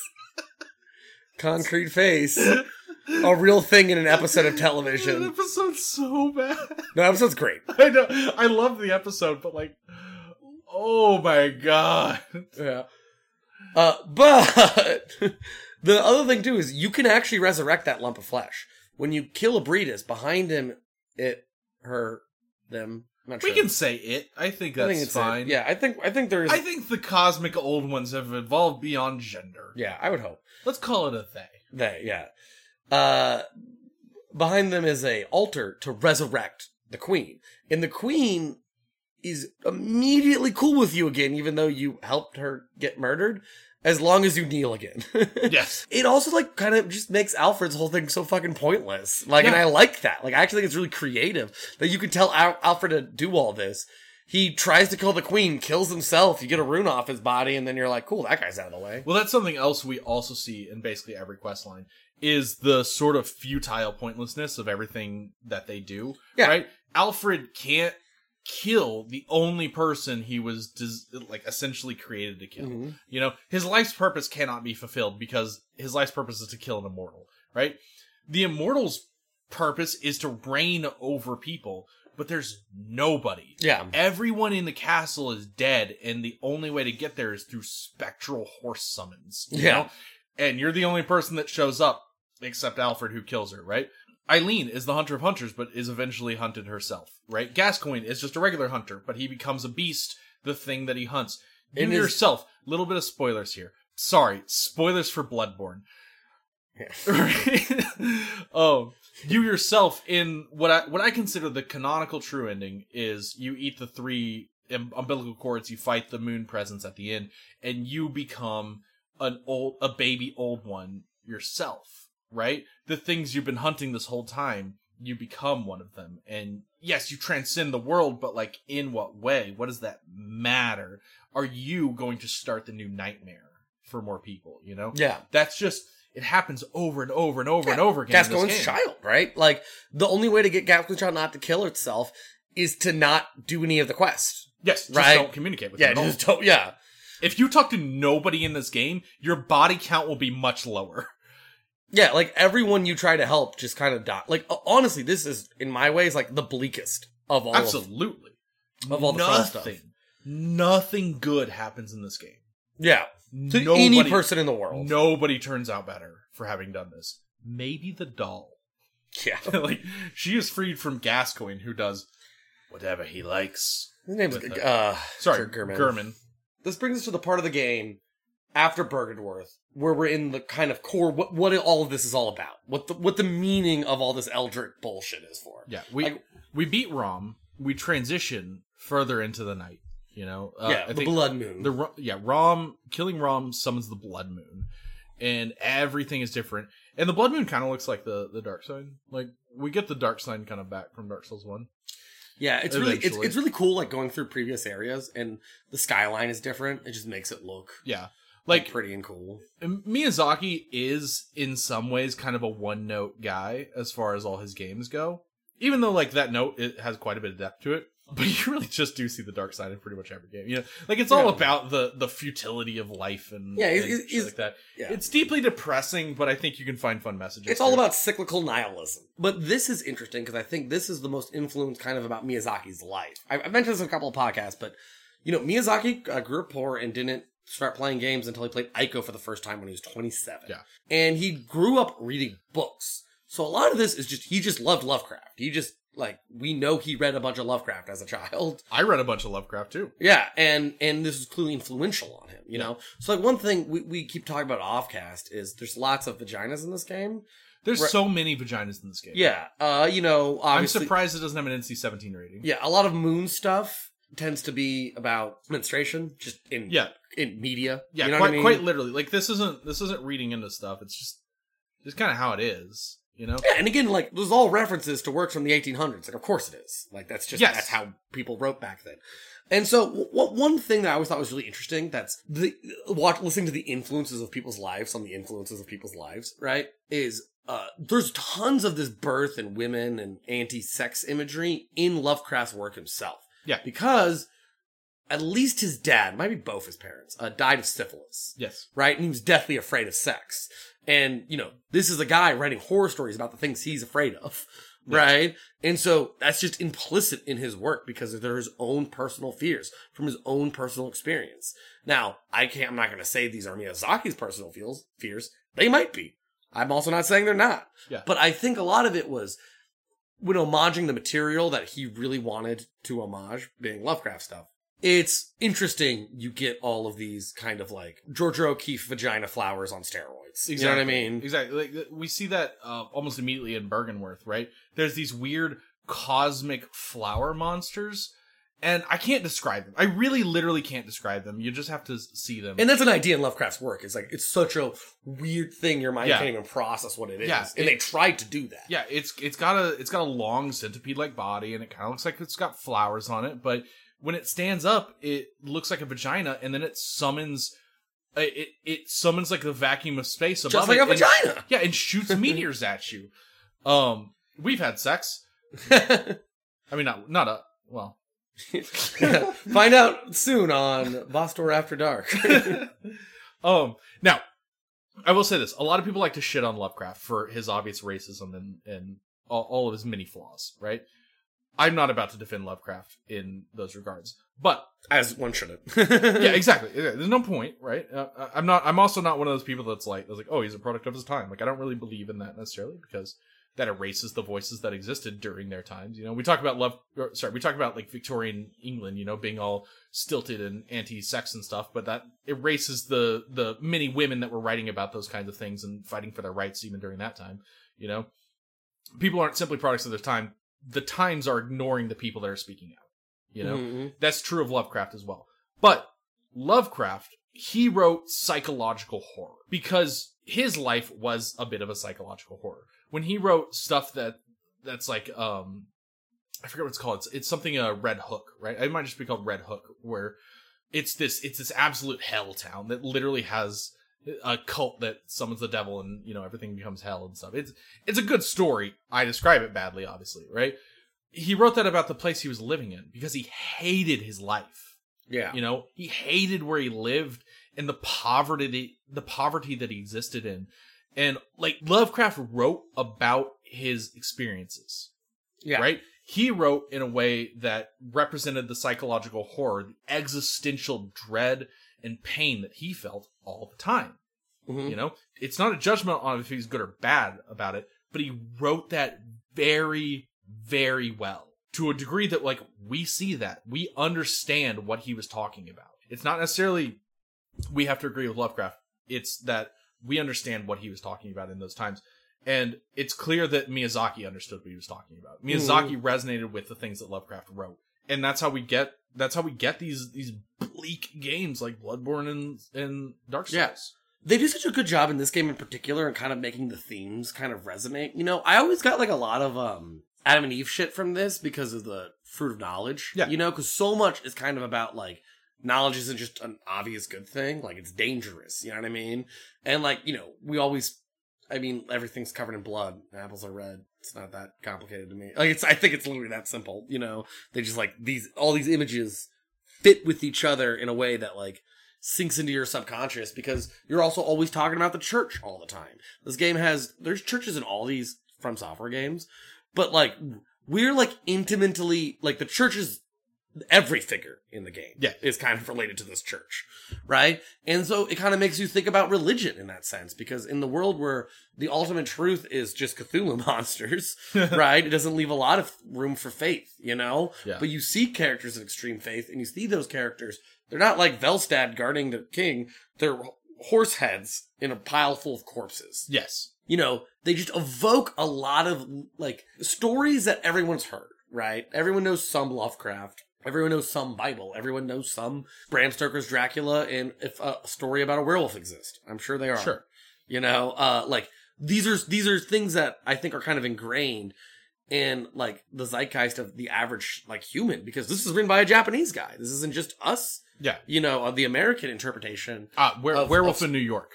concrete face. A real thing in an episode of That television. episode's so bad. No, episode's great. I know. I love the episode, but like, oh my god. Yeah. Uh, but the other thing too is you can actually resurrect that lump of flesh when you kill a Ebrietas. Behind him, it, her, them. I'm not We sure. can say it. I think I that's think it's a- fine. yeah, I think I think there's. I think the cosmic old ones have evolved beyond gender. yeah, I would hope. Let's call it a they. They, yeah. Uh, behind them is a altar to resurrect the queen, and the queen is immediately cool with you again, even though you helped her get murdered. As long as you kneel again. Yes. It also like kind of just makes Alfred's whole thing so fucking pointless. Like, and I like that. Like, I actually think it's really creative that you can tell Al- Alfred to do all this. He tries to kill the queen, kills himself. You get a rune off his body, and then you're like, "Cool, that guy's out of the way." Well, that's something else we also see in basically every quest line is the sort of futile pointlessness of everything that they do. Yeah. Right? Alfred can't kill the only person he was like essentially created to kill. Mhm. You know, his life's purpose cannot be fulfilled because his life's purpose is to kill an immortal, right? The immortal's purpose is to reign over people, but there's nobody. Yeah, Everyone in the castle is dead, and the only way to get there is through spectral horse summons. you Yeah. know? And you're the only person that shows up, except Alfred, who kills her, right? Eileen is the hunter of hunters, but is eventually hunted herself, right? Gascoigne is just a regular hunter, but he becomes a beast, the thing that he hunts. You And is- yourself, little bit of spoilers here. Sorry, spoilers for Bloodborne. Yes. Oh, you yourself in what I what I consider the canonical true ending is you eat the three um, umbilical cords, you fight the moon presence at the end, and you become an old a baby old one yourself, right? The things you've been hunting this whole time, you become one of them. And yes, you transcend the world, but like in what way? What does that matter? Are you going to start the new nightmare for more people, you know? yeah. That's just it happens over and over and over and over again. in Gascoigne's child, right? Like the only way to get Gascoigne's child not to kill itself is to not do any of the quests. Yes, just Right. don't communicate with Yeah, just don't. Yeah, If you talk to nobody in this game, your body count will be much lower. Yeah. Like everyone you try to help just kind of die. Like honestly, this is in my ways like the bleakest of all. Absolutely. of all the fun nothing, stuff. nothing good happens in this game. yeah, to Nobody, any person in the world. Nobody turns out better for having done this. Maybe the doll. Yeah, like she is freed from Gascoigne, who does whatever he likes. his name's uh, Sorry, Sir Gehrman. Gehrman. This brings us to the part of the game after Byrgenwerth where we're in the kind of core what what all of this is all about. What the what the meaning of all this Eldritch bullshit is for. Yeah, we Like- we beat Rom. We transition further into the night. You know, uh, yeah, I the Blood Moon. the yeah Rom killing Rom summons the Blood Moon, and everything is different. And the Blood Moon kind of looks like the the Dark Side. Like we get the Dark Side kind of back from Dark Souls One. Yeah, it's really it's, it's really cool like going through previous areas and the skyline is different. It just makes it look Yeah, like pretty and cool. Miyazaki is in some ways kind of a one note guy as far as all his games go. Even though like that note it has quite a bit of depth to it, but you really just do see the dark side in pretty much every game. You know, like it's all Yeah. about the the futility of life and Yeah, it's- and it's- like that. yeah. It's deeply depressing, but I think you can find fun messages. It's all about cyclical nihilism. But this is interesting because I think this is the most influenced kind of about Miyazaki's life. I, I mentioned this in a couple of podcasts, but you know, Miyazaki uh, grew up poor and didn't start playing games until he played Ico for the first time when he was 27. Yeah. And he grew up reading books. So a lot of this is just, he just loved Lovecraft. He just, like, we know he read a bunch of Lovecraft as a child. I read a bunch of Lovecraft too. Yeah, and and this is clearly influential on him, you know. So like one thing we, we keep talking about offcast is there's lots of vaginas in this game. There's Right. so many vaginas in this game. Yeah, uh, you know, I'm surprised it doesn't have an NC-17 rating. Yeah, a lot of moon stuff tends to be about menstruation, just in yeah, in media. yeah. you know quite I mean? quite literally. Like this isn't this isn't reading into stuff. It's just it's kind of how it is. You know? Yeah, and again, like there's all references to works from the 1800s. Like, of course it is. Like that's just Yes. that's how people wrote back then. And so, what one thing that I always thought was really interesting that's the watch listening to the influences of people's lives on the influences of people's lives, right? Is uh, there's tons of this birth and women and anti-sex imagery in Lovecraft's work himself. Yeah. because at least his dad, might be both his parents, uh, died of syphilis Yes. right? And he was deathly afraid of sex. And, you know, this is a guy writing horror stories about the things he's afraid of, right? And so that's just implicit in his work because they're his own personal fears from his own personal experience. Now, I can't, I'm not going to say these are Miyazaki's personal feels, fears. They might be. I'm also not saying they're not. Yeah. But I think a lot of it was when homaging the material that he really wanted to homage, being Lovecraft stuff. It's interesting you get all of these kind of like Georgia O'Keeffe vagina flowers on steroids. You know what I mean? Exactly. Like we see that uh, almost immediately in Byrgenwerth, right? There's these weird cosmic flower monsters, and I can't describe them. I really, literally can't describe them. You just have to see them. And that's an idea in Lovecraft's work. It's like it's such a weird thing your mind Yeah. can't even process what it is. Yeah, and it- they tried to do that. yeah, it's it's got a it's got a long centipede like body, and it kind of looks like it's got flowers on it. But when it stands up, it looks like a vagina, and then it summons. uh, It it summons like the vacuum of space above Just like it a and- vagina. yeah, and shoots meteors at you. Um, we've had sex. I mean, not not a well. Find out soon on Vostor After Dark. Um, now, I will say this: a lot of people like to shit on Lovecraft for his obvious racism and and all, all of his many flaws. Right? I'm not about to defend Lovecraft in those regards, but As one shouldn't. yeah, exactly. There's no point, right? Uh, I'm not. I'm also not one of those people that's like, that's like, oh, he's a product of his time. Like, I don't really believe in that necessarily because that erases the voices that existed during their times. You know, we talk about love. Or, sorry, we talk about like Victorian England. You know, being all stilted and anti-sex and stuff, but that erases the the many women that were writing about those kinds of things and fighting for their rights even during that time. You know, people aren't simply products of their time. The times are ignoring the people that are speaking out. You know, Mhm. that's true of Lovecraft as well. But Lovecraft, he wrote psychological horror because his life was a bit of a psychological horror. When he wrote stuff that that's like um I forget what it's called. It's, it's something a uh, Red Hook, right? It might just be called Red Hook where it's this it's this absolute hell town that literally has a cult that summons the devil and you know everything becomes hell and stuff. It's it's a good story. I describe it badly obviously, right? He wrote that about the place he was living in because he hated his life. Yeah. You know, he hated where he lived and the poverty the poverty that he existed in. And like Lovecraft wrote about his experiences, yeah. right? He wrote in a way that represented the psychological horror, the existential dread and pain that he felt all the time. Mhm. You know, it's not a judgment on if he's good or bad about it, but he wrote that very, very well to a degree that like we see that we understand what he was talking about. It's not necessarily we have to agree with Lovecraft. It's that we understand what he was talking about in those times. And it's clear that Miyazaki understood what he was talking about. Miyazaki resonated with the things that Lovecraft wrote. And that's how we get that's how we get these these bleak games like Bloodborne and and Dark Souls. Yeah. They do such a good job in this game in particular and kind of making the themes kind of resonate. You know, I always got like a lot of um Adam and Eve shit from this because of the fruit of knowledge. Yeah. You know, because so much is kind of about like knowledge isn't just an obvious good thing. Like it's dangerous. You know what I mean? And like, you know, we always I mean, everything's covered in blood. Apples are red. It's not that complicated to me. Like it's I think it's literally that simple, you know. They just like these all these images fit with each other in a way that like sinks into your subconscious because you're also always talking about the church all the time. This game has there's churches in all these from software games, but like we're like intimately like the church is every figure in the game Yeah. is kind of related to this church right and so it kind of makes you think about religion in that sense because in the world where the ultimate truth is just cthulhu monsters right it doesn't leave a lot of room for faith you know Yeah. but you see characters of extreme faith and you see those characters they're not like velstadt guarding the king they're horse heads in a pile full of corpses Yes. you know, they just evoke a lot of like stories that everyone's heard, right? Everyone knows some Lovecraft. Everyone knows some Bible. Everyone knows some Bram Stoker's Dracula and if a story about a werewolf exists. I'm sure they are. Sure. You know, uh, like these are these are things that I think are kind of ingrained in like the zeitgeist of the average like human because this is written by a Japanese guy. This isn't just us, Yeah. you know, the American interpretation. Uh, were- Of- Werewolf of- in New York.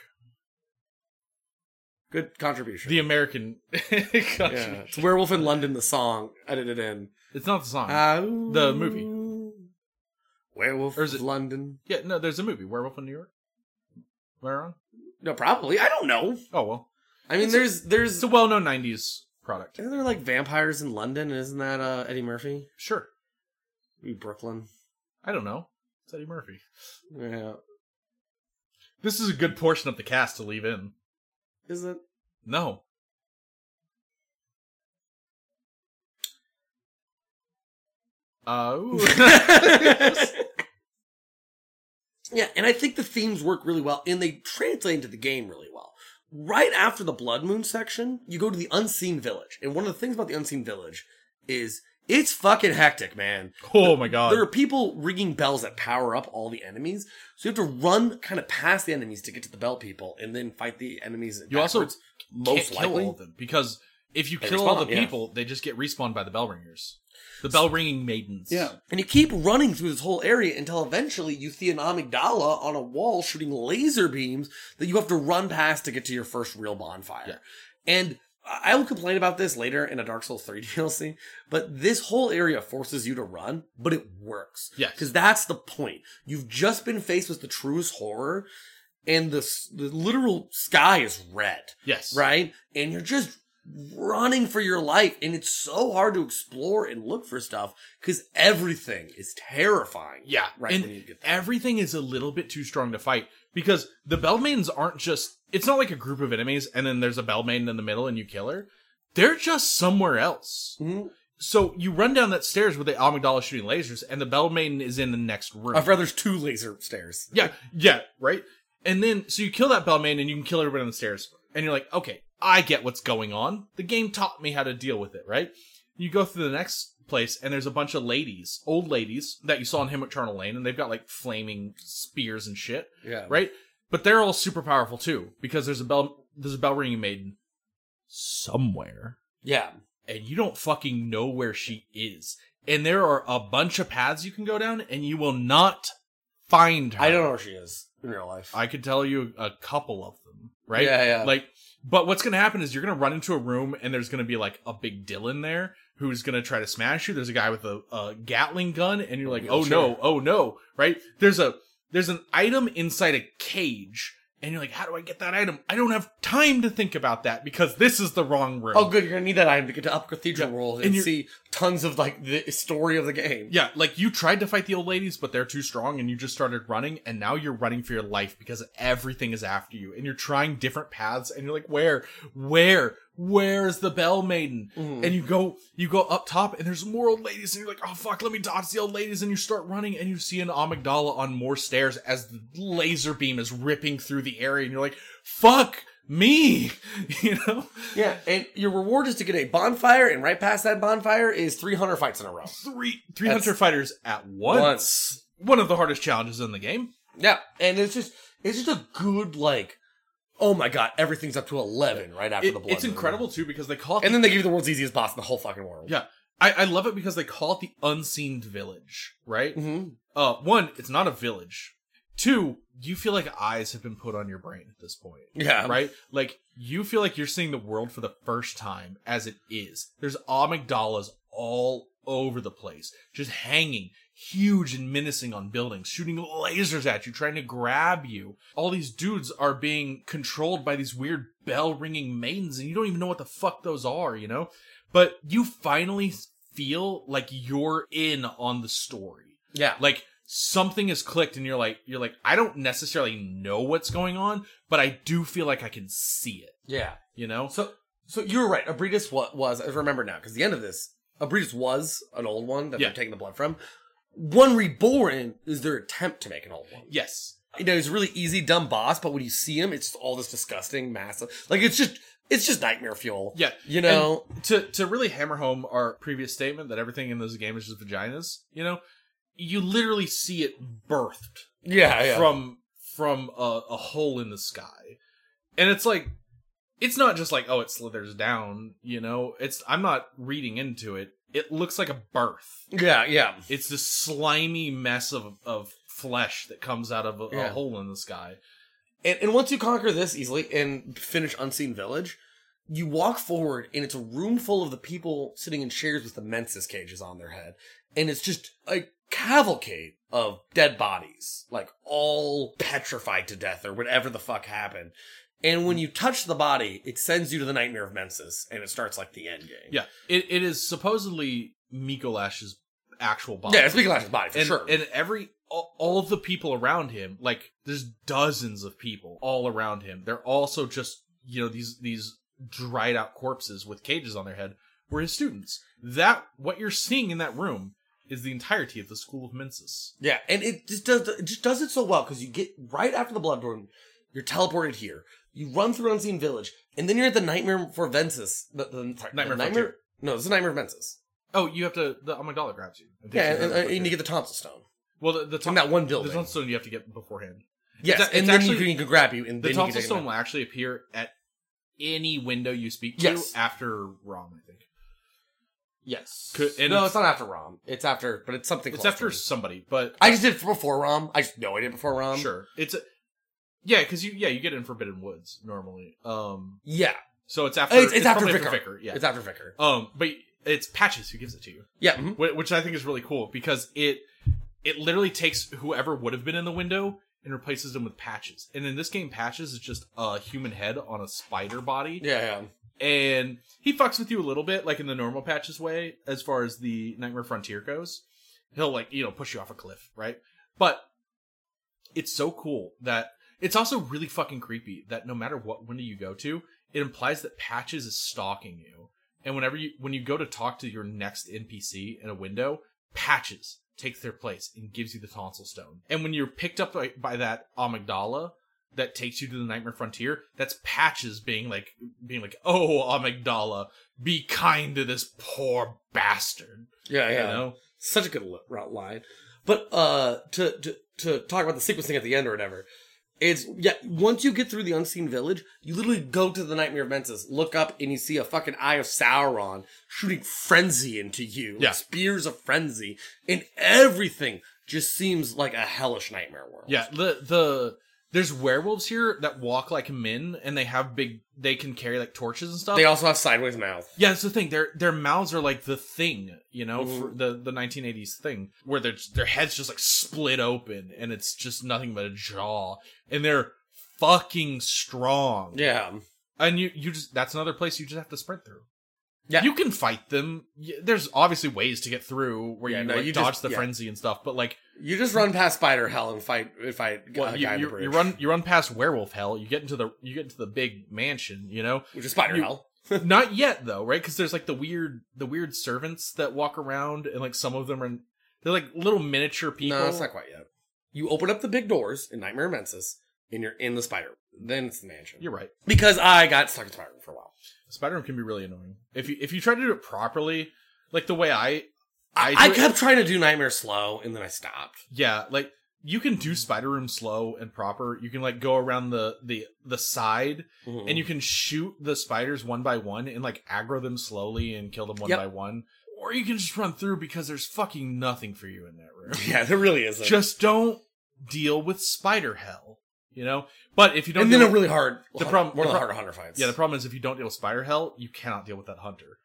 Good contribution. The American. yeah, it's Werewolf in London. The song edited in. It's not the song. Uh, The movie. Werewolf Or is it- London. yeah, no, there's a movie, Werewolf in New York. Am I wrong? No, probably. I don't know. Oh well, I mean, there's there's it's a well-known '90s product. Isn't there like vampires in London? Isn't that uh, Eddie Murphy? Sure. Maybe Brooklyn. I don't know. It's Eddie Murphy. Yeah. This is a good portion of the cast to leave in. Is it? No. Uh, ooh. yeah, and I think the themes work really well, and they translate into the game really well. Right after the Blood Moon section, you go to the Unseen Village, and one of the things about the Unseen Village is it's fucking hectic, man. oh my god. There are people ringing bells that power up all the enemies, so you have to run kind of past the enemies to get to the bell people, and then fight the enemies. You also most Can't kill likely. all of them because if you They kill all respawn, the yeah. people, they just get respawned by the bell ringers, the bell ringing maidens. Yeah. And you keep running through this whole area until eventually you see an amygdala on a wall shooting laser beams that you have to run past to get to your first real bonfire. Yeah. And I I will complain about this later in a Dark Souls 3 DLC, but this whole area forces you to run, but it works. Yes. Because that's the point. You've just been faced with the truest horror, and the, the literal sky is red Yes. right? And you're just running for your life, and it's so hard to explore and look for stuff because everything is terrifying. Yeah. right. and when you get there. everything is a little bit too strong to fight because the bell maidens aren't just. It's not like a group of enemies and then there's a bell maiden in the middle and you kill her. They're just somewhere else. Mhm. So you run down that stairs with the amygdala shooting lasers, and the bell maiden is in the next room. Rather there's two laser stairs. Yeah, yeah, right. And then so you kill that bell maiden and you can kill everybody on the stairs, and you're like, okay, I get what's going on. The game taught me how to deal with it, right? You go through the next place, and there's a bunch of ladies, old ladies that you saw in Hemwick Charnel Lane, and they've got like flaming spears and shit, Yeah, right? But they're all super powerful too because there's a bell, there's a bell ringing maiden somewhere Yeah, and you don't fucking know where she is. And there are a bunch of paths you can go down, and you will not find her. I don't know where she is in real life. I could tell you a couple of them, right? Yeah, yeah. Like, but what's gonna happen is you're gonna run into a room, and there's gonna be like a big Dylan there who's gonna try to smash you. There's a guy with a, a Gatling gun, and you're like, oh, oh sure. no, oh no, right? There's a there's an item inside a cage. And you're like, how do I get that item? I don't have time to think about that because this is the wrong room. oh, good. You're gonna need that item to get to Up Cathedral Yeah, Ward and and, see tons of like the story of the game. Yeah, like you tried to fight the old ladies, but they're too strong, and you just started running, and now you're running for your life because everything is after you, and you're trying different paths, and you're like, where, where, where's the Bell Maiden? Mm-hmm. And you go, you go up top, and there's more old ladies, and you're like, oh fuck, let me dodge the old ladies, and you start running, and you see an amygdala on more stairs as the laser beam is ripping through the area, and you're like, fuck me, you know? Yeah, and your reward is to get a bonfire, and right past that bonfire is 300 fights in a row. Three, three That's- hunter fighters at once. Once. One of the hardest challenges in the game. Yeah, and it's just it's just a good like, oh my god, everything's up to 11 right after It- the blood. it's moon. incredible too because they call it And then they give you the world's easiest boss in the whole fucking world. yeah I, I love it because they call it the unseen village right hmm uh one it's not a village two you feel like eyes have been put on your brain at this point Yeah. right like you feel like you're seeing the world for the first time as it is there's amygdalas all over the place just hanging huge and menacing on buildings shooting lasers at you trying to grab you all these dudes are being controlled by these weird bell ringing maidens and you don't even know what the fuck those are you know but you finally feel like you're in on the story Yeah. like something has clicked and you're like you're like I don't necessarily know what's going on, but I do feel like I can see it, Yeah. you know? So so you're right. Ebrietas what was I remember now because the end of this Ebrietas was an old one that Yeah. they're taking the blood from. One reborn is their attempt to make an old one. yes. You know, he's a really easy, dumb boss, but when you see him, it's all this disgusting, massive. Like it's just it's just nightmare fuel. Yeah. You know. And to to really hammer home our previous statement that everything in this game is just vaginas, you know, you literally see it birthed yeah. Yeah. from from a, a hole in the sky. And it's like it's not just like oh it slithers down you know it's i'm not reading into it it looks like a birth Yeah, yeah. it's this slimy mess of of flesh that comes out of a, Yeah. a hole in the sky And, and once you conquer this easily and finish Unseen Village, you walk forward and it's a room full of the people sitting in chairs with the Mensis cages on their head. And it's just a cavalcade of dead bodies, like all petrified to death or whatever the fuck happened. And when you touch the body, it sends you to the Nightmare of Mensis and it starts like the end game. yeah it, it is supposedly Mikolash's actual body Yeah, it's Mikolash's body for and, sure. and every all, all of the people around him like there's dozens of people all around him they're also just you know these these dried out corpses with cages on their head were his students that what you're seeing in that room is the entirety of the school of mensis Yeah, and it just does it just does it so well because you get right after the Bloodborne, you're teleported here. You run through Unseen Village, and then you're at the Nightmare for Mensis. The, the, sorry, Nightmare the Frontier. No, this is Nightmare of Mensis. oh you have to the amygdala grabs you takes Yeah, you and, the- and, you get the tonsil stone well the, the from that one building. the tonsil stone you have to get beforehand yes, it's- and it's then actually- you, can, you can grab you, and the then you can tonsil take stone will back. actually appear at any window you speak to Yes. after rom i think Yes, Could- and no, it's- it's, not after Rom. It's after, but it's something. it's close after it. somebody but I just did it before Rom. I just know I did it before Rom. sure it's a yeah because you yeah you get it in forbidden woods normally um Yeah, so it's after it's, it's, after probably Vicar. yeah It's after Vicar. um but it's patches who gives it to you Yeah, mhm. which i think is really cool because it it literally takes whoever would have been in the window and replaces them with patches and in this game patches is just a human head on a spider body yeah, yeah. and he fucks with you a little bit, like in the normal patches way, as far as the Nightmare Frontier goes. He'll like you know push you off a cliff, right? But it's so cool that it's also really fucking creepy that no matter what window you go to, it implies that Patches is stalking you. And whenever you when you go to talk to your next NPC in a window, Patches takes their place and gives you the tonsil stone. And when you're picked up by, by that amygdala that takes you to the Nightmare Frontier, that's Patches being like being like, "Oh, amygdala, be kind to this poor bastard." Yeah, yeah. You know? Such a good route line. But uh to, to to talk about the sequencing at the end or whatever, it's yeah, once you get through the unseen village, you literally go to the Nightmare of Mensis, look up and you see a fucking eye of Sauron shooting frenzy into you. like Yeah. spears of frenzy, and everything just seems like a hellish nightmare world. Yeah, the the there's werewolves here that walk like men and they have big they can carry like torches and stuff. They also have sideways mouths. yeah, that's the thing. Their their mouths are like the thing, you know, Mhm. for the the 1980s thing where their their heads just like split open and it's just nothing but a jaw and they're fucking strong. Yeah. And you you just that's another place you just have to sprint through. Yeah. You can fight them. There's obviously ways to get through where Yeah, you no, like you dodge just- the yeah. frenzy and stuff, but like You just run past Spider Hell and fight fight well, a you, guy on the you, you run you run past werewolf hell. You get into the you get into the big mansion. You know, which is Spider you- Hell. not yet though, right? Because there's like the weird the weird servants that walk around, and like some of them are they're like little miniature people. No, it's not quite yet. You open up the big doors in Nightmare Mensis, and you're in the spider. Then it's the mansion. You're right. because I got stuck in spider for a while. Spider Room can be really annoying if you if you try to do it properly, like the way I I, I it- kept trying to do Nightmare slow, and then I stopped. Yeah, like you can do spider room slow and proper. You can like go around the the the side Mm-hmm. and you can shoot the spiders one by one and like aggro them slowly and kill them one Yep. by one. Or you can just run through because there's fucking nothing for you in that room. yeah, there really isn't. just don't deal with spider hell, you know? But if you don't and then a with- really hard. the problem- one of the harder hunter fights. Yeah, the problem is if you don't deal with spider hell, you cannot deal with that hunter.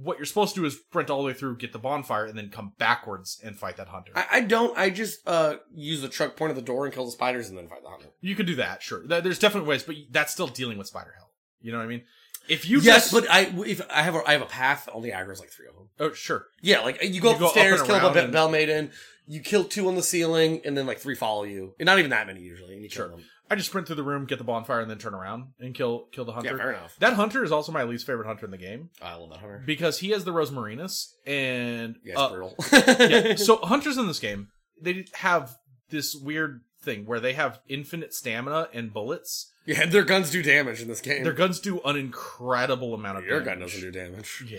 What you're supposed to do is sprint all the way through, get the bonfire, and then come backwards and fight that hunter. I, I don't. I just uh use the truck point at the door and kill the spiders, and then fight the hunter. You could do that, sure. Th- There's different ways, but that's still dealing with spider hell. You know what I mean? If you yes, just, but I if I have a I have a path only aggro's like three of them. oh sure, Yeah, like you go You up the up stairs, and kill the and- bell maiden. You kill two on the ceiling, and then like three follow you. And not even that many usually, and you kill Sure. them. I just sprint through the room, get the bonfire, and then turn around and kill kill the hunter. Yeah, fair enough. That hunter is also my least favorite hunter in the game I love that hunter. because he has the Rosmarinus, and Yeah, it's uh, brutal. yeah. So hunters in this game, they have this weird thing where they have infinite stamina and bullets. yeah, their guns do damage in this game. Their guns do an incredible amount of Your damage. gun doesn't do damage. Yeah,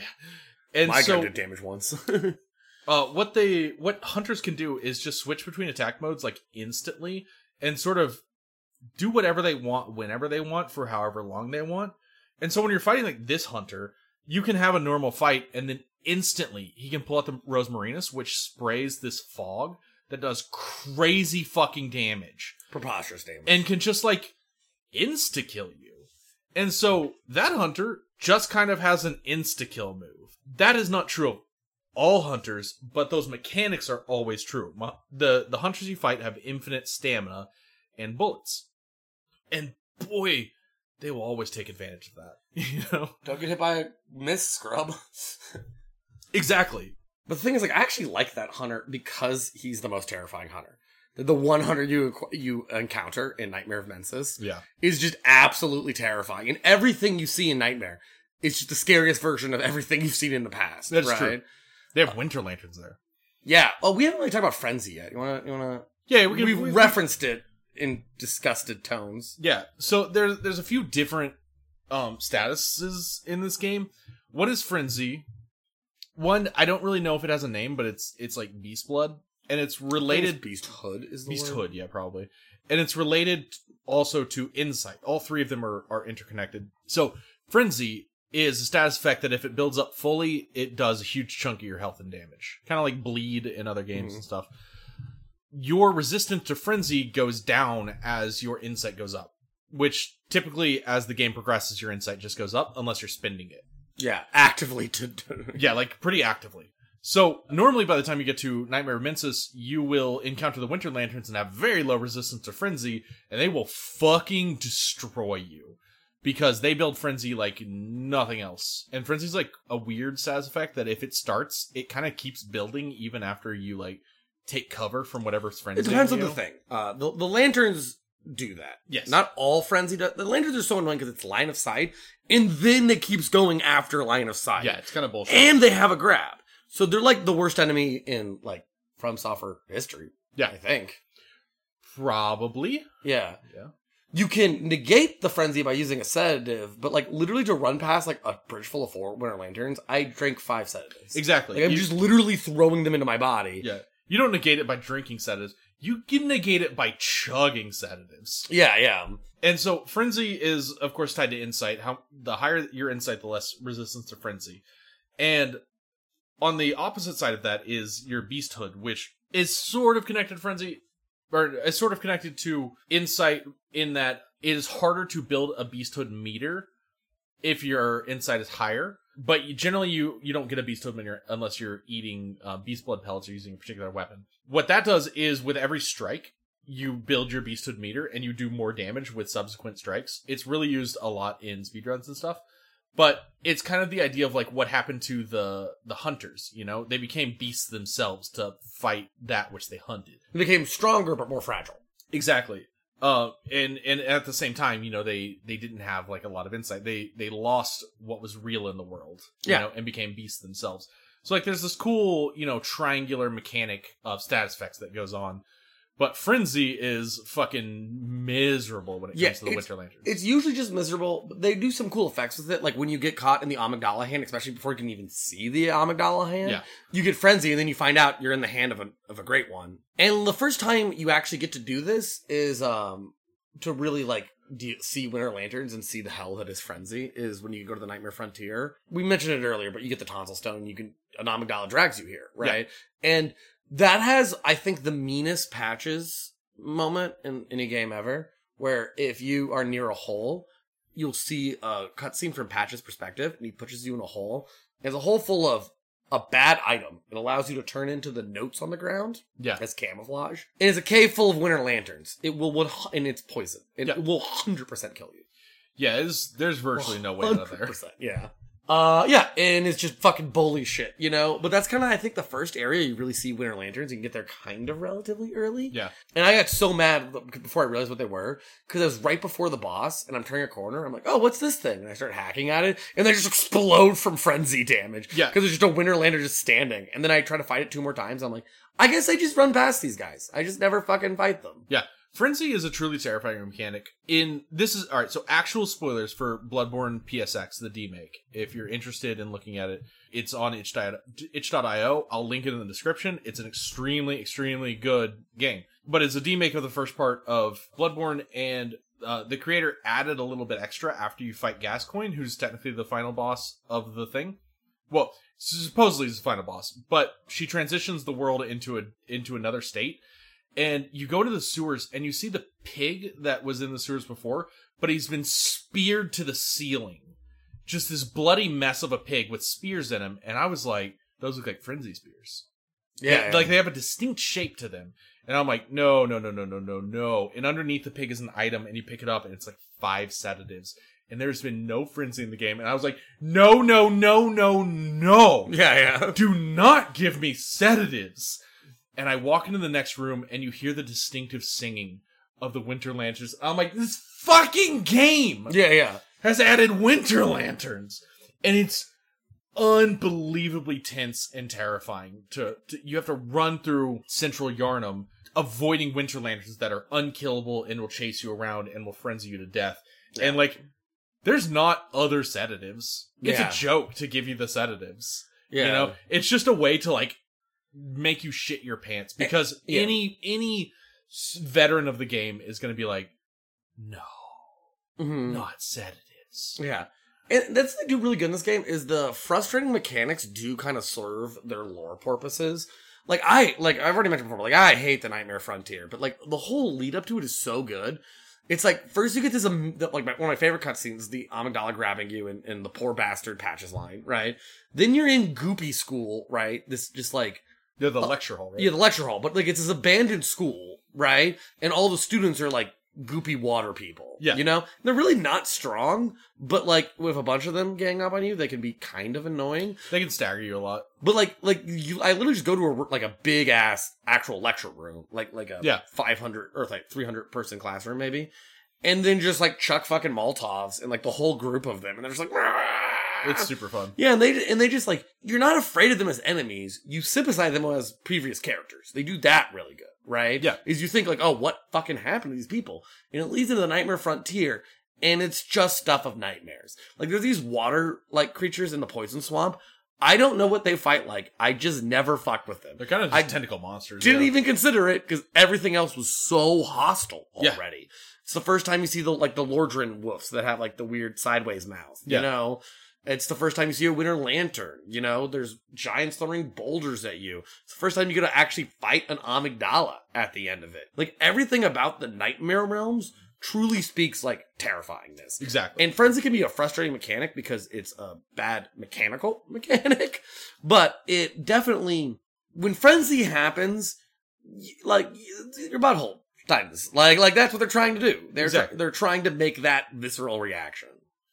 and My so gun did damage once. uh, what they what hunters can do is just switch between attack modes like instantly and sort of do whatever they want whenever they want for however long they want. And so when you're fighting like this hunter, you can have a normal fight and then instantly he can pull out the Rosmarinus, which sprays this fog that does crazy fucking damage Preposterous damage. and can just like insta kill you. And so that hunter just kind of has an insta kill move. That is not true of all hunters, but those mechanics are always true. The the hunters you fight have infinite stamina and bullets. And boy, they will always take advantage of that. You know? Don't get hit by a miss scrub. Exactly. But the thing is, like, I actually like that hunter because he's the most terrifying hunter. The, the one hunter you you encounter in Nightmare of Mensis Yeah. is just absolutely terrifying, and everything you see in Nightmare is just the scariest version of everything you've seen in the past. That's right? true. They have winter lanterns there. Yeah. Oh, we haven't really talked about Frenzy yet. You wanna? You wanna? Yeah, We, we have we- referenced it in disgusted tones. Yeah. So there's there's a few different um statuses in this game. What is frenzy? One, I don't really know if it has a name, but it's it's like beast blood, and it's related Beast Hood is the beast word. yeah, probably, and it's related also to insight. All three of them are are interconnected. So frenzy is a status effect that if it builds up fully, it does a huge chunk of your health and damage, kind of like bleed in other games Mhm. and stuff. Your resistance to frenzy goes down as your insight goes up, which typically, as the game progresses, your insight just goes up unless you're spending it. Yeah, actively to. Yeah, like pretty actively. So normally, by the time you get to Nightmare of Mensis, you will encounter the Winter Lanterns and have very low resistance to Frenzy, and they will fucking destroy you because they build Frenzy like nothing else. And Frenzy's like a weird SAS effect that if it starts, it kind of keeps building even after you like take cover from whatever's Frenzy. It depends on the thing. Uh, the the lanterns do that. Yes. Not all frenzy does. The lanterns are so annoying because it's line of sight, and then it keeps going after line of sight. Yeah, it's kind of bullshit. and they have a grab, so they're like the worst enemy in like from software history. Yeah. I think. Probably. Yeah. Yeah. You can negate the frenzy by using a sedative, but like literally to run past like a bridge full of four winter lanterns, I drank five sedatives. Exactly. Like I'm You- just literally throwing them into my body. Yeah. You don't negate it by drinking sedatives. You can negate it by chugging sedatives. Yeah, yeah. And so frenzy is of course tied to insight. How the higher your insight, the less resistance to frenzy. And on the opposite side of that is your beasthood, which is sort of connected to frenzy, or is sort of connected to insight in that it is harder to build a beasthood meter if your insight is higher. But you, generally, you you don't get a beasthood meter unless you're eating uh, beast blood pellets or using a particular weapon. What that does is with every strike, you build your beasthood meter and you do more damage with subsequent strikes. It's really used a lot in speedruns and stuff. But it's kind of the idea of like what happened to the the hunters, you know? They became beasts themselves to fight that which they hunted. They became stronger but more fragile. Exactly. Uh, and and at the same time, you know, they they didn't have like a lot of insight. They they lost what was real in the world, you Yeah. know, and became beasts themselves. So like, there's this cool, you know, triangular mechanic of status effects that goes on, but frenzy is fucking miserable when it comes Yeah, to the Winter Lantern. It's usually just miserable, but they do some cool effects with it. Like when you get caught in the amygdala hand, especially before you can even see the amygdala hand, Yeah. you get frenzy, and then you find out you're in the hand of a of a great one. And the first time you actually get to do this is um to really like de- see Winter Lanterns and see the hell that is frenzy is when you go to the Nightmare Frontier. We mentioned it earlier, but you get the tonsil stone. You can an amygdala drags you here, right? And that has, I think, the meanest patches moment in any game ever, where if you are near a hole, you'll see a cutscene from Patch's perspective, and he pushes you in a hole. There's a hole full of a bad item. It allows you to turn into the notes on the ground yeah, as camouflage. And it's a cave full of winter lanterns. It will, would, and it's poison. It, Yeah. will hundred percent kill you. yeah. There's there's virtually no way out of there. Yeah. Uh, yeah, and it's just fucking bully shit, you know? But that's kind of, I think, the first area you really see Winter Lanterns. You can get there kind of relatively early. Yeah, And I got so mad before I realized what they were, because it was right before the boss, and I'm turning a corner. I'm like, oh, what's this thing? And I start hacking at it, and they just explode from frenzy damage. Yeah. Because there's just a Winter Lantern just standing. And then I try to fight it two more times. I'm like, I guess I just run past these guys. I just never fucking fight them. yeah. Frenzy is a truly terrifying mechanic. In this is all right. So actual spoilers for Bloodborne PSX, the demake. If you're interested in looking at it, it's on itch.io. I'll link it in the description. It's an extremely, extremely good game. But it's a demake of the first part of Bloodborne, and uh, the creator added a little bit extra after you fight Gascoigne, who's technically the final boss of the thing. Well, supposedly is the final boss, but she transitions the world into a into another state, and you go to the sewers and you see the pig that was in the sewers before, but he's been speared to the ceiling, just this bloody mess of a pig with spears in him, and I was like, those look like frenzy spears. Yeah, like they have a distinct shape to them. And I'm like, no, no, no, no, no, no, no. And underneath the pig is an item, and you pick it up, and it's like five sedatives. And there's been no frenzy in the game. And I was like, no, no, no, no, no. yeah, yeah. Do not give me sedatives. And I walk into the next room, and you hear the distinctive singing of the Winter Lanterns. I'm like, this fucking game Yeah, yeah. has added winter lanterns and it's unbelievably tense and terrifying to, to you have to run through central Yharnam avoiding winter lanterns that are unkillable and will chase you around and will frenzy you to death and like there's not other sedatives it's Yeah. a joke to give you the sedatives Yeah. you know it's just a way to like make you shit your pants because yeah. any any veteran of the game is going to be like no Mhm. not sedatives Yeah. And that's they do really good in this game is the frustrating mechanics do kind of serve their lore purposes. Like I like I've already mentioned before, like I hate the Nightmare Frontier, but like the whole lead up to it is so good. It's like first you get this um, the- like my, one of my favorite cutscenes is the Amygdala grabbing you and, in the poor bastard patches line, right? Then you're in Goopy School, right? This just like Yeah, the uh, lecture hall, right? yeah, the lecture hall, but like it's this abandoned school, right? And all the students are like goopy water people. Yeah. You know? They're really not strong, but like with a bunch of them gang up on you, they can be kind of annoying. They can stagger you a lot. But like like you I literally just go to a like a big ass actual lecture room, like like a Yeah. 500 or like 300 person classroom maybe. And then just like chuck fucking Molotovs and like the whole group of them and they're just like It's super fun. yeah, and they and they just like you're not afraid of them as enemies. You sympathize them as previous characters. They do that really good, right? Yeah. Is you think like, oh, what fucking happened to these people? And it leads into the Nightmare Frontier, and it's just stuff of nightmares. Like there's these water like creatures in the poison swamp. I don't know what they fight like. I just never fucked with them. They're kind of just I tentacle monsters. Didn't yeah. even consider it because everything else was so hostile Yeah. already. It's the first time you see the like the Lordran wolves that have like the weird sideways mouth. You Yeah. know, it's the first time you see a Winter Lantern. You know, there's giants throwing boulders at you. It's the first time you get to actually fight an Amygdala at the end of it. Like everything about the Nightmare Realms truly speaks like terrifyingness. Exactly. And Frenzy can be a frustrating mechanic because it's a bad mechanical mechanic, but it definitely, when Frenzy happens, like, your butthole times. Like, like that's what they're trying to do. They're, Exactly. they're trying to make that visceral reaction.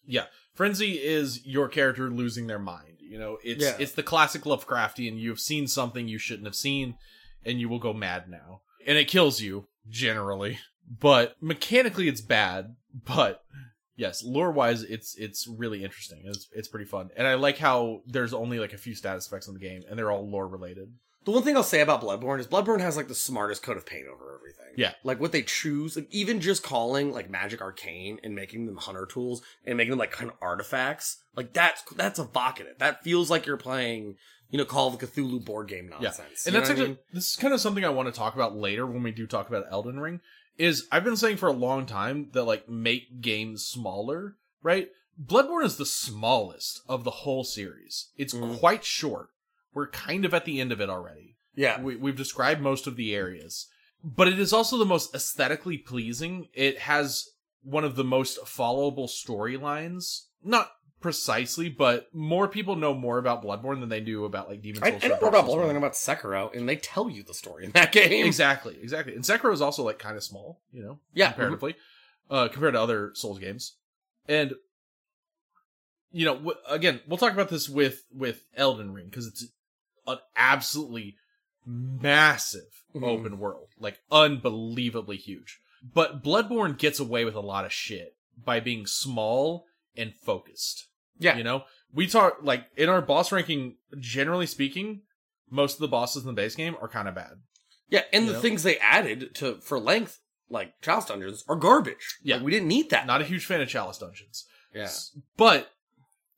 yeah. Frenzy is your character losing their mind. You know, it's Yeah. it's the classic Lovecraftian. You've seen something you shouldn't have seen, and you will go mad now, and it kills you generally. But mechanically, it's bad. But yes, lore wise, it's it's really interesting. It's it's pretty fun, and I like how there's only like a few status effects in the game, and they're all lore related. The one thing I'll say about Bloodborne is Bloodborne has like the smartest coat of paint over everything. Yeah. Like what they choose, like even just calling like magic arcane and making them hunter tools and making them like kind of artifacts, like that's that's evocative. That feels like you're playing, you know, Call of Cthulhu board game nonsense. And You that's what I actually mean? this is kind of something I want to talk about later when we do talk about Elden Ring. Is I've been saying for a long time that like make games smaller, right? Bloodborne is the smallest of the whole series. It's Mhm. quite short. We're kind of at the end of it already. yeah. We, we've described most of the areas, but it is also the most aesthetically pleasing. It has one of the most followable storylines. Not precisely, but more people know more about Bloodborne than they do about like Demon I, Souls. I or know more about Bloodborne than about Sekiro, and they tell you the story in that game. Exactly, exactly. And Sekiro is also like kind of small, you know, Yeah. comparatively, uh, compared to other Souls games. And you know, w- again, we'll talk about this with with Elden Ring because it's an absolutely massive Mhm. open world, like unbelievably huge. But Bloodborne gets away with a lot of shit by being small and focused. Yeah. You know, we talk like in our boss ranking, generally speaking, most of the bosses in the base game are kind of bad. Yeah, and You the know? things they added to for length, like Chalice Dungeons, are garbage. Yeah. Like, we didn't need that. Not a huge fan of Chalice Dungeons. yeah. S-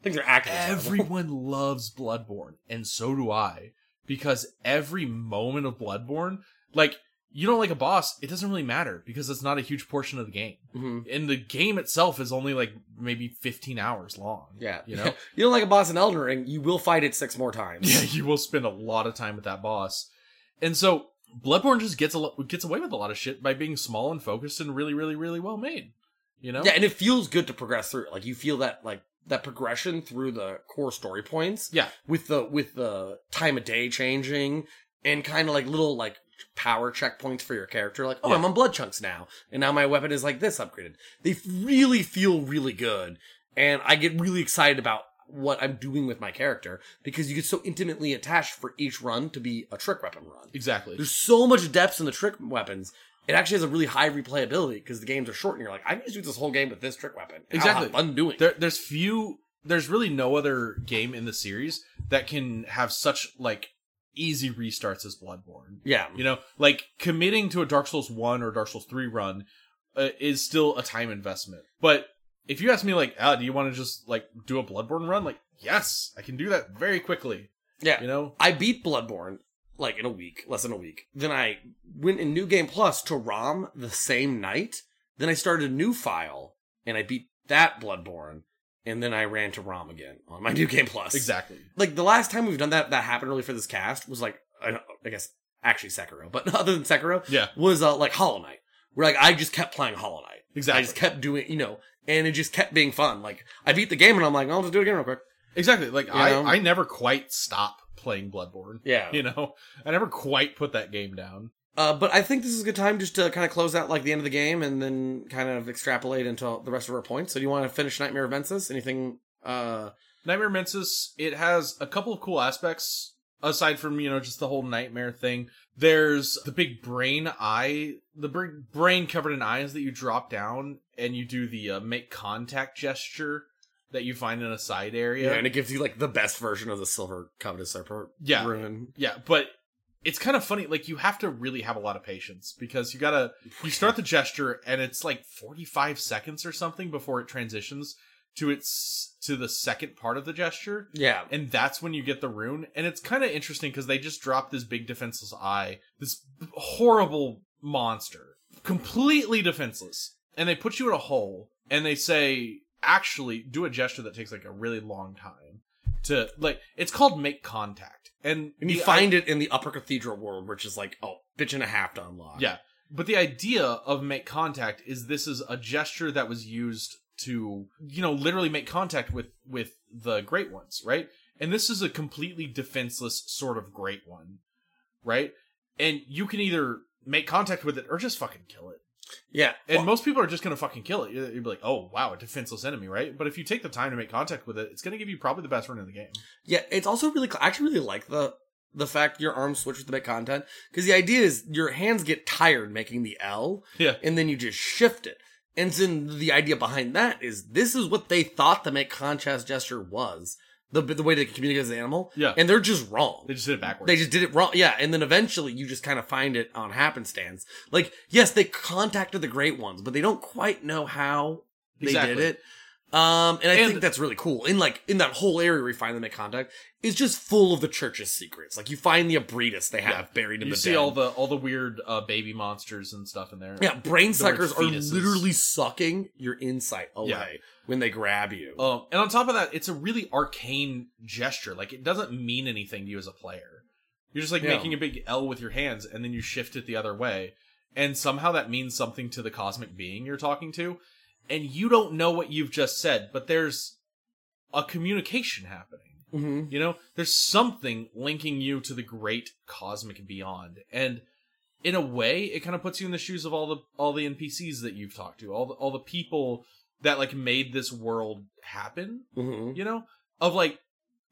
But Things are acting. everyone loves Bloodborne, and so do I. Because every moment of Bloodborne, like, you don't like a boss, it doesn't really matter because it's not a huge portion of the game. Mhm. And the game itself is only like maybe 15 hours long. Yeah, You know? you don't like a boss in Elden Ring, you will fight it six more times. Yeah, you will spend a lot of time with that boss. And so Bloodborne just gets a lo- gets away with a lot of shit by being small and focused and really really really well made. You know? Yeah, and it feels good to progress through. Like you feel that like that progression through the core story points. Yeah. With the with the time of day changing and kind of like little like power checkpoints for your character. Like, oh, Yeah. I'm on blood chunks now, and now my weapon is like this upgraded. They really feel really good, and I get really excited about what I'm doing with my character because you get so intimately attached for each run to be a trick weapon run. Exactly. There's so much depth in the trick weapons. It actually has a really high replayability because the games are short, and you're like, I can just do this whole game with this trick weapon. and I'll have Exactly. fun doing. it. There, there's few. There's really no other game in the series that can have such like easy restarts as Bloodborne. Yeah, You know, like committing to a Dark Souls one or Dark Souls three run uh, is still a time investment. But if you ask me, like, ah, do you want to just like do a Bloodborne run? Like, yes, I can do that very quickly. yeah. You know, I beat Bloodborne like in a week, less than a week. Then I went in New Game Plus to ROM the same night. Then I started a new file and I beat that Bloodborne. And then I ran to ROM again on my New Game Plus. exactly. Like the last time we've done that, that happened really for this cast was like, I, don't- I guess actually Sekiro, but other than Sekiro, Yeah, was uh, like Hollow Knight, where like I just kept playing Hollow Knight. Exactly. I just kept doing, you know, and it just kept being fun. Like I beat the game and I'm like, I'll just do it again real quick. exactly. Like I, know? I never quite stop playing Bloodborne. Yeah. You know, I never quite put that game down. Uh, but I think this is a good time just to kind of close out like the end of the game and then kind of extrapolate into the rest of our points. So do you want to finish Nightmare of Mensis? Anything? Uh, Nightmare Mensis, it has a couple of cool aspects aside from, you know, just the whole nightmare thing. There's the big brain eye, the big brain covered in eyes that you drop down and you do the uh, make contact gesture that you find in a side area. yeah. and it gives you like the best version of the Silver Covetous Serpent Yeah. rune. Yeah, but it's kind of funny. Like you have to really have a lot of patience because you gotta you start the gesture and it's like forty five seconds or something before it transitions to its to the second part of the gesture, Yeah, and that's when you get the rune. And it's kind of interesting because they just drop this big defenseless eye, this horrible monster, completely defenseless, and they put you in a hole and they say actually do a gesture that takes like a really long time to like it's called make contact and and you the find it in the Upper Cathedral Ward, which is like oh, bitch and a half to unlock. yeah. But the idea of make contact is this is a gesture that was used to, you know, literally make contact with with the great ones, right? And this is a completely defenseless sort of great one, right? And you can either make contact with it or just fucking kill it. Yeah. And Well, most people are just going to fucking kill it. You'd be like, "Oh, wow, a defenseless enemy," right? But if you take the time to make contact with it, it's going to give you probably the best run in the game. Yeah, it's also really. I actually really like the the fact your arms switch with the big content because the idea is your hands get tired making the L, Yeah. and then you just shift it. And then the idea behind that is this is what they thought the make contact gesture was the the way to communicate as an animal. Yeah. and they're just wrong. They just did it backwards. They just did it wrong. Yeah, and then eventually you just kind of find it on happenstance. Like, yes, they contacted the great ones, but they don't quite know how they Exactly. did it. Um, and I And- think that's really cool. In like in that whole area where you find them make contact, is just full of the church's secrets. Like you find the Ebrietas they have Yeah. buried in you the see den. all the all the weird uh, baby monsters and stuff in there. yeah, brain the suckers are literally sucking your insight away Yeah. When they grab you. Um, and on top of that, it's a really arcane gesture. Like it doesn't mean anything to you as a player. You're just like Yeah. making a big L with your hands, and then you shift it the other way, and somehow that means something to the cosmic being you're talking to, and you don't know what you've just said, but there's a communication happening. hmm You know, there's something linking you to the great cosmic beyond, and in a way, it kind of puts you in the shoes of all the all the NPCs that you've talked to, all the all the people that like made this world happen. hmm You know, of like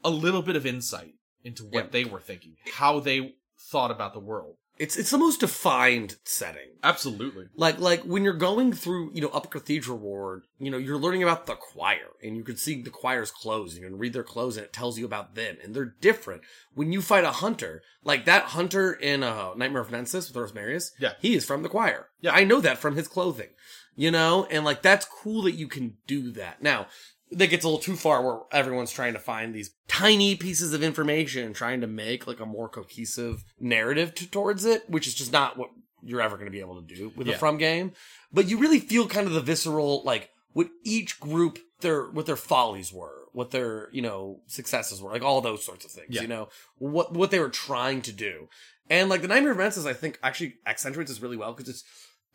a little bit of insight into what Yeah. they were thinking, how they thought about the world. It's it's the most defined setting. Absolutely. Like like when you're going through, you know, Upper Cathedral Ward, you know, you're learning about the choir and you can see the choir's clothes and you can read their clothes and it tells you about them and they're different. When you fight a hunter, like that hunter in uh, Nightmare of Mensis with Rosmarinus, Yeah. he is from the choir. Yeah. I know that from his clothing. You know, and like that's cool that you can do that. Now, that gets a little too far where everyone's trying to find these tiny pieces of information trying to make like a more cohesive narrative to, towards it, which is just not what you're ever going to be able to do with Yeah. a From game. But you really feel kind of the visceral, like what each group their what their follies were, what their you know successes were, like all those sorts of things. Yeah. You know what what they were trying to do, and like the Nightmare of Mensis, I think actually accentuates this really well because it's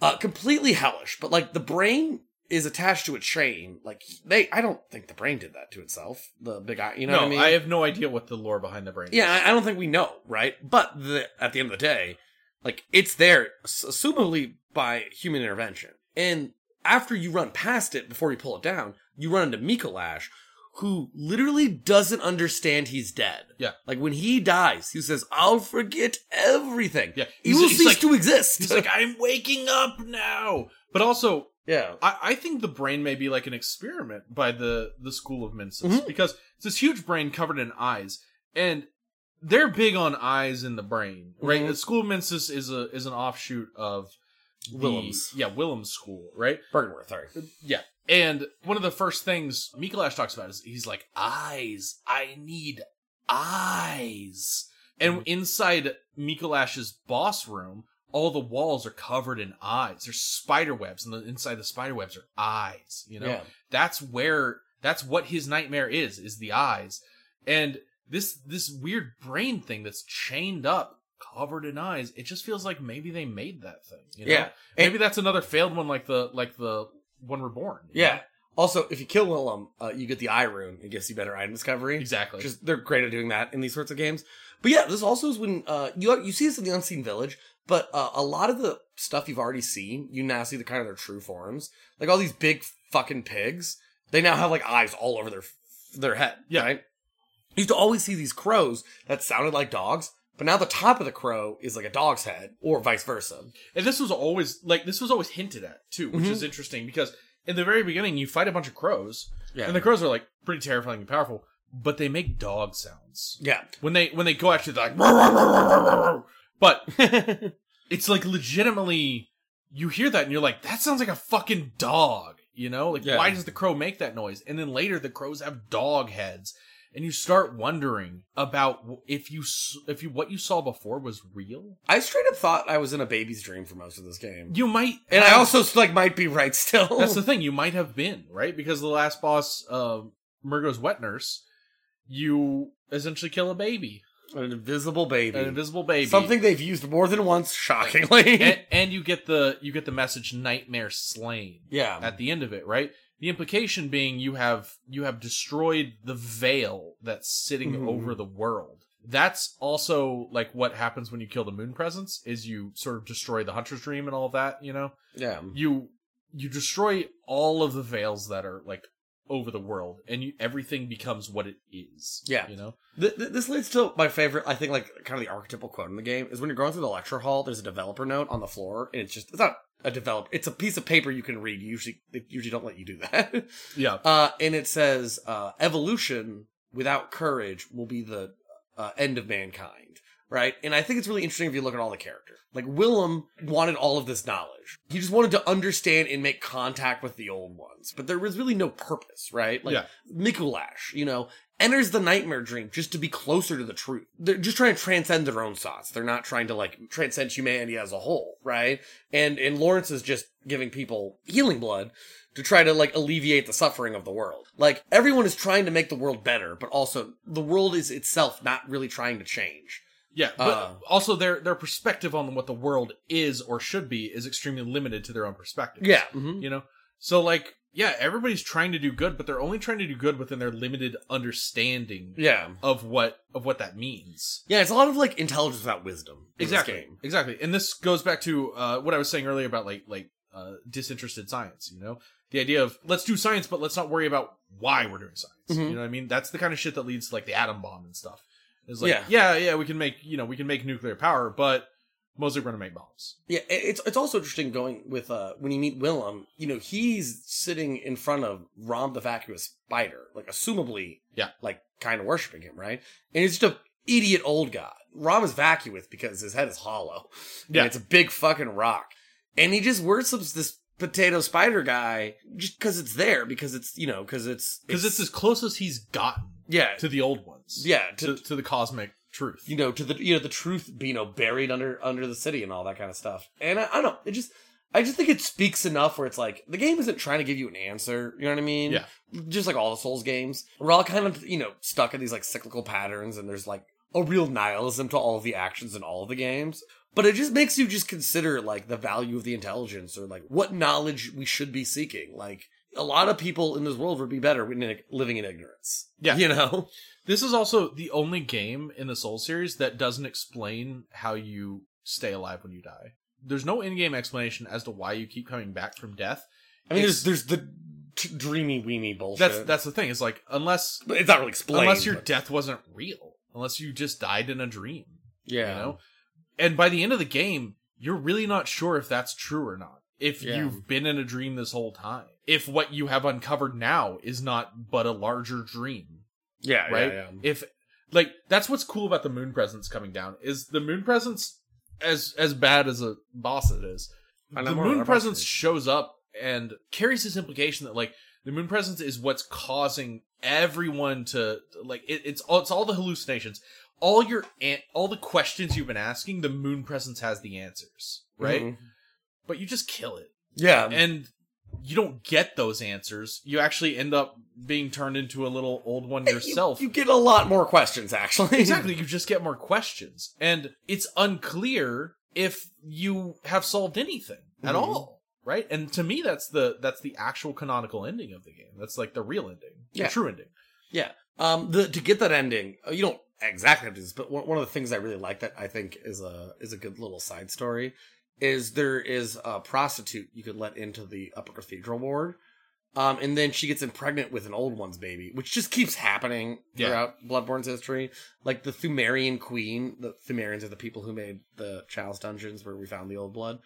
uh, completely hellish, but like the brain is attached to a chain. Like they, I don't think the brain did that to itself. The big eye, you know no, what I mean? I, have no idea what the lore behind the brain. Yeah, I, I don't think we know, right? But the, at the end of the day, like it's there, assumably by human intervention. And after you run past it, before you pull it down, you run into Mikolash, who literally doesn't understand he's dead. Yeah. like when he dies, he says, "I'll forget everything." Yeah. he will cease like- to exist. He's like, I'm waking up now. But also, yeah, I, I think the brain may be like an experiment by the the school of Mensis Mhm. because it's this huge brain covered in eyes, and they're big on eyes in the brain, right? Mhm. The school of Mensis is a is an offshoot of the- Willem's. yeah, Willem's school, right? Byrgenwerth, sorry. Yeah. And one of the first things Mikolash talks about is he's like, eyes. I need eyes. And mm-hmm. inside Mikolash's boss room, all the walls are covered in eyes. There's spider webs, and the inside the spider webs are eyes. You know, Yeah. that's where that's what his nightmare is, is the eyes. And this this weird brain thing that's chained up, covered in eyes, it just feels like maybe they made that thing. You know? Yeah. Maybe that's another failed one like the like the one reborn. you Yeah. Also, if you kill Willem, uh, you get the eye rune. It gives you better item discovery. Exactly. Just they're great at doing that in these sorts of games. But yeah, this also is when uh, you you see this in the Unseen Village, but uh, a lot of the stuff you've already seen, you now see the kind of their true forms. Like all these big fucking pigs, they now have like eyes all over their their head. Yeah. Right? You used to always see these crows that sounded like dogs, but now the top of the crow is like a dog's head, or vice versa. And this was always like this was always hinted at too, which Mhm. is interesting because in the very beginning you fight a bunch of crows, Yeah. and the crows are like pretty terrifying and powerful, but they make dog sounds yeah. when they when they go at you. They're like, but it's like legitimately you hear that and you're like, that sounds like a fucking dog. You know, like Yeah. why does the crow make that noise? And then later the crows have dog heads, and you start wondering about if you if you what you saw before was real. I straight up thought I was in a baby's dream for most of this game. You might, And I also like might be right still. That's the thing. You might have been right because the last boss, uh, Mergo's wet nurse, you essentially kill a baby, an invisible baby. an invisible baby, Something they've used more than once, shockingly. and, and you get the you get the message "nightmare slain" yeah. at the end of it, right? The implication being you have you have destroyed the veil that's sitting Mhm. over the world. That's also like what happens when you kill the moon presence is you sort of destroy the hunter's dream and all of that, you know? yeah. you you destroy all of the veils that are like over the world and you everything becomes what it is Yeah. you know Th- th- this leads to my favorite, I think, like, kind of the archetypal quote in the game is when you're going through the lecture hall, there's a developer note on the floor, and it's just, it's not a develop, it's a piece of paper you can read. Usually, they usually don't let you do that. yeah uh, and it says, uh, evolution without courage will be the uh, end of mankind. Right? And I think it's really interesting if you look at all the characters. Like, Willem wanted all of this knowledge. He just wanted to understand and make contact with the old ones. But there was really no purpose, right? Like, Yeah. Mikulash, you know, enters the nightmare dream just to be closer to the truth. They're just trying to transcend their own thoughts. They're not trying to like transcend humanity as a whole, right? And and Lawrence is just giving people healing blood to try to like alleviate the suffering of the world. Like everyone is trying to make the world better, but also the world is itself not really trying to change. yeah but Uh. also their their perspective on what the world is or should be is extremely limited to their own perspective Yeah. mhm. you know so like yeah everybody's trying to do good but they're only trying to do good within their limited understanding Yeah. of what of what that means Yeah, it's a lot of like intelligence without wisdom. in this exactly game. exactly and this goes back to uh what i was saying earlier about like like uh disinterested science you know the idea of let's do science but let's not worry about why we're doing science Mhm. you know what i mean that's the kind of shit that leads to like the atom bomb and stuff it's like Yeah. yeah yeah we can make you know we can make nuclear power but mostly gonna make bombs Yeah, it's it's also interesting going with uh when you meet Willem, you know, he's sitting in front of Rom the vacuous spider, like assumably Yeah. like kind of worshiping him, right? And he's just a idiot old guy. Rom is vacuous because his head is hollow. And Yeah. it's a big fucking rock. And he just worships this potato spider guy just because it's there, because it's you know, because it's because it's as close as he's gotten yeah to the old ones yeah to, to, to the cosmic truth. you know, to the you know the truth, you know, buried under under the city and all that kind of stuff. And I, I don't know, it just I just think it speaks enough where it's like the game isn't trying to give you an answer. You know what I mean? Yeah. Just like all the Souls games, we're all kind of you know stuck in these like cyclical patterns, and there's like a real nihilism to all of the actions in all of the games. But it just makes you just consider like the value of the intelligence or like what knowledge we should be seeking. Like a lot of people in this world would be better living in ignorance. Yeah. You know? This is also the only game in the Soul series that doesn't explain how you stay alive when you die. There's no in-game explanation as to why you keep coming back from death. I mean, It's- there's there's the t- dreamy weeny bullshit. That's that's the thing. Is like unless it's not really explained. unless your but- death wasn't real, unless you just died in a dream, yeah, you know. And by the end of the game, you're really not sure if that's true or not. If Yeah. you've been in a dream this whole time, if what you have uncovered now is not but a larger dream, yeah, right? Yeah, yeah. If like that's what's cool about the moon presence coming down is the moon presence as as bad as a boss it is. Know The moon presence it. shows up and carries this implication that like the moon presence is what's causing everyone to like it, it's all it's all the hallucinations. All your an- all the questions you've been asking, the moon presence has the answers, right? Mhm. But you just kill it Yeah, and you don't get those answers. You actually end up being turned into a little old one yourself. You, you get a lot more questions actually. exactly, you just get more questions. And it's unclear if you have solved anything at Mhm. all. Right? And to me that's the that's the actual canonical ending of the game. That's like the real ending. Yeah. The true ending. Yeah. Um. The to get that ending, uh, you don't exactly have to do this, but one, one of the things I really like that I think is a is a good little side story is there is a prostitute you could let into the upper cathedral ward. Um, and then she gets impregnant with an old one's baby, which just keeps happening Yeah. throughout Bloodborne's history. Like the Pthumerian queen, the Pthumerians are the people who made the Chalice dungeons where we found the old blood.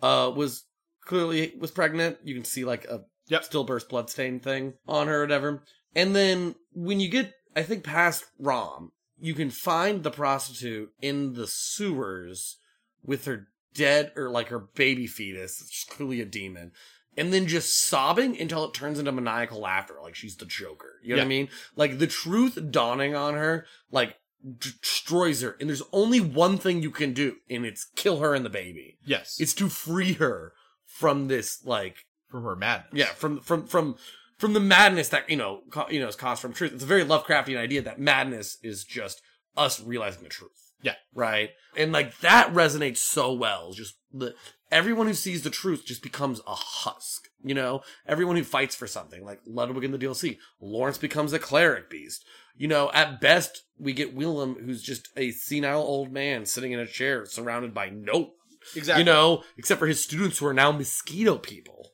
Uh, was clearly was pregnant. You can see like a Yep. stillburst bloodstain thing on her or whatever. And then when you get, I think, past Rom, you can find the prostitute in the sewers with her dead or like her baby fetus, is clearly a demon, and then just sobbing until it turns into maniacal laughter, like she's the Joker. You know what I mean? Like the truth dawning on her, like destroys her. And there's only one thing you can do, and it's kill her and the baby. Yes. It's to free her from this, like, from her madness. yeah, from from from from the madness that you know co- you know is caused from truth. It's a very Lovecraftian idea that madness is just us realizing the truth. Yeah. right. And like that resonates so well. Just the everyone who sees the truth just becomes a husk. You know, everyone who fights for something like Ludwig in the DLC, Lawrence becomes a cleric beast. You know, at best we get Willem, who's just a senile old man sitting in a chair surrounded by no one. Exactly. You know, except for his students who are now mosquito people.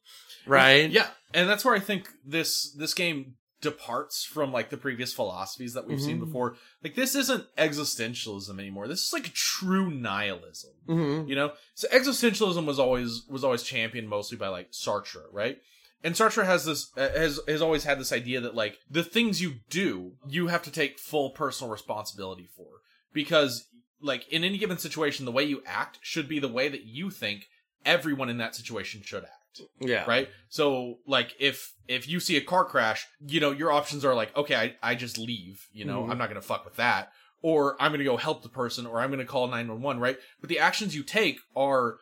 Right? Yeah, and that's where I think this this game departs from like the previous philosophies that we've seen Mhm. before. Like this isn't existentialism anymore. This is like true nihilism. Mm-hmm. You know, so existentialism was always was always championed mostly by like Sartre, right? And Sartre has this uh, has has always had this idea that like the things you do, you have to take full personal responsibility for because like in any given situation, the way you act should be the way that you think everyone in that situation should act Yeah. right so like if if you see a car crash you know your options are like okay i, I just leave you know Mhm. i'm not gonna fuck with that or i'm gonna go help the person or i'm gonna call 911 right but the actions you take are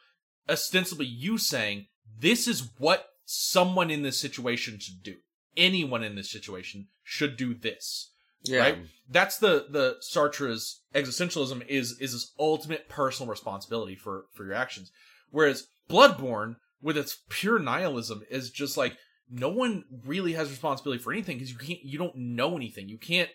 ostensibly you saying this is what someone in this situation should do anyone in this situation should do this Yeah. right that's the the sartre's existentialism is is this ultimate personal responsibility for for your actions whereas bloodborne with its pure nihilism is just like no one really has responsibility for anything because you can't you don't know anything. You can't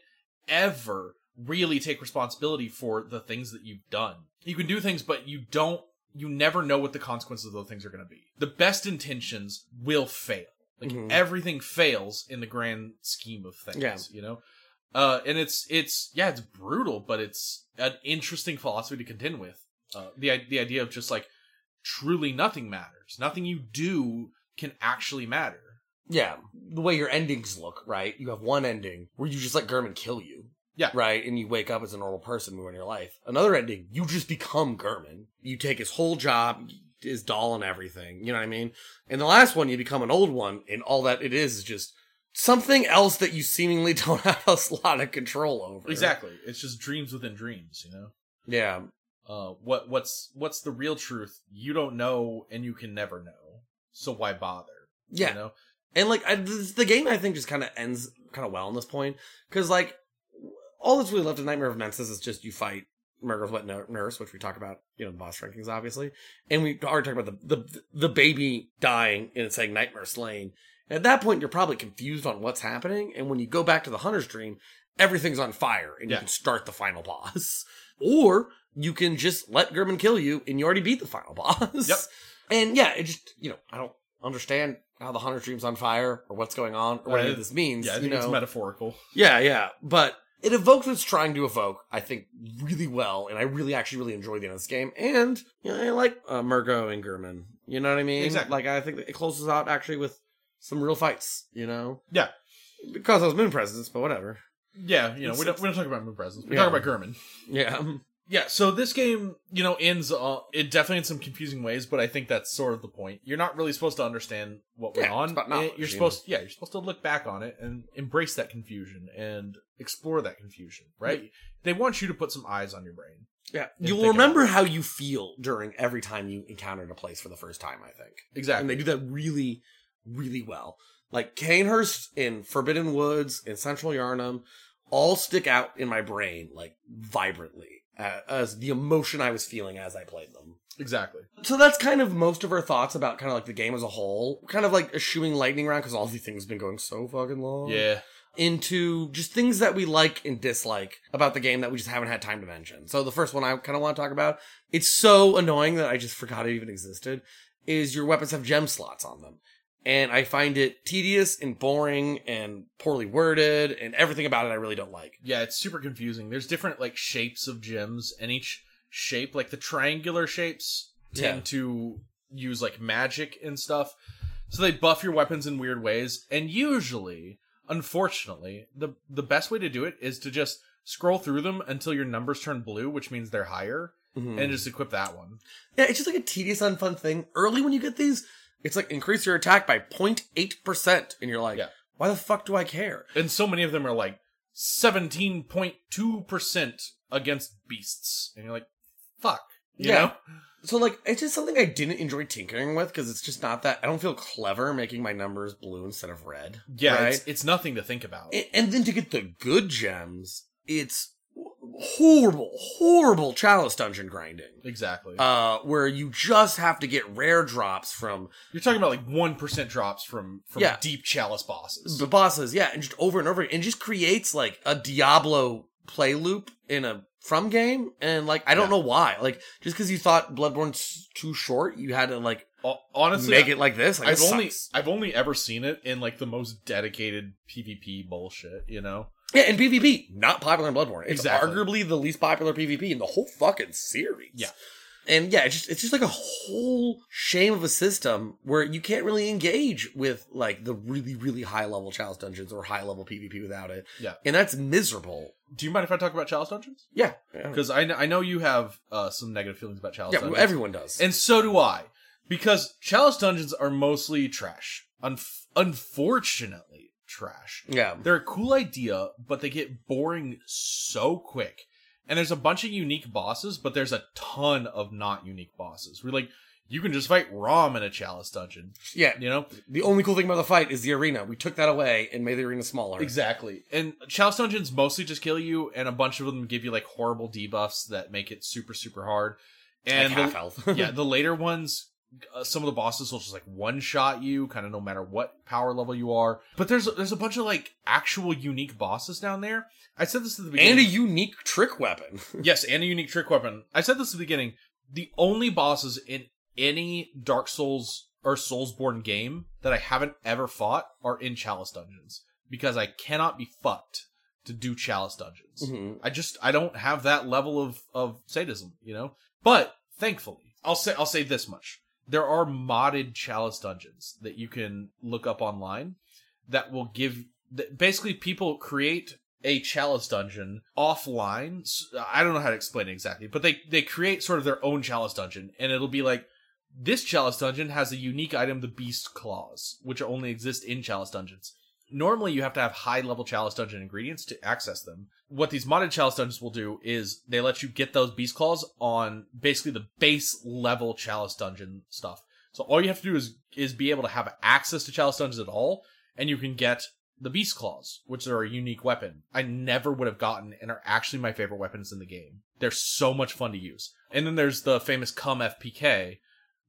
ever really take responsibility for the things that you've done. You can do things but you don't you never know what the consequences of those things are going to be. The best intentions will fail. Like Mhm. everything fails in the grand scheme of things Yeah. you know? Uh and it's it's yeah it's brutal but it's an interesting philosophy to contend with. Uh the the idea of just like truly nothing matters nothing you do can actually matter Yeah. The way your endings look, right? You have one ending where you just let Gehrman kill you. Yeah. Right? And you wake up as a normal person more in your life. Another ending, you just become Gehrman. You take his whole job, his doll and everything. You know what I mean? And the last one, you become an old one, and all that it is is just something else that you seemingly don't have a lot of control over. Exactly. It's just dreams within dreams, you know? Yeah. Uh what what's what's the real truth? You don't know and you can never know. So why bother? Yeah. You know? And like I, this, the game, I think just kind of ends kind of well on this point because like all that's really left of Nightmare of Mensis is just you fight Mergo's Wet Nur- Nurse, which we talk about, you know, the boss rankings obviously, and we already talked about the the the baby dying and it's saying Nightmare Slain. And at that point, you're probably confused on what's happening, and when you go back to the Hunter's Dream, everything's on fire, and you can start the final boss, or you can just let Gehrman kill you, and you already beat the final boss. Yep. And yeah, it just you know I don't understand how the Hunter's Dream's on fire or what's going on or what any Uh, of this means. Yeah, I think it's metaphorical. Yeah, yeah. But it evokes what it's trying to evoke, I think, really well. And I really actually really enjoy the end of this game. And you know, I like uh, Mergo and Gehrman. You know what I mean? Exactly. Like I think it closes out actually with some real fights, you know? Yeah. Because those moon presence, but whatever. Yeah, you know, It's- we don't we don't talk about moon presence. We Yeah. talk about Gehrman. Yeah. Yeah, so this game, you know, ends uh, it definitely in some confusing ways, but I think that's sort of the point. You're not really supposed to understand what went Yeah, on. about Eh, knowledge, you're you supposed, yeah, you're supposed to look back on it and embrace that confusion and explore that confusion, right? They want you to put some eyes on your brain. Yeah. You'll remember how you feel during every time you encountered a place for the first time, I think. Exactly. And they do that really, really well. Like Cainhurst in Forbidden Woods in Central Yharnam all stick out in my brain like vibrantly Uh, as the emotion I was feeling as I played them. exactly. So that's kind of most of our thoughts about kind of like the game as a whole. Kind of like eschewing lightning round because all these things have been going so fucking long. Yeah. Into just things that we like and dislike about the game that we just haven't had time to mention. So the first one I kind of want to talk about, it's so annoying that I just forgot it even existed, is your weapons have gem slots on them. And I find it tedious and boring and poorly worded and everything about it I really don't like. Yeah, it's super confusing. There's different like shapes of gems, and each shape, like the triangular shapes, tend Yeah. to use like magic and stuff. So they buff your weapons in weird ways, and usually, unfortunately, the the best way to do it is to just scroll through them until your numbers turn blue, which means they're higher, Mhm. and just equip that one. Yeah, it's just like a tedious, unfun thing. Early when you get these, it's like increase your attack by 0.8%. And you're like, Yeah. why the fuck do I care? And so many of them are like seventeen point two percent against beasts, and you're like, fuck, you Yeah. know? So like it's just something I didn't enjoy tinkering with because it's just not that I don't feel clever making my numbers blue instead of red. Yeah, right? it's, it's nothing to think about. A- and then to get the good gems, it's horrible, horrible chalice dungeon grinding. exactly. Uh, where you just have to get rare drops from You're talking about like one percent drops from from Yeah. deep chalice bosses. the bosses, yeah, and just over and over, and just creates like a Diablo play loop in a from game, and like I don't Yeah. know why, like just because you thought Bloodborne's too short, you had to like Ho- Honestly, make it like this. Like, I've this only. I've only ever seen it in like the most dedicated PvP bullshit. You know, Yeah, and PvP, not popular in Bloodborne. It's Exactly. arguably the least popular PvP in the whole fucking series. Yeah. And yeah, it's just it's just like a whole shame of a system where you can't really engage with like the really, really high level chalice dungeons or high level PvP without it. Yeah. And that's miserable. do you mind if I talk about chalice dungeons? Yeah. Yeah, Because I, kn- I know you have uh, some negative feelings about chalice yeah dungeons, everyone does. and so do I. Because chalice dungeons are mostly trash. Unf- unfortunately, trash. yeah. They're a cool idea, but they get boring so quick. And there's a bunch of unique bosses, but there's a ton of not unique bosses. We're like, you can just fight Rom in a chalice dungeon. Yeah. You know? The only cool thing about the fight is the arena. We took that away and made the arena smaller. Exactly. And chalice dungeons mostly just kill you, and a bunch of them give you like horrible debuffs that make it super, super hard. And like the- half health. yeah, the later ones, uh, some of the bosses will just like one shot you, kind of no matter what power level you are. But there's there's a bunch of like actual unique bosses down there. I said this at the beginning. and a unique trick weapon. yes, and a unique trick weapon. I said this at the beginning. The only bosses in any Dark Souls or Soulsborne game that I haven't ever fought are in Chalice dungeons because I cannot be fucked to do Chalice dungeons. Mhm. I just I don't have that level of of sadism, you know. But thankfully, I'll say I'll say this much: there are modded Chalice dungeons that you can look up online that will give. Basically, people create a Chalice dungeon offline. i don't know how to explain it exactly, but they they create sort of their own Chalice dungeon, and it'll be like. This chalice dungeon has a unique item, the Beast Claws, which only exist in chalice dungeons. Normally you have to have high level chalice dungeon ingredients to access them. What these modded chalice dungeons will do is they let you get those beast claws on basically the base level chalice dungeon stuff. So all you have to do is is be able to have access to chalice dungeons at all, and you can get the beast claws, which are a unique weapon. I never would have gotten and are actually my favorite weapons in the game. They're so much fun to use. And then there's the famous come FPK,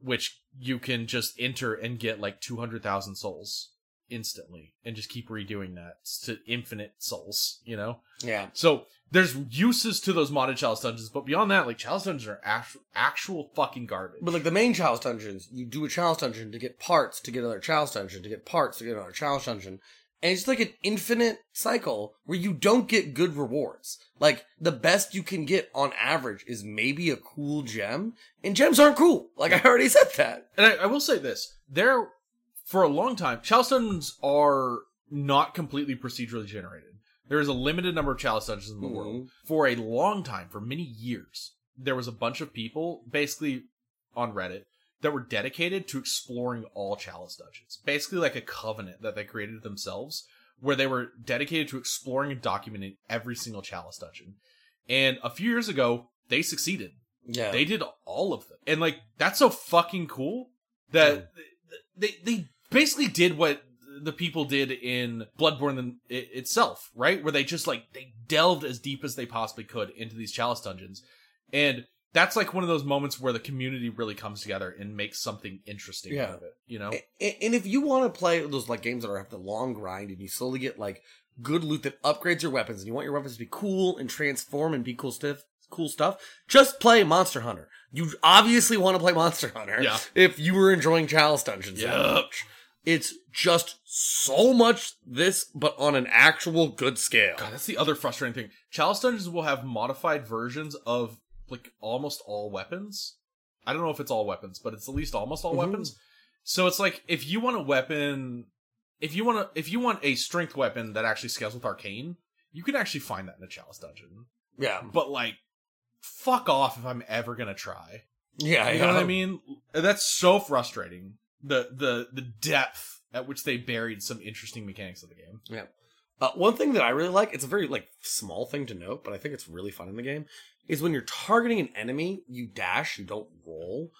which you can just enter and get like 200,000 souls instantly and just keep redoing that to infinite souls, you know? Yeah. So there's uses to those modded chalice dungeons, but beyond that, like chalice dungeons are actual, actual fucking garbage. But like the main chalice dungeons, you do a chalice dungeon to get parts to get another chalice dungeon to get parts to get another chalice dungeon. And it's just like an infinite cycle where you don't get good rewards. Like the best you can get on average is maybe a cool gem, and gems aren't cool. Like I already said that. And I, I will say this: there, for a long time, chalice dungeons are not completely procedurally generated. There is a limited number of chalice dungeons in the Mhm. world. For a long time, for many years, there was a bunch of people, basically on Reddit, that were dedicated to exploring all chalice dungeons. Basically, like a covenant that they created themselves, where they were dedicated to exploring and documenting every single chalice dungeon. And a few years ago, they succeeded Yeah. they did all of them and like that's so fucking cool that they they basically did what the people did in bloodborne itself right where they just like they delved as deep as they possibly could into these chalice dungeons and that's like one of those moments where the community really comes together and makes something interesting Yeah. out of it you know And if you want to play those like games that are have the long grind and you slowly get like good loot that upgrades your weapons and you want your weapons to be cool and transform and be cool stuff, cool stuff, just play Monster Hunter. You obviously want to play Monster Hunter. Yeah. If you were enjoying Chalice Dungeons Yep. much. It's just so much this, but on an actual good scale. God, that's the other frustrating thing. Chalice Dungeons will have modified versions of like almost all weapons. I don't know if it's all weapons, but it's at least almost all Mhm. weapons. So it's like if you want a weapon, if you want to, if you want a strength weapon that actually scales with arcane, you can actually find that in a Chalice Dungeon. Yeah. But like, fuck off if I'm ever gonna try. Yeah. You know what I mean? That's so frustrating. The the the depth at which they buried some interesting mechanics of the game. Yeah. Uh, one thing that I really like, it's a very like small thing to note, but I think it's really fun in the game, is when you're targeting an enemy, you dash, you don't roll.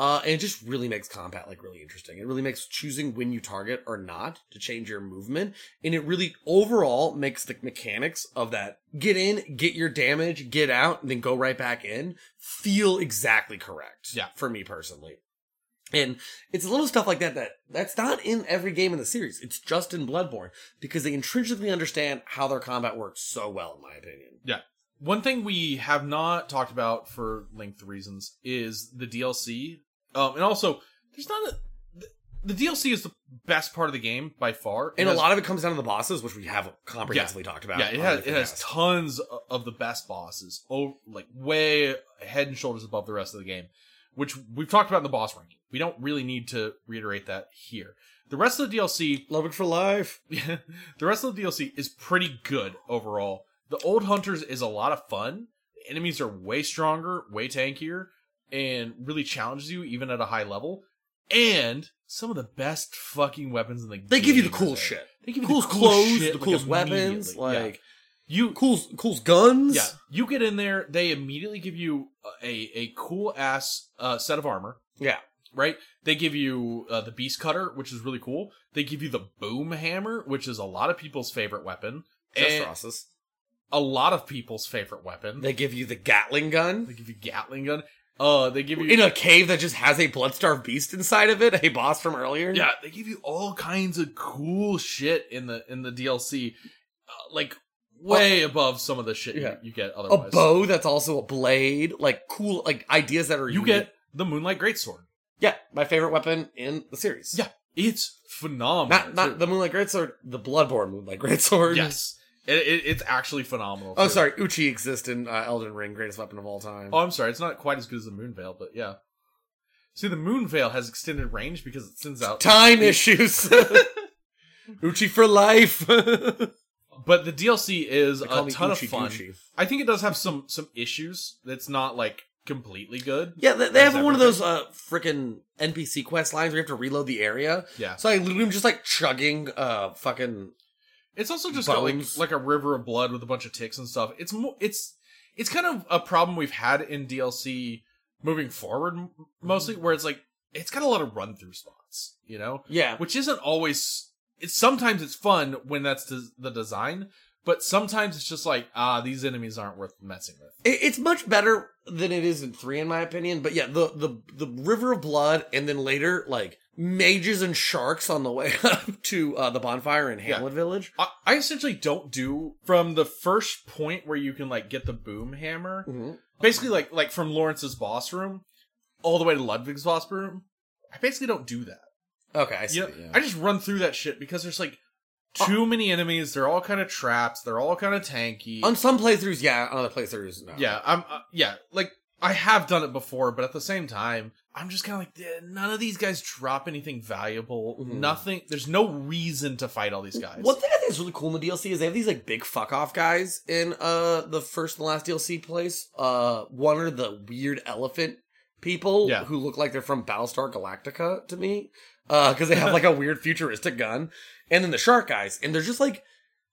Uh, and it just really makes combat like really interesting. It really makes choosing when you target or not to change your movement. And it really overall makes the mechanics of that get in, get your damage, get out, and then go right back in feel exactly correct. Yeah. For me personally. And it's a little stuff like that that that's not in every game in the series. It's just in Bloodborne because they intrinsically understand how their combat works so well, in my opinion. Yeah. One thing we have not talked about for length reasons is the DLC. Um, and also, there's not a. The, the DLC is the best part of the game by far. And a has- lot of it comes down to the bosses, which we have comprehensively talked about. Yeah, it has, it has tons of the best bosses. Oh, like way head and shoulders above the rest of the game, which we've talked about in the boss ranking. We don't really need to reiterate that here. The rest of the DLC Love it for life. the rest of the DLC is pretty good overall. The old hunters is a lot of fun. The enemies are way stronger, way tankier, and really challenges you even at a high level. And some of the best fucking weapons in the game. They give you the cool shit. They give you the cool clothes, shit, the like, coolest weapons, like Yeah. You cool, coolest guns. yeah, you get in there, they immediately give you a a cool ass uh, set of armor. Yeah. Right? They give you uh, the beast cutter, which is really cool. They give you the boom hammer, which is a lot of people's favorite weapon. Just and Ross's. a lot of people's favorite weapon. They give you the Gatling gun They give you Gatling gun. Uh, they give you in a cave that just has a bloodstarved beast inside of it, a boss from earlier. yeah. They give you all kinds of cool shit in the in the DLC, uh, like way above some of the shit Yeah. you, you get a otherwise. bow that's also a blade, like cool, like ideas that are You unique. get the Moonlight Greatsword. yeah, my favorite weapon in the series. Yeah, it's phenomenal. not not too. the Moonlight Greatsword, the Bloodborne Moonlight Greatsword. yes. It, it, it's actually phenomenal. Oh, too. sorry, Uchi exists in uh, Elden Ring, greatest weapon of all time. Oh, I'm sorry. It's not quite as good as the Moon Veil, but yeah. See, the Moon Veil has extended range because it sends out Time issues. Uchi for life. But the DLC is a ton Uchi of fun. Gucci. I think it does have some some issues. That's not like completely good. Yeah, they, they have one of those uh freaking NPC quest lines where you have to reload the area. Yeah. So I literally am just like chugging uh fucking It's also just got like Bones. like a river of blood with a bunch of ticks and stuff. It's more it's it's kind of a problem we've had in DLC moving forward m- mostly where it's like it's got a lot of run through spots, you know, Yeah. which isn't always. It's sometimes it's fun when that's the, the design, but sometimes it's just like ah these enemies aren't worth messing with. It, it's much better than it is in three, in my opinion. But yeah, the the the river of blood, and then later like mages and sharks on the way up to uh, the bonfire in Yeah. Hamlet Village. I, I essentially don't do from the first point where you can like get the boom hammer, Mhm. basically like like from Lawrence's boss room all the way to Ludwig's boss room. I basically don't do that. Okay, I see. Yeah. I just run through that shit because there's like too many enemies. They're all kind of traps. They're all kind of tanky. on some playthroughs, yeah. On other playthroughs, no. yeah, I'm uh, yeah, like I have done it before, but at the same time, I'm just kind of like eh, none of these guys drop anything valuable. Mhm. Nothing. There's no reason to fight all these guys. One thing I think is really cool in the DLC is they have these like big fuck off guys in uh the first and last DLC place. Uh, one are the weird elephant people Yeah. who look like they're from Battlestar Galactica to me. Uh, because they have like a weird futuristic gun, and then the shark guys, and they're just like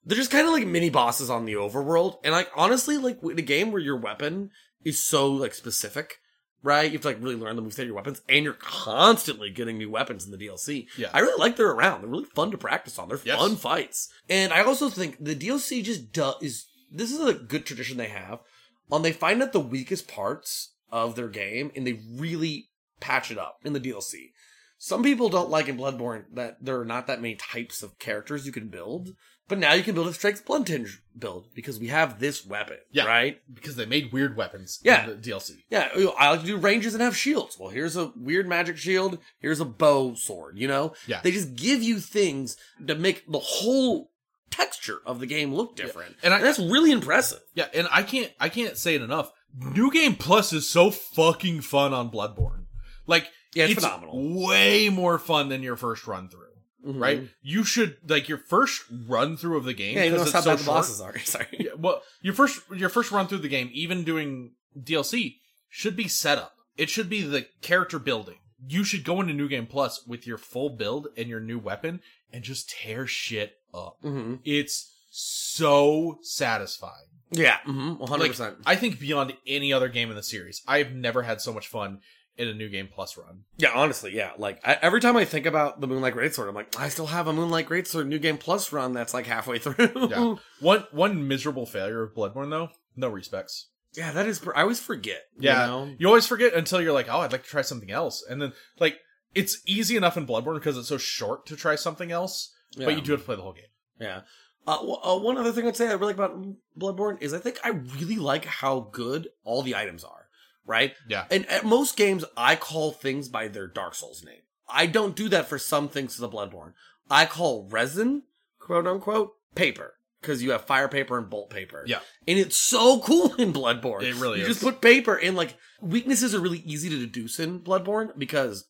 they're just kind of like mini bosses on the overworld. And like honestly, like in a game where your weapon is so like specific. Right, you have to like really learn the moves of your weapons, and you're constantly getting new weapons in the DLC. Yeah. I really like they're around. They're really fun to practice on. They're Yes. fun fights. And I also think the DLC just does is this is a good tradition they have. On they find out the weakest parts of their game and they really patch it up in the DLC. Some people don't like in Bloodborne that there are not that many types of characters you can build, but now you can build a Strike's Bloodtinge build because we have this weapon, Yeah. right? because they made weird weapons. Yeah. in the DLC. Yeah, I like to do ranges and have shields. Well, here's a weird magic shield. Here's a bow sword. You know, Yeah. They just give you things to make the whole texture of the game look different, And I- that's really impressive. Yeah, and I can't I can't say it enough. New Game Plus is so fucking fun on Bloodborne. Like Yeah, it's phenomenal. Way more fun than your first run through. Mhm. Right? You should like your first run through of the game. Yeah, you know 'cause how it's so bad the short- bosses are. Sorry. Yeah, well, your first your first run through the game, even doing DLC, should be setup. It should be the character building. You should go into New Game Plus with your full build and your new weapon and just tear shit up. hmm It's so satisfying. Yeah, mm-hmm, 100. Like, percent I think beyond any other game in the series, I've never had so much fun in a New Game Plus run. Yeah, honestly, yeah. Like I, every time I think about the Moonlight Greatsword, I'm like, I still have a Moonlight Greatsword New Game Plus run that's like halfway through. Yeah. one one miserable failure of Bloodborne though, no respects. yeah, that is. I always forget. Yeah, you know? you always forget until you're like, oh, I'd like to try something else, and then like it's easy enough in Bloodborne because it's so short to try something else, Yeah. but you do have to play the whole game. Yeah. Uh, w- uh, one other thing I'd say I really like about Bloodborne is I think I really like how good all the items are. Right. Yeah, And at most games, I call things by their Dark Souls name. I don't do that for some things to the Bloodborne. I call resin, quote unquote, paper. Because you have fire paper and bolt paper. Yeah. And it's so cool in Bloodborne. It really you is. just put paper and like weaknesses are really easy to deduce in Bloodborne because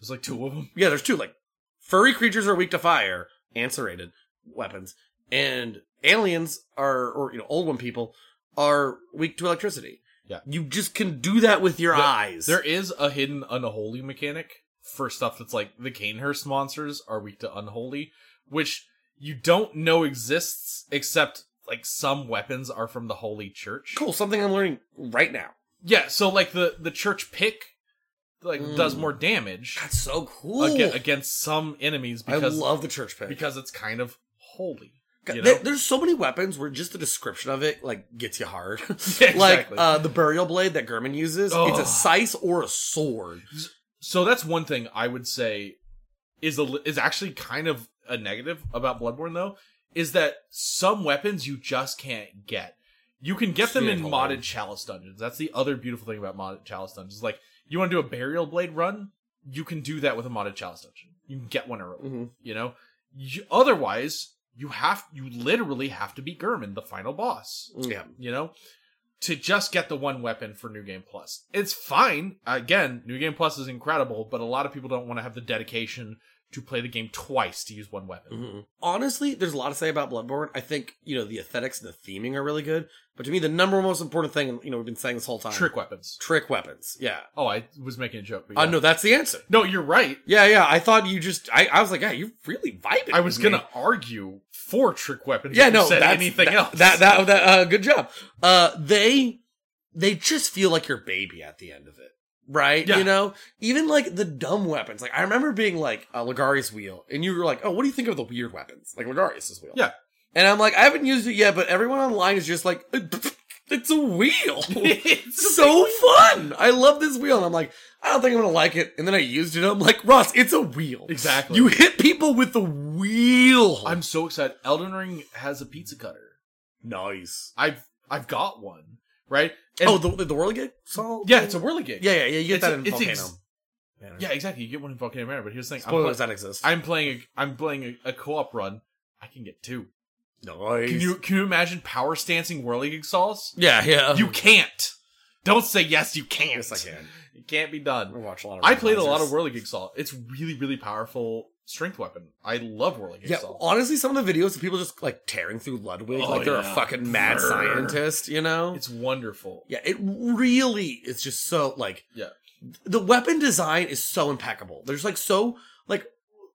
there's like two of them. yeah, there's two. Like furry creatures are weak to fire and serrated weapons, and aliens are, or you know, old one people are weak to electricity. Yeah. you just can do that with your There- eyes. There is a hidden unholy mechanic for stuff that's like the Cainhurst monsters are weak to unholy, which you don't know exists except like some weapons are from the Holy Church. cool. Something I'm learning right now. Yeah, so like the the church pick like Mm. does more damage That's so cool. aga- against some enemies because I love the church pick. because it's kind of holy. You know? there's so many weapons where just the description of it like gets you hard. Yeah, Like uh, the burial blade that Gehrman uses. It's Oh. a scythe or a sword. So that's one thing I would say is a is actually kind of a negative about Bloodborne though is that some weapons you just can't get. You can get them in modded chalice dungeons. That's the other beautiful thing about modded chalice dungeons. Like you want to do a burial blade run, you can do that with a modded chalice dungeon. You can get one early. Mhm. You know, you, otherwise you have you literally have to beat Gehrman, the final boss Yeah. you know, to just get the one weapon for New Game Plus. It's fine. Again, New Game Plus is incredible, but a lot of people don't want to have the dedication to play the game twice to use one weapon. Mhm. Honestly, there's a lot to say about Bloodborne. I think you know the aesthetics and the theming are really good, but to me, the number most important thing, you know, we've been saying this whole time, Trick weapons. trick weapons. Yeah, Oh, I was making a joke. But I yeah. know that's the answer. No, you're right. Yeah, yeah. I thought you just. I, I was like, yeah, you really vibing. I was gonna argue for trick weapons. Yeah, no. said anything that, else. That that that. Uh, good job. Uh, they they just feel like your baby at the end of it, right? Yeah. You know, even like the dumb weapons. Like I remember being like a Logarius wheel, and you were like, oh, what do you think of the weird weapons, like Logarius's wheel? Yeah. And I'm like, I haven't used it yet, but everyone online is just like, it's a wheel. It's so fun. I love this wheel. And I'm like, I don't think I'm gonna like it. And then I used it. I'm like, Ross, it's a wheel. Exactly. You hit people with the wheel. I'm so excited. Elden Ring has a pizza cutter. nice. I've I've got one. Right? And- oh, the the Whirligig saw. yeah, it's a whirly gig. yeah, yeah, yeah. You get It's that a- in Volcano. ex- Manor. Yeah, exactly. You get one in Volcano Manor, but here's the thing: I'm, spoilers play- that exist. I'm playing. A, I'm playing a, a co-op run. I can get two. nice. Can you can you imagine power stancing whirligig saws? Yeah, yeah. You can't. Don't say yes. You can't. Yes, I can. It can't be I done. watch a lot of. I played a lot of whirligig saw. It's really really powerful strength weapon. I love whirligig Yeah, honestly, some of the videos of people just like tearing through Ludwig, Oh, like they're yeah. a fucking mad Brrr. scientist, you know? It's wonderful. yeah, it really is just so like Yeah. the weapon design is so impeccable. There's like so like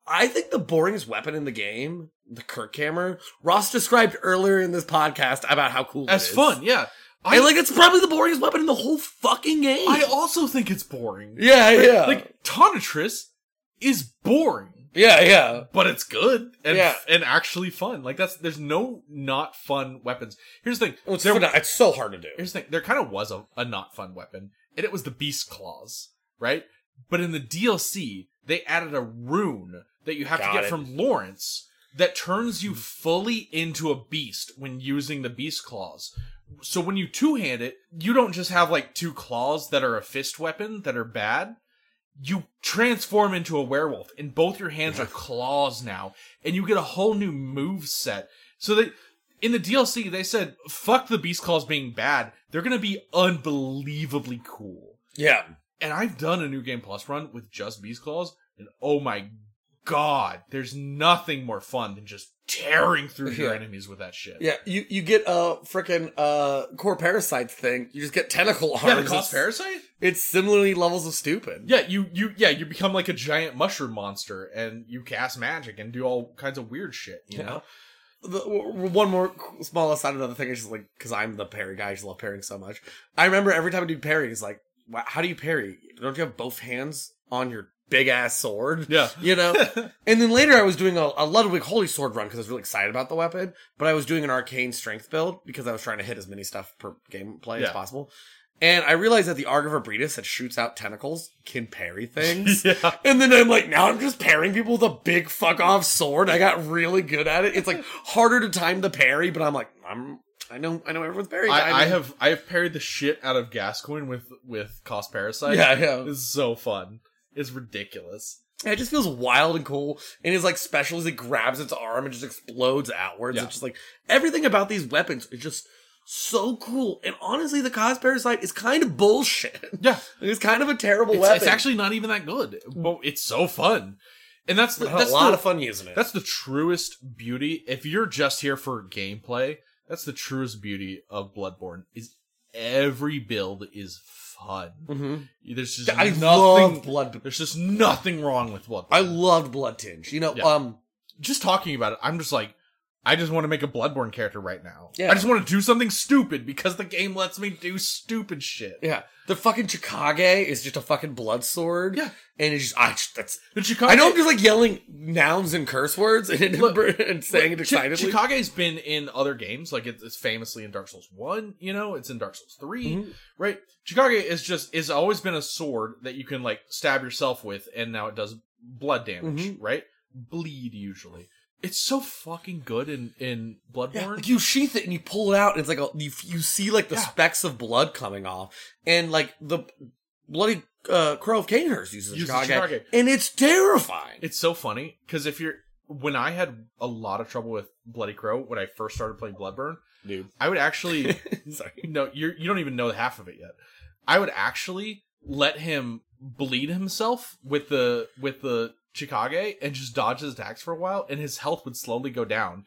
I think the boringest weapon in the game, the Kirkhammer, Ross described earlier in this podcast about how cool is. fun, yeah. I like it's probably the boringest weapon in the whole fucking game. I also think it's boring. yeah, yeah, Like Tonitrus is boring. Yeah, yeah. but it's good and Yeah. and actually fun. Like that's there's no not fun weapons. Here's the thing. It's, there, it's so hard to do. here's the thing. There kind of was a, a not fun weapon, and it was the beast claws, right? But in the DLC, they added a rune that you have Got to get it. from Lawrence that turns you fully into a beast when using the beast claws. So when you two hand it, you don't just have like two claws that are a fist weapon that are bad you transform into a werewolf and both your hands are claws now and you get a whole new move set. So that in the dlc they said fuck the beast claws being bad. They're gonna be unbelievably cool. Yeah, and i've done a new game plus run with just beast claws and oh my god there's nothing more fun than just tearing through your enemies with that shit. Yeah. You you get a freaking uh Kos parasite thing. You just get tentacle arms. yeah the Kos parasite It's similarly levels of stupid. Yeah, you you yeah, you become like a giant mushroom monster and you cast magic and do all kinds of weird shit, you know? The, one more small aside, another thing is just like because I'm the parry guy, I just love parrying so much. I remember every time I do parry, it's like, how do you parry? Don't you have both hands on your big ass sword? Yeah. you know. and then later, I was doing a, a Ludwig Holy Sword run because I was really excited about the weapon, but I was doing an arcane strength build because I was trying to hit as many stuff per gameplay as possible. And I realized that the Arg of that shoots out tentacles can parry things. Yeah. And then I'm like, now I'm just parrying people with a big fuck off sword. I got really good at it. It's like harder to time the parry, but I'm like, I'm, I know, I know everyone's parry. I, I have I have parried the shit out of Gascoigne with with Kos parasite. yeah, yeah. It's so fun. It's ridiculous. It just feels wild and cool. And his like special is it grabs its arm and just explodes outwards. Yeah. It's just like everything about these weapons is just so cool. And honestly, the Kos parasite is kind of bullshit. Yeah. it's kind of a terrible It's, weapon. it's actually not even that good. But it's so fun. And that's the that's a lot the, of fun using it. That's the truest beauty. If you're just here for gameplay, that's the truest beauty of Bloodborne. Is every build is fun. hmm There's just I nothing. love blood. There's just nothing wrong with Bloodborne. I loved blood tinge. You know, Yeah. um, just talking about it, I'm just like, I just want to make a Bloodborne character right now. Yeah. I just want to do something stupid because the game lets me do stupid shit. yeah, the fucking Chikage is just a fucking blood sword. Yeah. and it's just, I just that's. The Chikage, I know I'm just like yelling nouns and curse words and, and saying it Chi- excitedly. Chikage's been in other games, like it's, it's famously in Dark Souls One. You know, it's in Dark Souls 3 Mhm. right? Chikage is just is always been a sword that you can like stab yourself with, and now it does blood damage, Mhm. right? Bleed usually. It's so fucking good in in Bloodborne. Yeah, like you sheath it and you pull it out, and it's like a, you, you see like the Yeah. specks of blood coming off, and like the bloody uh, crow of Cainhurst uses Uses Chikage, Chikage. and it's terrifying. It's so funny because if you're when I had a lot of trouble with Bloody Crow when I first started playing Bloodborne, dude. I would actually Sorry. no, you you don't even know half of it yet. I would actually let him bleed himself with the with the Chikage and just dodge his attacks for a while, and his health would slowly go down.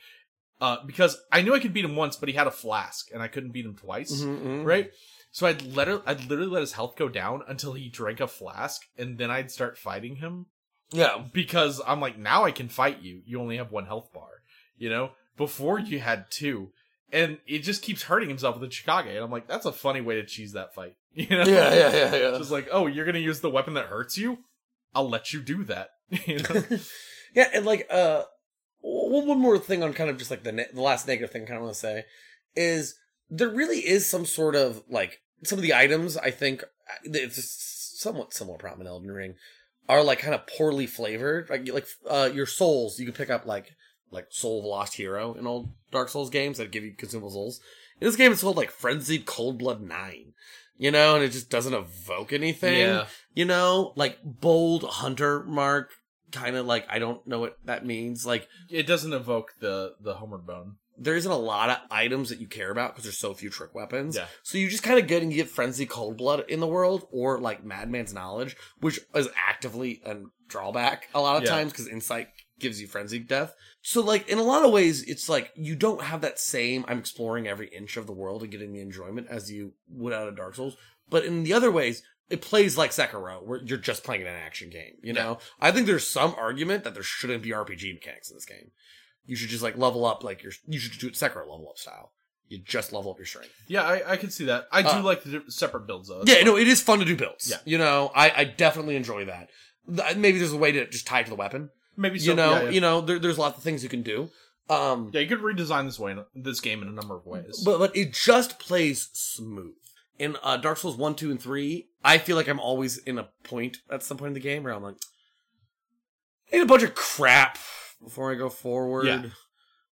Uh, because I knew I could beat him once, but he had a flask, and I couldn't beat him twice, Mhm, mhm. right? So I'd let it, I'd literally let his health go down until he drank a flask, and then I'd start fighting him Yeah. because I'm like, now I can fight you. You only have one health bar, you know. Before you had two, and it just keeps hurting himself with the Chikage, and I'm like, that's a funny way to cheese that fight, you know? Yeah, yeah, yeah, yeah. Just like, oh, you're gonna use the weapon that hurts you? I'll let you do that. you know? yeah, and like uh, one one more thing on kind of just like the ne- the last negative thing I kind of want to say is there really is some sort of like some of the items I think uh, it's somewhat similar problem in Elden Ring are like kind of poorly flavored. Like like uh, your souls you can pick up like like Soul of Lost Hero in old Dark Souls games that give you consumable souls. In this game, it's called like Frenzied Cold Blood Nine. You know, and it just doesn't evoke anything Yeah. you know, like bold hunter mark, kind of like I don't know what that means. Like It doesn't evoke the the homeward bone. there isn't a lot of items that you care about because there's so few trick weapons. Yeah. So you just kind of get and get frenzy cold blood in the world, or like Madman's knowledge, which is actively a drawback a lot of Yeah. times because insight gives you frenzied death. So like in a lot of ways, it's like you don't have that same I'm exploring every inch of the world and getting the enjoyment as you would out of Dark Souls. But in the other ways, it plays like Sekiro, where you're just playing an action game. You know, I think there's some argument that there shouldn't be RPG mechanics in this game. You should just like level up, like your you should do it Sekiro level up style. You just level up your strength. Yeah, I, I can see that. I do Uh, like the separate builds though. Yeah, no, it is fun to do builds. Yeah. you know, I I definitely enjoy that. Th- Maybe there's a way to just tie it to the weapon. maybe so, you know, yeah, yeah. you know, there, there's lots of things you can do. Um, Yeah, you could redesign this way, this game in a number of ways. but but it just plays smooth. In uh, Dark Souls one, two, and three, I feel like I'm always in a point at some point in the game where I'm like, I need a bunch of crap before I go forward. Yeah.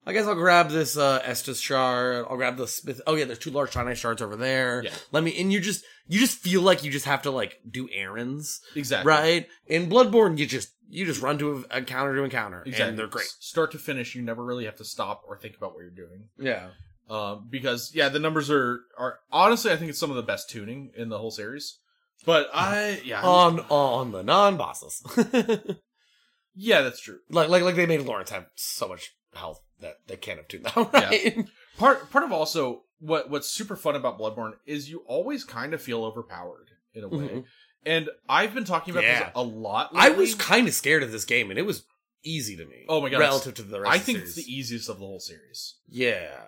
I guess I'll grab this uh Estus shard. I'll grab the Smith. Oh yeah, there's two large Titanite shards over there. Yeah. Let me. And you just you just feel like you just have to like do errands, exactly. right? In Bloodborne, you just you just run to a encounter to encounter, Exactly. and they're great. Start to finish, you never really have to stop or think about what you're doing. Yeah. Um, because yeah, the numbers are are honestly, I think it's some of the best tuning in the whole series. But I yeah On on the non bosses. yeah that's true. like like like they made Lawrence have so much health that they can't have tuned Yeah. right? Part part of also what what's super fun about Bloodborne is you always kind of feel overpowered in a way. Mhm. And I've been talking about Yeah. this a lot. I was kind of scared of this game, and it was easy to me. Oh my God, Relative to the rest, I of the think it's the easiest of the whole series. yeah.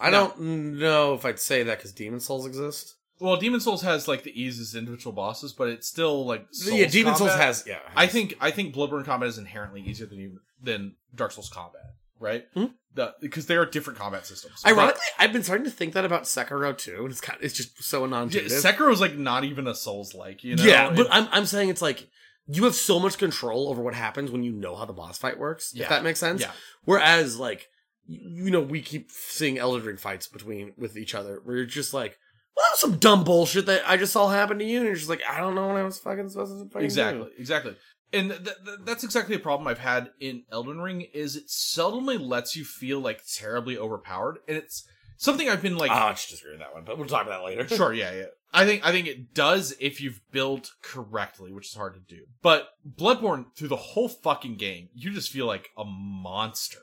I No. don't know if I'd say that because Demon Souls exist. Well, Demon Souls has like the easiest individual bosses, but it's still like yeah, Souls Demon Souls has yeah. I think I think Bloodborne combat is inherently easier than even- than Dark Souls combat, right? Hmm? The, because they are different combat systems. But- Ironically, I've been starting to think that about Sekiro too, and it's kind it's just so non-intuitive. Sekiro is like not even a Souls like, you know. yeah, but It- I'm I'm saying it's like you have so much control over what happens when you know how the boss fight works. Yeah. If that makes sense. yeah, Whereas like you, know we keep seeing Elden Ring fights between with each other where you're just like. Well, that was some dumb bullshit that I just saw happen to you, and you're just like, I don't know what I was fucking supposed to fucking do. exactly, exactly. And th- th- that's exactly a problem I've had in Elden Ring is it seldomly lets you feel like terribly overpowered, and it's something I've been like Ah, I just disagree with that one, but we'll talk about that later. sure, yeah, yeah. I think I think it does if you've built correctly, which is hard to do. But Bloodborne through the whole fucking game, you just feel like a monster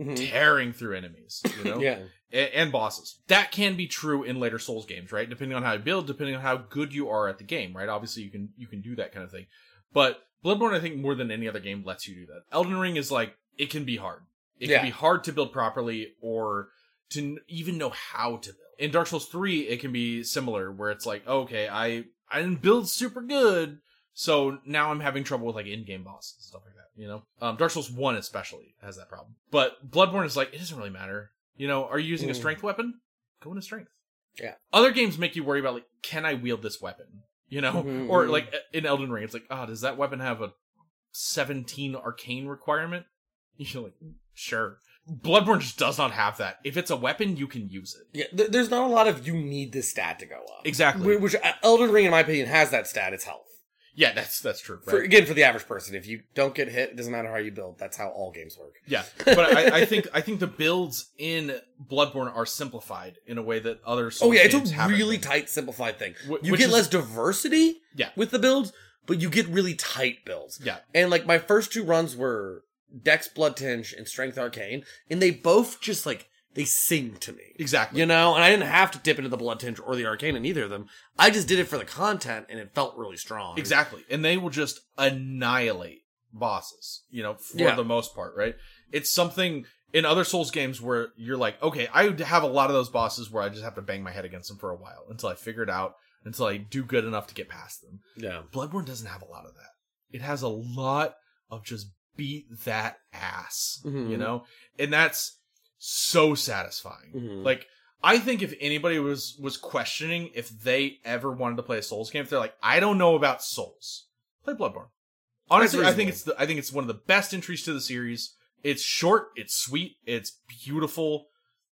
Mhm. tearing through enemies, you know? Yeah. A- and bosses. That can be true in later Souls games, right? Depending on how you build, depending on how good you are at the game, right? Obviously you can you can do that kind of thing. But Bloodborne I think more than any other game lets you do that. Elden Ring is like it can be hard. It Yeah. can be hard to build properly or to n- even know how to build. In Dark Souls 3, it can be similar where it's like, okay, I I didn't build super good, so now I'm having trouble with like in-game bosses and stuff like you know? Um Dark Souls 1 especially has that problem. But Bloodborne is like it doesn't really matter. You know, are you using a Mm. strength weapon? Go into strength. Yeah. Other games make you worry about like can I wield this weapon? You know? Mhm, Or like in Elden Ring it's like, "Ah, does that weapon have a 17 arcane requirement?" You're like, "Sure." Bloodborne just does not have that. If it's a weapon, you can use it. Yeah, th- there's not a lot of you need this stat to go up. Exactly. Which uh, Elden Ring, in my opinion, has that stat. It's health. Yeah, that's that's true. For, again, for the average person, if you don't get hit, it doesn't matter how you build. That's how all games work. Yeah, but I, I think I think the builds in Bloodborne are simplified in a way that other Souls Oh yeah, it's a really been. tight, simplified thing. Wh- you get is- less diversity Yeah. with the builds, but you get really tight builds. Yeah. And like my first two runs were Dex Blood Tinge and Strength Arcane, and they both just like they sing to me. Exactly. You know, and I didn't have to dip into the Blood Tinge or the Arcane in either of them. I just did it for the content, and it felt really strong. Exactly. And they will just annihilate bosses, you know, for Yeah. the most part, right? It's something in other Souls games where you're like, okay, I have a lot of those bosses where I just have to bang my head against them for a while until I figure it out, until I do good enough to get past them. Yeah. Bloodborne doesn't have a lot of that. It has a lot of just beat that ass, Mhm. you know? And that's so satisfying. Mhm. Like I think if anybody was was questioning if they ever wanted to play a Souls game, if they're like, I don't know about Souls, play Bloodborne. Honestly, I think it's the, I think it's one of the best entries to the series. It's short, it's sweet, it's beautiful,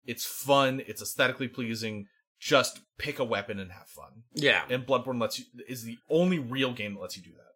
it's fun, it's aesthetically pleasing. Just pick a weapon and have fun. Yeah. And Bloodborne lets you is the only real game that lets you do that.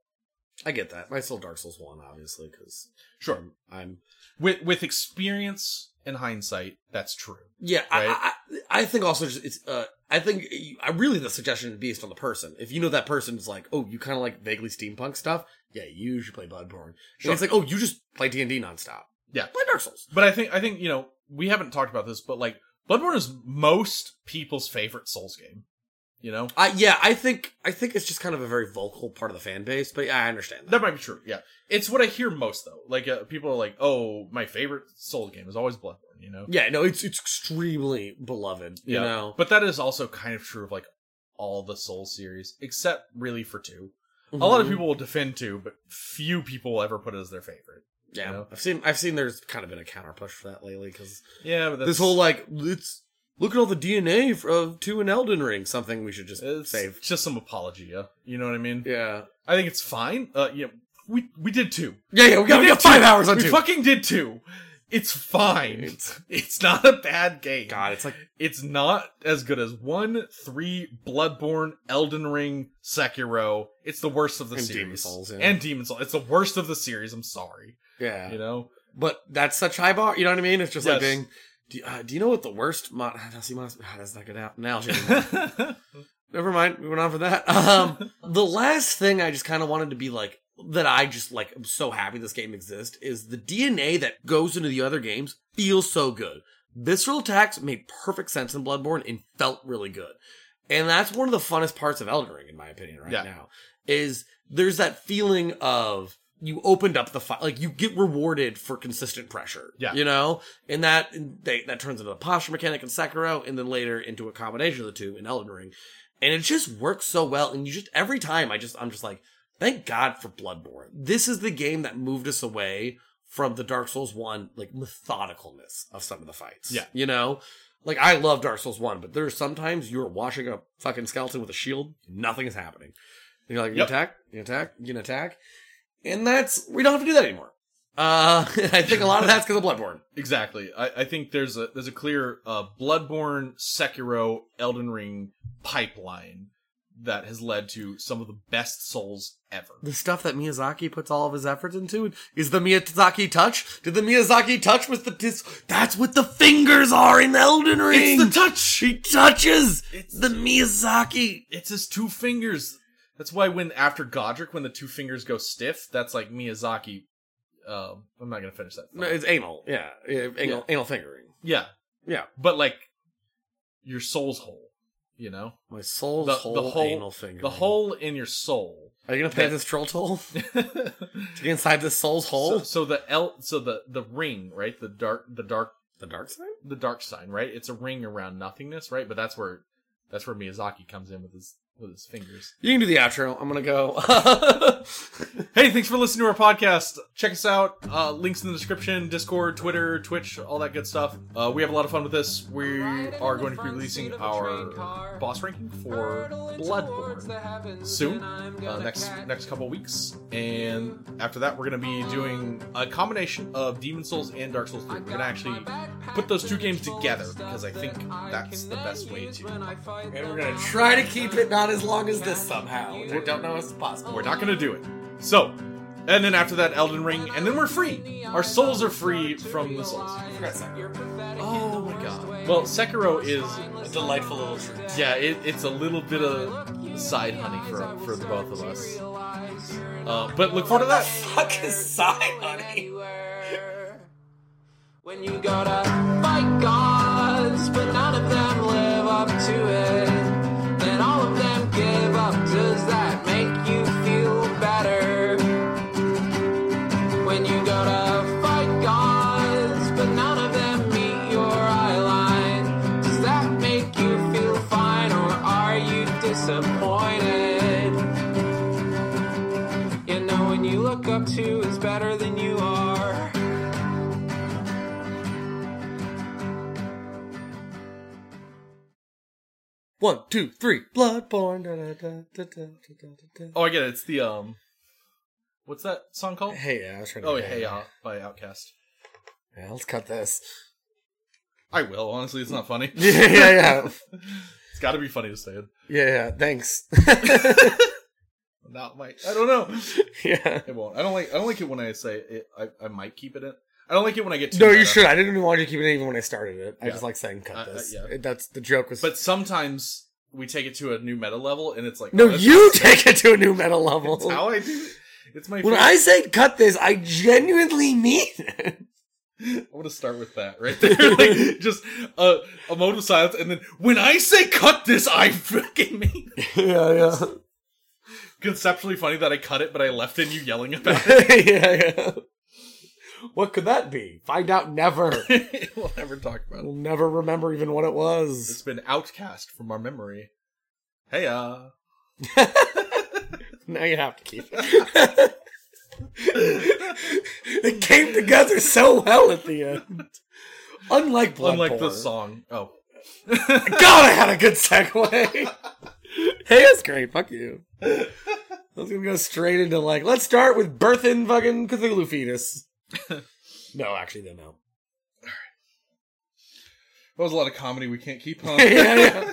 I get that. I still Dark Souls 1, obviously, because Sure. I'm, I'm With with experience and hindsight, that's true. Yeah, Right? I, I, I think also just it's. Uh, I think I really the suggestion is based on the person. If you know that person is like, oh, you kind of like vaguely steampunk stuff. Yeah, you should play Bloodborne. Sure. And it's like, oh, you just play D and D nonstop. Yeah. play Dark Souls. But I think I think you know we haven't talked about this, but like Bloodborne is most people's favorite Souls game. You know I yeah, I think I think it's just kind of a very vocal part of the fan base. But yeah, I understand that. that might be true. Yeah, it's what I hear most though. Like uh, people are like, "Oh, my favorite Soul game is always Bloodborne." You know. yeah, no, it's it's extremely beloved. You know, But that is also kind of true of like all the Soul series, except really for two. Mhm. A lot of people will defend two, but few people will ever put it as their favorite. Yeah, you know? I've seen I've seen there's kind of been a counter push for that lately because Yeah, this whole like it's look at all the DNA of two in Elden Ring. Something we should just it's save. just some apology, yeah. You know what I mean? Yeah. I think it's fine. Uh, know, we we did two. Yeah, yeah, we got, we did got five two. hours on we two. fucking did two. It's fine. It's- It's, not a bad game. God, it's like It's not as good as one, three, Bloodborne, Elden Ring, Sekiro. It's the worst of the And series. Demon Souls, yeah. And Demon Souls. It's the worst of the series. I'm sorry. yeah, You know? but that's such high bar. You know what I mean? It's just like being. Do you, uh, do you know what the worst mod? See, that's not good out analogy. Never mind. We went on for that. Um, the last thing I just kind of wanted to be like that. I just like. I'm so happy this game exists. Is the DNA that goes into the other games feels so good. Visceral attacks made perfect sense in Bloodborne and felt really good. And that's one of the funnest parts of Elden Ring, in my opinion, right Yeah. now. Is there's that feeling of you opened up the fight, like you get rewarded for consistent pressure. Yeah. You know? And that they, that turns into a posture mechanic in Sekiro and then later into a combination of the two in Elden Ring. And it just works so well. And you just every time I just I'm just like, thank God for Bloodborne. This is the game that moved us away from the Dark Souls 1 like methodicalness of some of the fights. Yeah. You know? Like I love Dark Souls 1, but there's sometimes you're watching a fucking skeleton with a shield, nothing is happening. And you're like, you Yep. attack, you attack, you can attack. And that's we don't have to do that anymore. Uh I think a lot of that's because of Bloodborne. Exactly. I, I think there's a there's a clear uh, Bloodborne, Sekiro, Elden Ring pipeline that has led to some of the best Souls ever. the stuff that Miyazaki puts all of his efforts into is the Miyazaki touch. Did the Miyazaki touch with the dis- that's what the fingers are in Elden Ring. It's the touch. He touches It's- the Miyazaki. It's his two fingers. That's why when after Godrick, when the two fingers go stiff, that's like Miyazaki. Uh, I'm not gonna finish that. No, it's anal. Yeah, yeah anal, anal fingering. Yeah, Yeah, but like your soul's hole. You know, my soul's the, whole, the hole, anal fingering. the hole in your soul. Are you gonna pay that- this troll toll to get inside this soul's hole? So, so the L, so the the ring, right? The dark, the dark, the dark sign, the dark sign, right? It's a ring around nothingness, right? But that's where that's where Miyazaki comes in with his with his fingers. You can do the outro. I'm gonna go. Hey, thanks for listening to our podcast. Check us out. Uh, links in the description: Discord, Twitter, Twitch, all that good stuff. Uh, we have a lot of fun with this. We are going to be releasing our boss ranking for Bloodborne soon, uh, next next couple weeks, and after that, we're going to be doing a combination of Demon Souls and Dark Souls 3. We're going to actually put those two games together because I think that's the best way to. and we're gonna try to keep it not as long as this somehow, which I don't know if it's possible. We're not going to do it. So, and then after that, Elden Ring, and then we're free. Our souls are free from the souls. Oh my god. Well, Sekiro is a delightful little treat. yeah, it, it's a little bit of side honey for for the both of us. Uh, but look forward to that. Fuck is Psy Money? anywhere. When you gotta fight gods, but none of them live up to it. Give up. Does that One, two, three. Bloodborne. Da, da, da, da, da, da, da, da. Oh, I get it. It's the um, what's that song called? Hey, yeah, I was trying to. Oh, hey, uh, by Outkast. Yeah, let's cut this. I will. Honestly, it's not funny. Yeah, yeah, yeah. it's got to be funny to say it. Yeah, yeah. Thanks. Not my. I don't know. yeah. It won't. I don't like. I don't like it when I say it. I, I might keep it in. I don't like it when I get too. No, you should. I didn't even want you to keep it even when I started it. I Yeah. just like saying cut Uh, uh, this. yeah. It- That's the joke was. But sometimes we take it to a new meta level, and it's like no, oh, that's you take it to a new metal level. It's how I do. it. It's my. When favorite. I say cut this, I genuinely mean it. I want to start with that right there, like, just a a moment of silence, and then when I say cut this, I fucking mean. it. yeah, yeah. Conceptually funny that I cut it, but I left in you yelling about it. yeah, yeah. What could that be? Find out never. we'll never talk about it. we'll never remember even what it was. It's been outcast from our memory. Hey, uh, Now you have to keep it. it came together so well at the end. Unlike Bloodborne. unlike the song. Oh, God, I had a good segue. hey, that's great. Fuck you. I was gonna go straight into like, let's start with birthing fucking Cthulhu fetus. no, actually, they no, no. that was a lot of comedy we can't keep on. yeah, yeah.